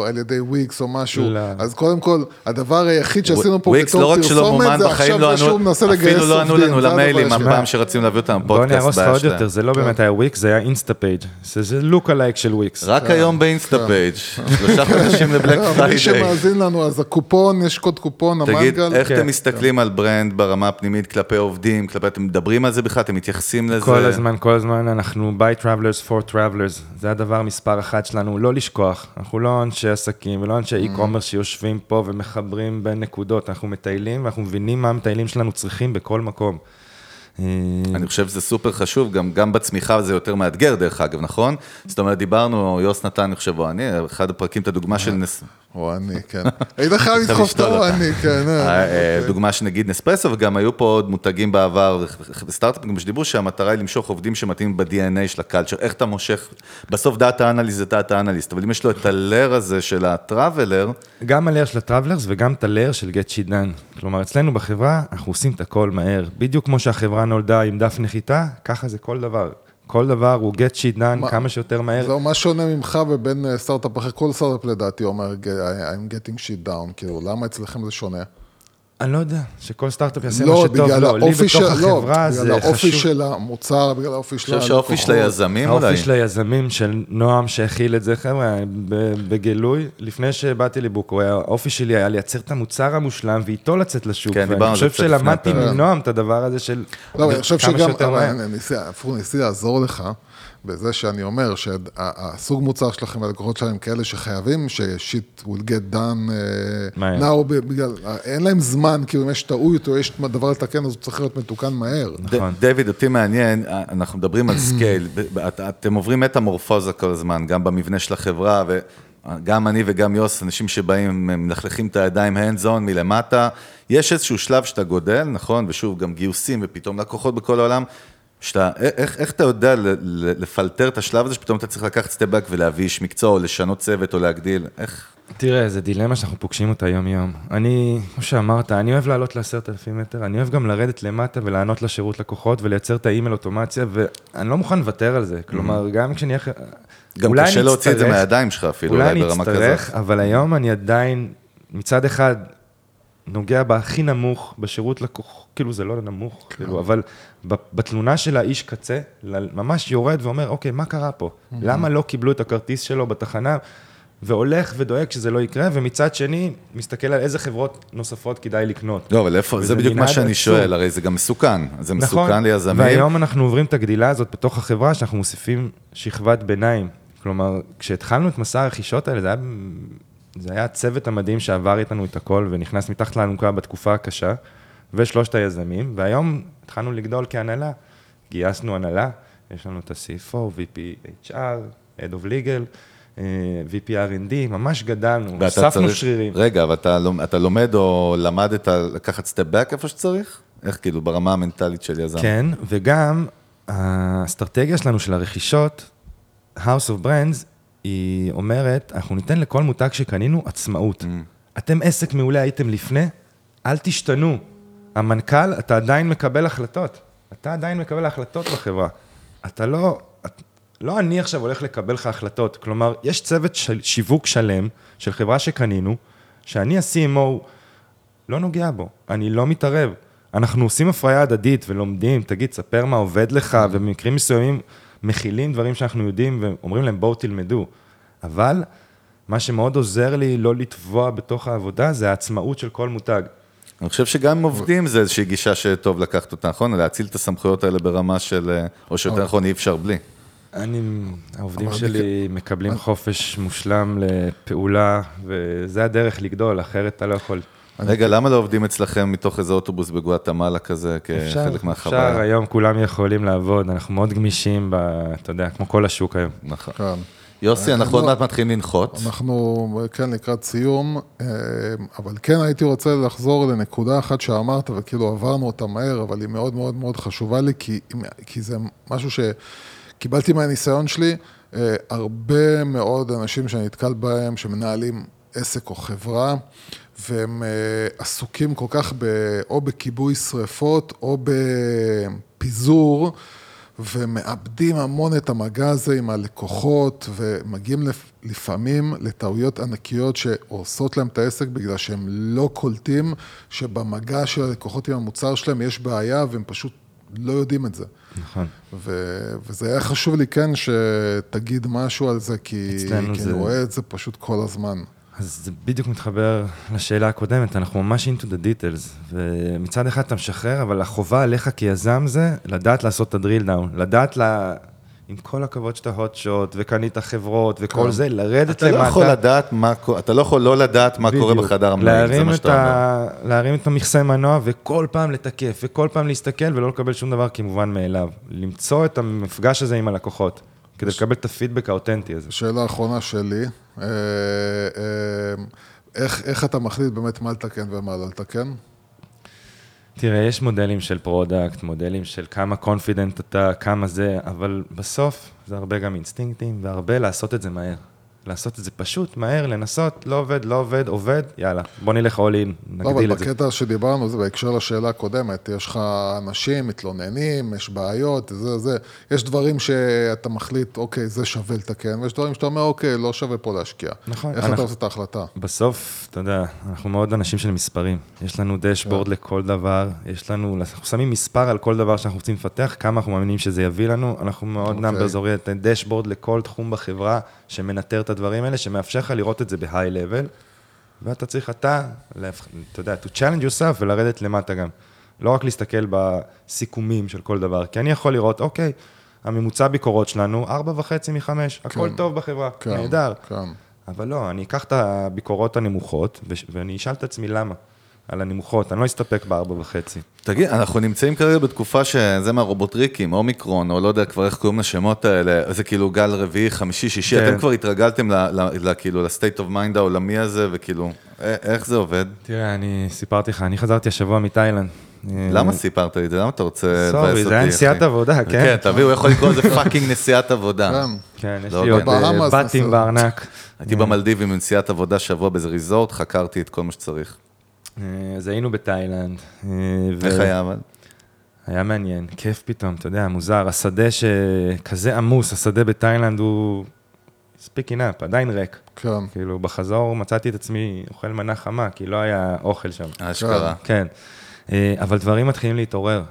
[SPEAKER 10] על ידי וויקס או משהו.
[SPEAKER 9] לא.
[SPEAKER 10] אז קודם כל, הדבר היחיד שעשינו פה
[SPEAKER 8] וויקס לא
[SPEAKER 10] בתור
[SPEAKER 8] שלא
[SPEAKER 10] פרסומת, זה עכשיו
[SPEAKER 8] לא
[SPEAKER 10] זה שהוא מנסה לגייס
[SPEAKER 8] אפילו לא ענו
[SPEAKER 10] עובדים,
[SPEAKER 8] לנו למיילים. אף פעם שרצינו להביא אותם
[SPEAKER 9] בוא
[SPEAKER 8] פודקאסט
[SPEAKER 9] נהרוס לך עוד. יותר, זה לא באמת היה וויקס, זה היה אינסטה פייג'. זה זה לוק הלייק של וויקס.
[SPEAKER 8] רק היום באינסטה פייג', שלושה חודשים לבלק
[SPEAKER 10] לא, אבל מי
[SPEAKER 8] פריידיי.
[SPEAKER 10] שמאזין לנו, אז הקופון, יש קוד קופון,
[SPEAKER 8] תגיד,
[SPEAKER 10] המנגל.
[SPEAKER 8] איך
[SPEAKER 9] כן.
[SPEAKER 8] אתם מסתכלים על ברנד ברמה הפנימית כלפי עובדים, כלפי, אתם מדברים על זה בכלל, אתם מתייחסים לזה?
[SPEAKER 9] כל הזמן, כל הזמן אנחנו by travelers for travelers, זה הדבר מספר אחת שלנו, לא לשכוח, אנחנו לא אנשי עסקים ולא אנשי e-commerce שיושבים פה ומחברים בין נקודות, אנחנו מטיילים ואנחנו מבינים מה המטיילים שלנו צריכים בכל מקום. אה,
[SPEAKER 8] אני חושב שזה סופר חשוב, גם, גם בצמיחה זה יותר מאתגר דרך אגב, נכון? זאת אומרת, דיברנו, יוס נתן, אני חושב, או אני, אחד הפרקים, את הדוגמה של נס...
[SPEAKER 10] או אני, כן. היית חייב לדחוף את
[SPEAKER 8] לשתול אותה.
[SPEAKER 10] אני, כן. אה,
[SPEAKER 8] אה,
[SPEAKER 10] אוקיי.
[SPEAKER 8] דוגמה שנגיד נספרסו, וגם היו פה עוד מותגים בעבר, בסטארט-אפים גם שדיברו שהמטרה היא למשוך עובדים שמתאימים ב-DNA של ה culture, איך אתה מושך, בסוף data analyst זה data analyst, אבל אם יש לו את ה layer הזה של ה traveler,
[SPEAKER 9] גם ה layer של ה travelers וגם את ה layer של shit done. כלומר, אצלנו בחברה, אנחנו עושים את הכל מהר. בדיוק כמו שהחברה נולדה עם דף נחיתה, ככה זה כל דבר. כל דבר הוא get shit done
[SPEAKER 10] מה-
[SPEAKER 9] כמה שיותר מהר.
[SPEAKER 10] זהו, מה שונה ממך ובין אה, סטארט-אפ אחר, כל סטארט-אפ לדעתי אומר, I'm getting shit down, כאילו, למה אצלכם זה שונה?
[SPEAKER 9] אני לא יודע, שכל סטארט-אפ יעשה מה
[SPEAKER 10] לא,
[SPEAKER 9] שטוב
[SPEAKER 10] בגלל
[SPEAKER 9] לו. לי
[SPEAKER 10] האופי של,
[SPEAKER 9] בתוך
[SPEAKER 10] לא,
[SPEAKER 9] החברה
[SPEAKER 10] בגלל
[SPEAKER 9] זה
[SPEAKER 10] האופי
[SPEAKER 9] חשוב.
[SPEAKER 10] של המוצר, בגלל האופי של
[SPEAKER 8] אני חושב שהאופי של היזמים אולי.
[SPEAKER 9] האופי של היזמים, של נועם שהכיל את זה, חבר'ה, ב- בגילוי, לפני שבאתי לבוקו, האופי שלי היה לייצר את המוצר המושלם ואיתו לצאת לשוק.
[SPEAKER 8] כן, דיברנו על זה
[SPEAKER 9] חושב
[SPEAKER 8] קצת לפני
[SPEAKER 9] שלמדתי
[SPEAKER 8] הפרק.
[SPEAKER 9] מנועם את הדבר הזה של
[SPEAKER 10] לא, אני חושב
[SPEAKER 9] כמה
[SPEAKER 10] שגם,
[SPEAKER 9] שיותר
[SPEAKER 10] אבל
[SPEAKER 9] מהר.
[SPEAKER 10] אני ניסי, הפוך, ניסיתי לעזור לך בזה שאני אומר שהסוג מוצר שלכם והלקוחות שלהם כאלה שחייבים ש-shit will get done אה,
[SPEAKER 9] מהר.
[SPEAKER 10] now, בגלל, אין להם זמן, כאילו אם יש טעות או יש דבר לתקן, אז הוא צריך להיות מתוקן מהר.
[SPEAKER 9] נכון.
[SPEAKER 8] דיוויד, אותי מעניין, אנחנו מדברים על scale, את- אתם עוברים מטמורפוזה כל הזמן, גם במבנה של החברה, וגם אני וגם יוס, אנשים שבאים, מלכלכים את הידיים hands on מלמטה, יש איזשהו שלב שאתה גודל, נכון? ושוב, גם גיוסים ופתאום לקוחות בכל העולם, שאתה, איך, איך אתה יודע לפלטר את השלב הזה, שפתאום אתה צריך לקחת סטפ בק ולהביא איש מקצוע, או לשנות צוות, או להגדיל, איך?
[SPEAKER 9] תראה, זו דילמה שאנחנו פוגשים אותה יום-יום. אני, כמו שאמרת, אני אוהב לעלות לעשרת אלפים מטר, אני אוהב גם לרדת למטה ולענות לשירות לקוחות ולייצר את האימייל אוטומציה, ואני לא מוכן לוותר על זה. כלומר, גם כשנהיה...
[SPEAKER 8] Mm-hmm. גם קשה להוציא את זה מהידיים שלך אפילו,
[SPEAKER 9] אולי
[SPEAKER 8] אולי
[SPEAKER 9] אני
[SPEAKER 8] ברמה
[SPEAKER 9] אצטרך,
[SPEAKER 8] כזאת.
[SPEAKER 9] אבל היום אני עדיין, מצד אחד, נוגע בהכי נמוך בשירות לקוח, כאילו זה לא נמוך,
[SPEAKER 8] כן.
[SPEAKER 9] כאילו, אבל בתלונה של האיש קצה, ממש יורד ואומר, אוקיי, מה קרה פה?
[SPEAKER 8] Mm-hmm.
[SPEAKER 9] למה לא קיבלו את הכרטיס שלו בתחנה? והולך ודואג שזה לא יקרה, ומצד שני, מסתכל על איזה חברות נוספות כדאי לקנות.
[SPEAKER 8] לא, אבל איפה, זה בדיוק מה שאני
[SPEAKER 9] עצום.
[SPEAKER 8] שואל, הרי זה גם מסוכן, זה
[SPEAKER 9] נכון,
[SPEAKER 8] מסוכן ליזמים.
[SPEAKER 9] והיום אנחנו עוברים את הגדילה הזאת בתוך החברה, שאנחנו מוסיפים שכבת ביניים. כלומר, כשהתחלנו את מסע הרכישות האלה, זה היה, זה היה הצוות המדהים שעבר איתנו את הכל, ונכנס מתחת לאלונקה בתקופה הקשה, ושלושת היזמים, והיום התחלנו לגדול כהנהלה. גייסנו הנהלה, יש לנו את ה-CFO, VP HR, Head of Legal, אה, VP R&D, ממש גדלנו,
[SPEAKER 8] ואתה
[SPEAKER 9] הוספנו שרירים.
[SPEAKER 8] רגע, אבל אתה, לומ- אתה לומד או למדת לקחת סטפ בק איפה שצריך? איך כאילו, ברמה המנטלית של יזם?
[SPEAKER 9] כן, וגם האסטרטגיה שלנו של הרכישות, House of Brands, היא אומרת, אנחנו ניתן לכל מותג שקנינו עצמאות.
[SPEAKER 8] Mm.
[SPEAKER 9] אתם עסק מעולה הייתם לפני, אל תשתנו. המנכ"ל, אתה עדיין מקבל החלטות. אתה עדיין מקבל החלטות בחברה. אתה לא, את, לא אני עכשיו הולך לקבל לך החלטות. כלומר, יש צוות של שיווק שלם של חברה שקנינו, שאני ה-CMO לא נוגע בו, אני לא מתערב. אנחנו עושים הפריה הדדית ולומדים, תגיד, ספר מה עובד לך, ובמקרים מסוימים מכילים דברים שאנחנו יודעים ואומרים להם, בואו תלמדו. אבל מה שמאוד עוזר לי לא לטבוע בתוך העבודה, זה העצמאות של כל מותג.
[SPEAKER 8] אני חושב שגם עם עובדים זה איזושהי גישה שטוב לקחת אותה, נכון? להציל את הסמכויות האלה ברמה של, אה, או שיותר נכון, אי אפשר בלי.
[SPEAKER 9] אני, העובדים שלי מקבלים חופש מושלם לפעולה, וזה הדרך לגדול, אחרת אתה לא יכול.
[SPEAKER 8] רגע, למה לא עובדים אצלכם מתוך איזה אוטובוס בגואטמלה כזה, כחלק מהחוויה?
[SPEAKER 9] אפשר, היום כולם יכולים לעבוד, אנחנו מאוד גמישים, ב, אתה יודע, כמו כל השוק היום.
[SPEAKER 8] נכון.
[SPEAKER 10] כן.
[SPEAKER 8] יוסי, אנחנו עוד מעט מתחילים לנחות.
[SPEAKER 10] אנחנו כן לקראת סיום, אה, אבל כן הייתי רוצה לחזור לנקודה אחת שאמרת, וכאילו עברנו אותה מהר, אבל היא מאוד מאוד מאוד חשובה לי, כי, כי זה משהו שקיבלתי מהניסיון שלי, אה, הרבה מאוד אנשים שאני נתקל בהם, שמנהלים עסק או חברה, והם אה, עסוקים כל כך ב, או בכיבוי שריפות או בפיזור, ומאבדים המון את המגע הזה עם הלקוחות, ומגיעים לפעמים לטעויות ענקיות שהורסות להם את העסק בגלל שהם לא קולטים שבמגע של הלקוחות עם המוצר שלהם יש בעיה והם פשוט לא יודעים את זה.
[SPEAKER 9] נכון.
[SPEAKER 10] ו- וזה היה חשוב לי כן שתגיד משהו על זה, כי, כי זה... אני רואה את זה פשוט כל הזמן.
[SPEAKER 9] אז זה בדיוק מתחבר לשאלה הקודמת, אנחנו ממש into the details, ומצד אחד אתה משחרר, אבל החובה עליך כיזם זה לדעת לעשות את הדריל דאון, לדעת לה... עם כל הכבוד שאתה hot shot, וקנית חברות, וכל כן. זה, לרדת
[SPEAKER 8] אתה למטה. אתה לא יכול לדעת מה, אתה לא יכול לא לדעת מה בדיוק. קורה בחדר המנהל, זה מה שאתה
[SPEAKER 9] אומר. להרים את המכסה מנוע, וכל פעם לתקף, וכל פעם להסתכל, ולא לקבל שום דבר כמובן מאליו. למצוא את המפגש הזה עם הלקוחות. כדי לקבל את הפידבק האותנטי הזה.
[SPEAKER 10] שאלה אחרונה שלי, אה, אה, איך, איך אתה מחליט באמת מה לתקן ומה לא לתקן?
[SPEAKER 9] תראה, יש מודלים של product, מודלים של כמה confident אתה, כמה זה, אבל בסוף זה הרבה גם אינסטינקטים, והרבה לעשות את זה מהר. לעשות את זה פשוט, מהר, לנסות, לא עובד, לא עובד, עובד, יאללה, בוא נלך all in, נגדיל
[SPEAKER 10] את זה. לא, אבל בקטע שדיברנו, זה בהקשר לשאלה הקודמת, יש לך אנשים, מתלוננים, יש בעיות, זה, זה, יש דברים שאתה מחליט, אוקיי, זה שווה לתקן, ויש דברים שאתה אומר, אוקיי, לא שווה פה להשקיע.
[SPEAKER 9] נכון.
[SPEAKER 10] איך אנחנו, אתה עושה את ההחלטה?
[SPEAKER 9] בסוף, אתה יודע, אנחנו מאוד אנשים של מספרים. יש לנו דשבורד yeah. לכל דבר, יש לנו, אנחנו שמים מספר על כל דבר שאנחנו רוצים לפתח, כמה אנחנו מאמינים שזה יביא לנו, אנחנו מאוד okay. numbers oriented, דשבורד לכל תחום בחברה, שמנטר את הדברים האלה, שמאפשר לך לראות את זה ב-high level, ואתה צריך אתה, אתה יודע, to challenge yourself ולרדת למטה גם. לא רק להסתכל בסיכומים של כל דבר, כי אני יכול לראות, אוקיי, הממוצע ביקורות שלנו, ארבע וחצי מחמש, כן, הכל טוב בחברה, כן, נהדר. כן. אבל לא, אני אקח את הביקורות הנמוכות, ואני אשאל את עצמי למה. על הנמוכות, אני לא אסתפק בארבע וחצי.
[SPEAKER 8] תגיד, אנחנו נמצאים כרגע בתקופה שזה מהרובוטריקים, אומיקרון, או לא יודע כבר איך קוראים לשמות האלה, זה כאילו גל רביעי, חמישי, שישי, כן. אתם כבר התרגלתם כאילו ל state of mind העולמי הזה, וכאילו, איך זה עובד?
[SPEAKER 9] תראה, אני סיפרתי לך, אני חזרתי השבוע מתאילנד.
[SPEAKER 8] למה סיפרת לי את זה? למה אתה רוצה לבאס
[SPEAKER 9] אותי? sorry, זה היה נסיעת עבודה, כן?
[SPEAKER 8] כן, תביא, הוא יכול לקרוא לזה fucking נסיעת עבודה.
[SPEAKER 9] כן, יש לי עוד באטים בארנק.
[SPEAKER 8] הייתי במלדיבים עם נסיעת עבודה שבוע באיזה ריזורט, חקרתי את כל מה שצריך.
[SPEAKER 9] אה, אז היינו בתאילנד.
[SPEAKER 8] אה, איך היה אבל?
[SPEAKER 9] היה מעניין, כיף פתאום, אתה יודע, מוזר, השדה שכזה עמוס, השדה בתאילנד הוא picking up, עדיין ריק.
[SPEAKER 10] כן.
[SPEAKER 9] כאילו, בחזור מצאתי את עצמי אוכל מנה חמה, כי לא היה אוכל שם.
[SPEAKER 8] אשכרה.
[SPEAKER 9] כן. אה, אבל דברים מתחילים להתעורר.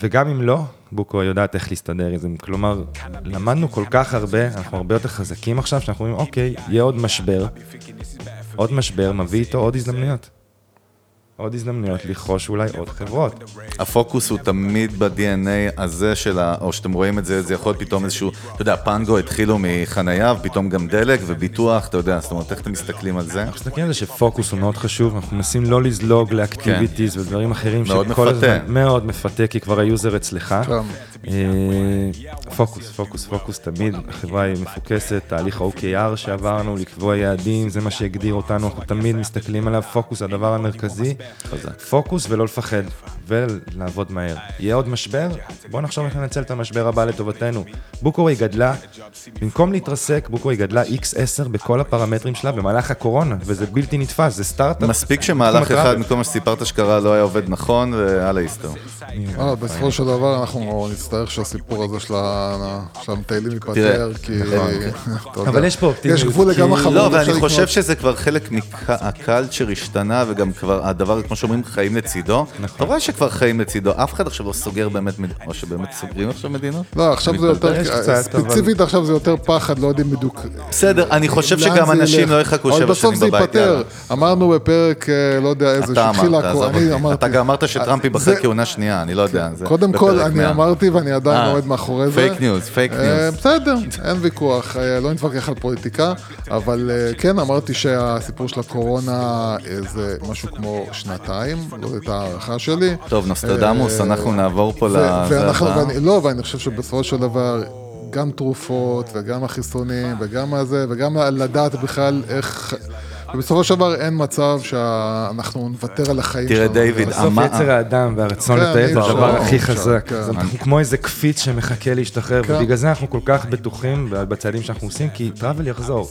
[SPEAKER 9] וגם אם לא, Bookaway יודעת איך להסתדר עם זה. כלומר, למדנו כל כך הרבה, אנחנו הרבה יותר חזקים עכשיו, שאנחנו אומרים, אוקיי, יהיה עוד משבר, עוד משבר מביא איתו עוד הזדמנויות. עוד הזדמנויות לרכוש אולי עוד חברות.
[SPEAKER 8] הפוקוס הוא תמיד ב-DNA הזה של ה... או שאתם רואים את זה, זה יכול להיות פתאום איזשהו, אתה יודע, פנגו התחילו מחנייה, ופתאום גם דלק וביטוח, אתה יודע, זאת אומרת, איך אתם מסתכלים על זה?
[SPEAKER 9] אנחנו מסתכלים על זה שפוקוס הוא מאוד חשוב, אנחנו מנסים לא לזלוג ל activities כן. ודברים אחרים
[SPEAKER 8] מאוד מפתה. הזמן,
[SPEAKER 9] מאוד מפתה, כי כבר ה user אצלך. אה, פוקוס, פוקוס, פוקוס תמיד, החברה היא מפוקסת, תהליך ה-OKR שעברנו, לקבוע יעדים, זה מה שהגדיר אותנו, אנחנו תמיד מסתכלים עליו, פוקוס הדבר המרכזי. פוקוס ולא לפחד. ולעבוד מהר. יהיה עוד משבר? בואו נחשוב איך לנצל את המשבר הבא לטובתנו. בוקורי גדלה, במקום להתרסק, בוקורי גדלה X10 בכל הפרמטרים שלה במהלך הקורונה, וזה בלתי נתפס, זה סטארט-אפ.
[SPEAKER 8] מספיק שמהלך אחד. מכל מה שסיפרת שקרה לא היה עובד נכון, ואללה יסתור.
[SPEAKER 10] אה, בסופו של דבר אנחנו נצטרך שהסיפור הזה של המטיילים ייפתר, כי... יודע,
[SPEAKER 9] אבל יש פה אופטימיות,
[SPEAKER 10] יש גבול לכמה חברות.
[SPEAKER 8] לא, ואני
[SPEAKER 10] לקנות.
[SPEAKER 8] חושב שזה כבר חלק מהקלצ'ר השתנה, וגם כבר הדבר, כמו שאומרים, חיים לצידו.
[SPEAKER 9] נכון.
[SPEAKER 8] אתה רואה שכבר חיים לצידו, אף אחד עכשיו לא סוגר באמת, מד- או שבאמת סוגרים עכשיו מדינות?
[SPEAKER 10] לא, עכשיו זה יותר, ספציפית עכשיו זה יותר פחד, לא יודעים בדיוק.
[SPEAKER 8] בסדר, אני חושב שגם אנשים. לא יחכו שבע
[SPEAKER 10] אבל בסוף
[SPEAKER 8] שנים
[SPEAKER 10] זה
[SPEAKER 8] בבית.
[SPEAKER 10] ייפתר. אמרנו בפרק, אה, לא יודע איזה, שהתחילה אני. אמרתי.
[SPEAKER 8] אתה גם אמרת שטראמפ ייבחר
[SPEAKER 10] זה-
[SPEAKER 8] כהונה שנייה, אני לא יודע. זה
[SPEAKER 10] קודם כל, אני
[SPEAKER 8] 100.
[SPEAKER 10] אמרתי ואני עדיין
[SPEAKER 8] אה,
[SPEAKER 10] עומד מאחורי זה.
[SPEAKER 8] פייק ניוז, פייק ניוז.
[SPEAKER 10] בסדר, אין ויכוח, אה, לא נתווכח על פוליטיקה, אבל כן, אמרתי שהסיפור של הקורונה זה משהו כמו שנתיים, זאת הערכה שלי.
[SPEAKER 8] טוב, נוסטרדמוס,
[SPEAKER 10] אה,
[SPEAKER 8] אנחנו נעבור פה.
[SPEAKER 10] ואני, לא, ואני חושב שבסופו של דבר, גם תרופות, וגם החיסונים, וגם הזה, וגם לדעת בכלל איך... ובסופו של דבר אין מצב שאנחנו נוותר על החיים
[SPEAKER 8] תראה,
[SPEAKER 10] שלנו.
[SPEAKER 8] דיוויד,
[SPEAKER 9] בסוף יצר האדם והרצון
[SPEAKER 10] כן,
[SPEAKER 9] לטייל זה הדבר הכי חזק.
[SPEAKER 10] כן.
[SPEAKER 9] אנחנו כמו איזה קפיץ שמחכה להשתחרר,
[SPEAKER 10] כן.
[SPEAKER 9] ובגלל זה אנחנו כל כך בטוחים בצעדים שאנחנו עושים, כי טראבל יחזור.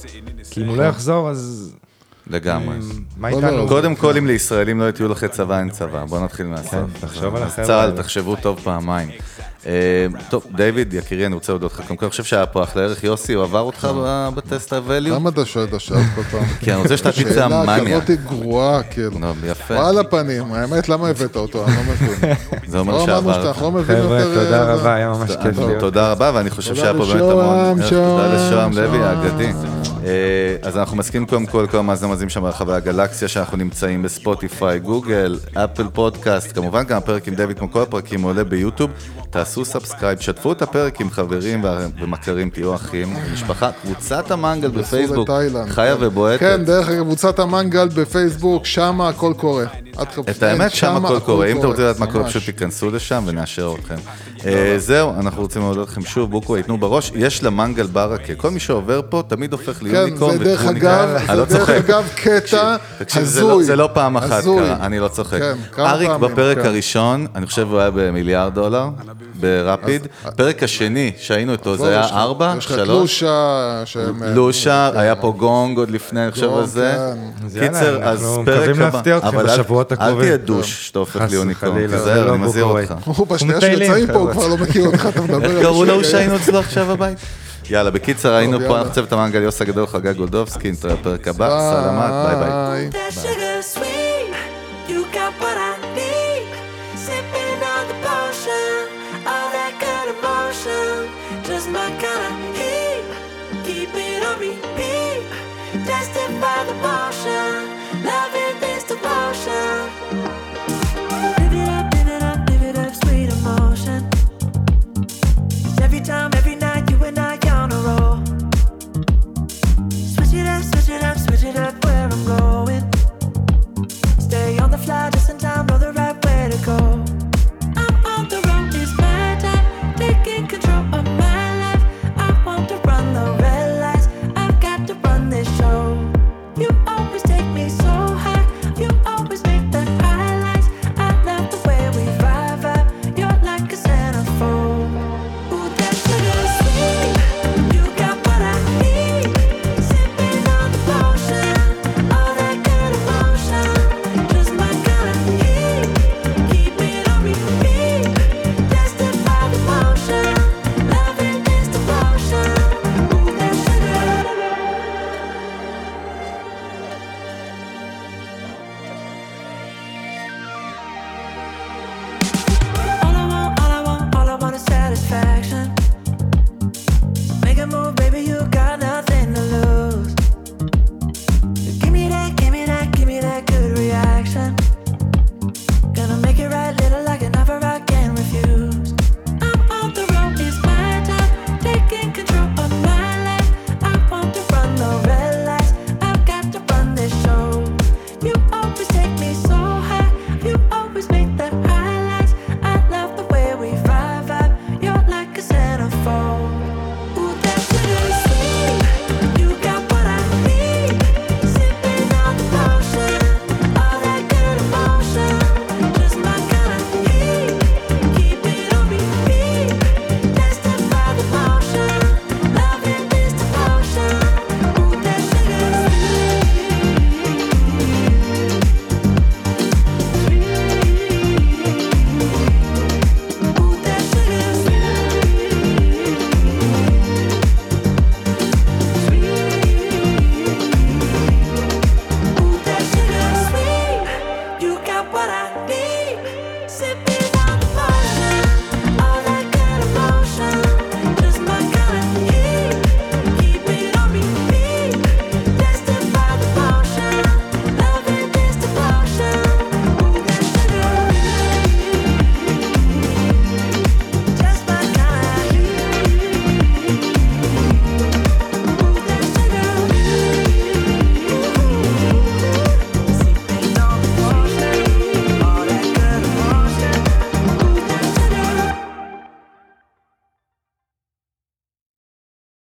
[SPEAKER 9] כי אם הוא לא יחזור, אז
[SPEAKER 8] לגמרי.
[SPEAKER 9] מה
[SPEAKER 10] לא,
[SPEAKER 9] איתנו?
[SPEAKER 10] לא,
[SPEAKER 8] קודם כל, אם לישראלים לא יהיו טיולחי צבא, אין צבא. בוא נתחיל מהסוף.
[SPEAKER 9] כן, תחשוב על
[SPEAKER 8] צה"ל. תחשבו טוב פעמיים. אה, טוב, דיוויד, יקירי, אני רוצה להודות לך. קודם כל, אני חושב שהיה פה אחלה ערך. יוסי, הוא עבר אותך ב- בטסט ה-value?
[SPEAKER 10] למה אתה שואל את השאלה כל פעם?
[SPEAKER 8] כי אני רוצה שתפיץ
[SPEAKER 10] שאלה
[SPEAKER 8] המאניה.
[SPEAKER 10] כזאת גרועה, כאילו.
[SPEAKER 8] לא, יפה.
[SPEAKER 10] וואלה פנים, האמת, למה הבאת אותו? אני לא מבין.
[SPEAKER 8] זה אומר
[SPEAKER 10] לא. שאתה, אנחנו לא
[SPEAKER 9] חבר'ה. תודה
[SPEAKER 10] אה,
[SPEAKER 9] רבה, היה ממש כיף
[SPEAKER 8] טוב,
[SPEAKER 9] להיות.
[SPEAKER 8] תודה רבה, ואני חושב
[SPEAKER 10] תודה
[SPEAKER 8] שהיה פה באמת
[SPEAKER 10] לשוהם,
[SPEAKER 8] המון... תודה
[SPEAKER 10] שוהם,
[SPEAKER 8] לשוהם לוי. האגדי. אה, אז אנחנו מסכימים קודם כל, כל המאזינים המאזינים שם ברחבי הגלקסיה, שאנחנו נמצאים בספוטיפיי, גוגל, אפל פודקאסט, כמובן גם הפרק עם דויד, כמו כל הפרקים, עולה ביוטיוב. תעשו סאבסקרייב, שתפו את הפרק עם חברים ומכרים, תהיו אחים, משפחה, קבוצת המנגל בפייסבוק, חיה
[SPEAKER 10] כן.
[SPEAKER 8] ובועטת.
[SPEAKER 10] כן, דרך אגב, קבוצת המנגל בפייסבוק, שם הכל קורה.
[SPEAKER 8] את האמת,
[SPEAKER 10] כן,
[SPEAKER 8] שם הכל קורה. אם אתם רוצים לדעת מה קורה. פשוט תיכנסו לשם ונאשר אתכם. אה, זהו, אנחנו רוצים להודות לכם שוב, בוקו, ייתנו בראש. יש למנגל ברכה. כל מי שעובר פה תמיד הופך
[SPEAKER 10] כן,
[SPEAKER 8] ליוניקורן
[SPEAKER 10] זה דרך זה
[SPEAKER 8] לא
[SPEAKER 10] דרך. אגב קטע
[SPEAKER 8] לא-
[SPEAKER 10] הזוי.
[SPEAKER 8] זה לא פעם אחת. קרה, אני לא צוחק.
[SPEAKER 10] כן,
[SPEAKER 8] אריק בפרק
[SPEAKER 10] כן.
[SPEAKER 8] הראשון, אני חושב הוא היה במיליארד דולר, ברפיד. פרק השני שהיינו איתו, זה
[SPEAKER 10] לא,
[SPEAKER 8] היה ארבע,
[SPEAKER 10] יש לך את
[SPEAKER 8] שלוש.
[SPEAKER 10] לושה, שהם... אה,
[SPEAKER 8] לושה,
[SPEAKER 10] כן.
[SPEAKER 8] היה פה גונג עוד לפני, אני חושב על זה.
[SPEAKER 10] כן.
[SPEAKER 9] אז
[SPEAKER 8] קיצר,
[SPEAKER 9] אנחנו
[SPEAKER 8] אז
[SPEAKER 9] מקווים
[SPEAKER 8] פרק הבא.
[SPEAKER 9] להפתיע אתכם
[SPEAKER 8] אבל אל-
[SPEAKER 9] בשבועות
[SPEAKER 8] אל
[SPEAKER 9] הקרובים.
[SPEAKER 8] תהיה דוש שאתה הופך
[SPEAKER 9] וחלילה,
[SPEAKER 8] תיזהר,
[SPEAKER 9] זה
[SPEAKER 8] אני
[SPEAKER 9] לא
[SPEAKER 8] מזהיר. אותך.
[SPEAKER 10] הוא בשנייה שיוצאים פה, הוא. כבר לא מכיר אותך, אתה מדבר על...
[SPEAKER 8] קראו לו שהיינו אצלו עכשיו בבית. יאללה, בקיצר, היינו פה. אנחנו צוות המנגל יוס הגדול, חגג גולדובסקי, נתראה בפרק הבא, סלמת, ביי ביי.
[SPEAKER 10] going.
[SPEAKER 4] Stay on the fly just in time, brother.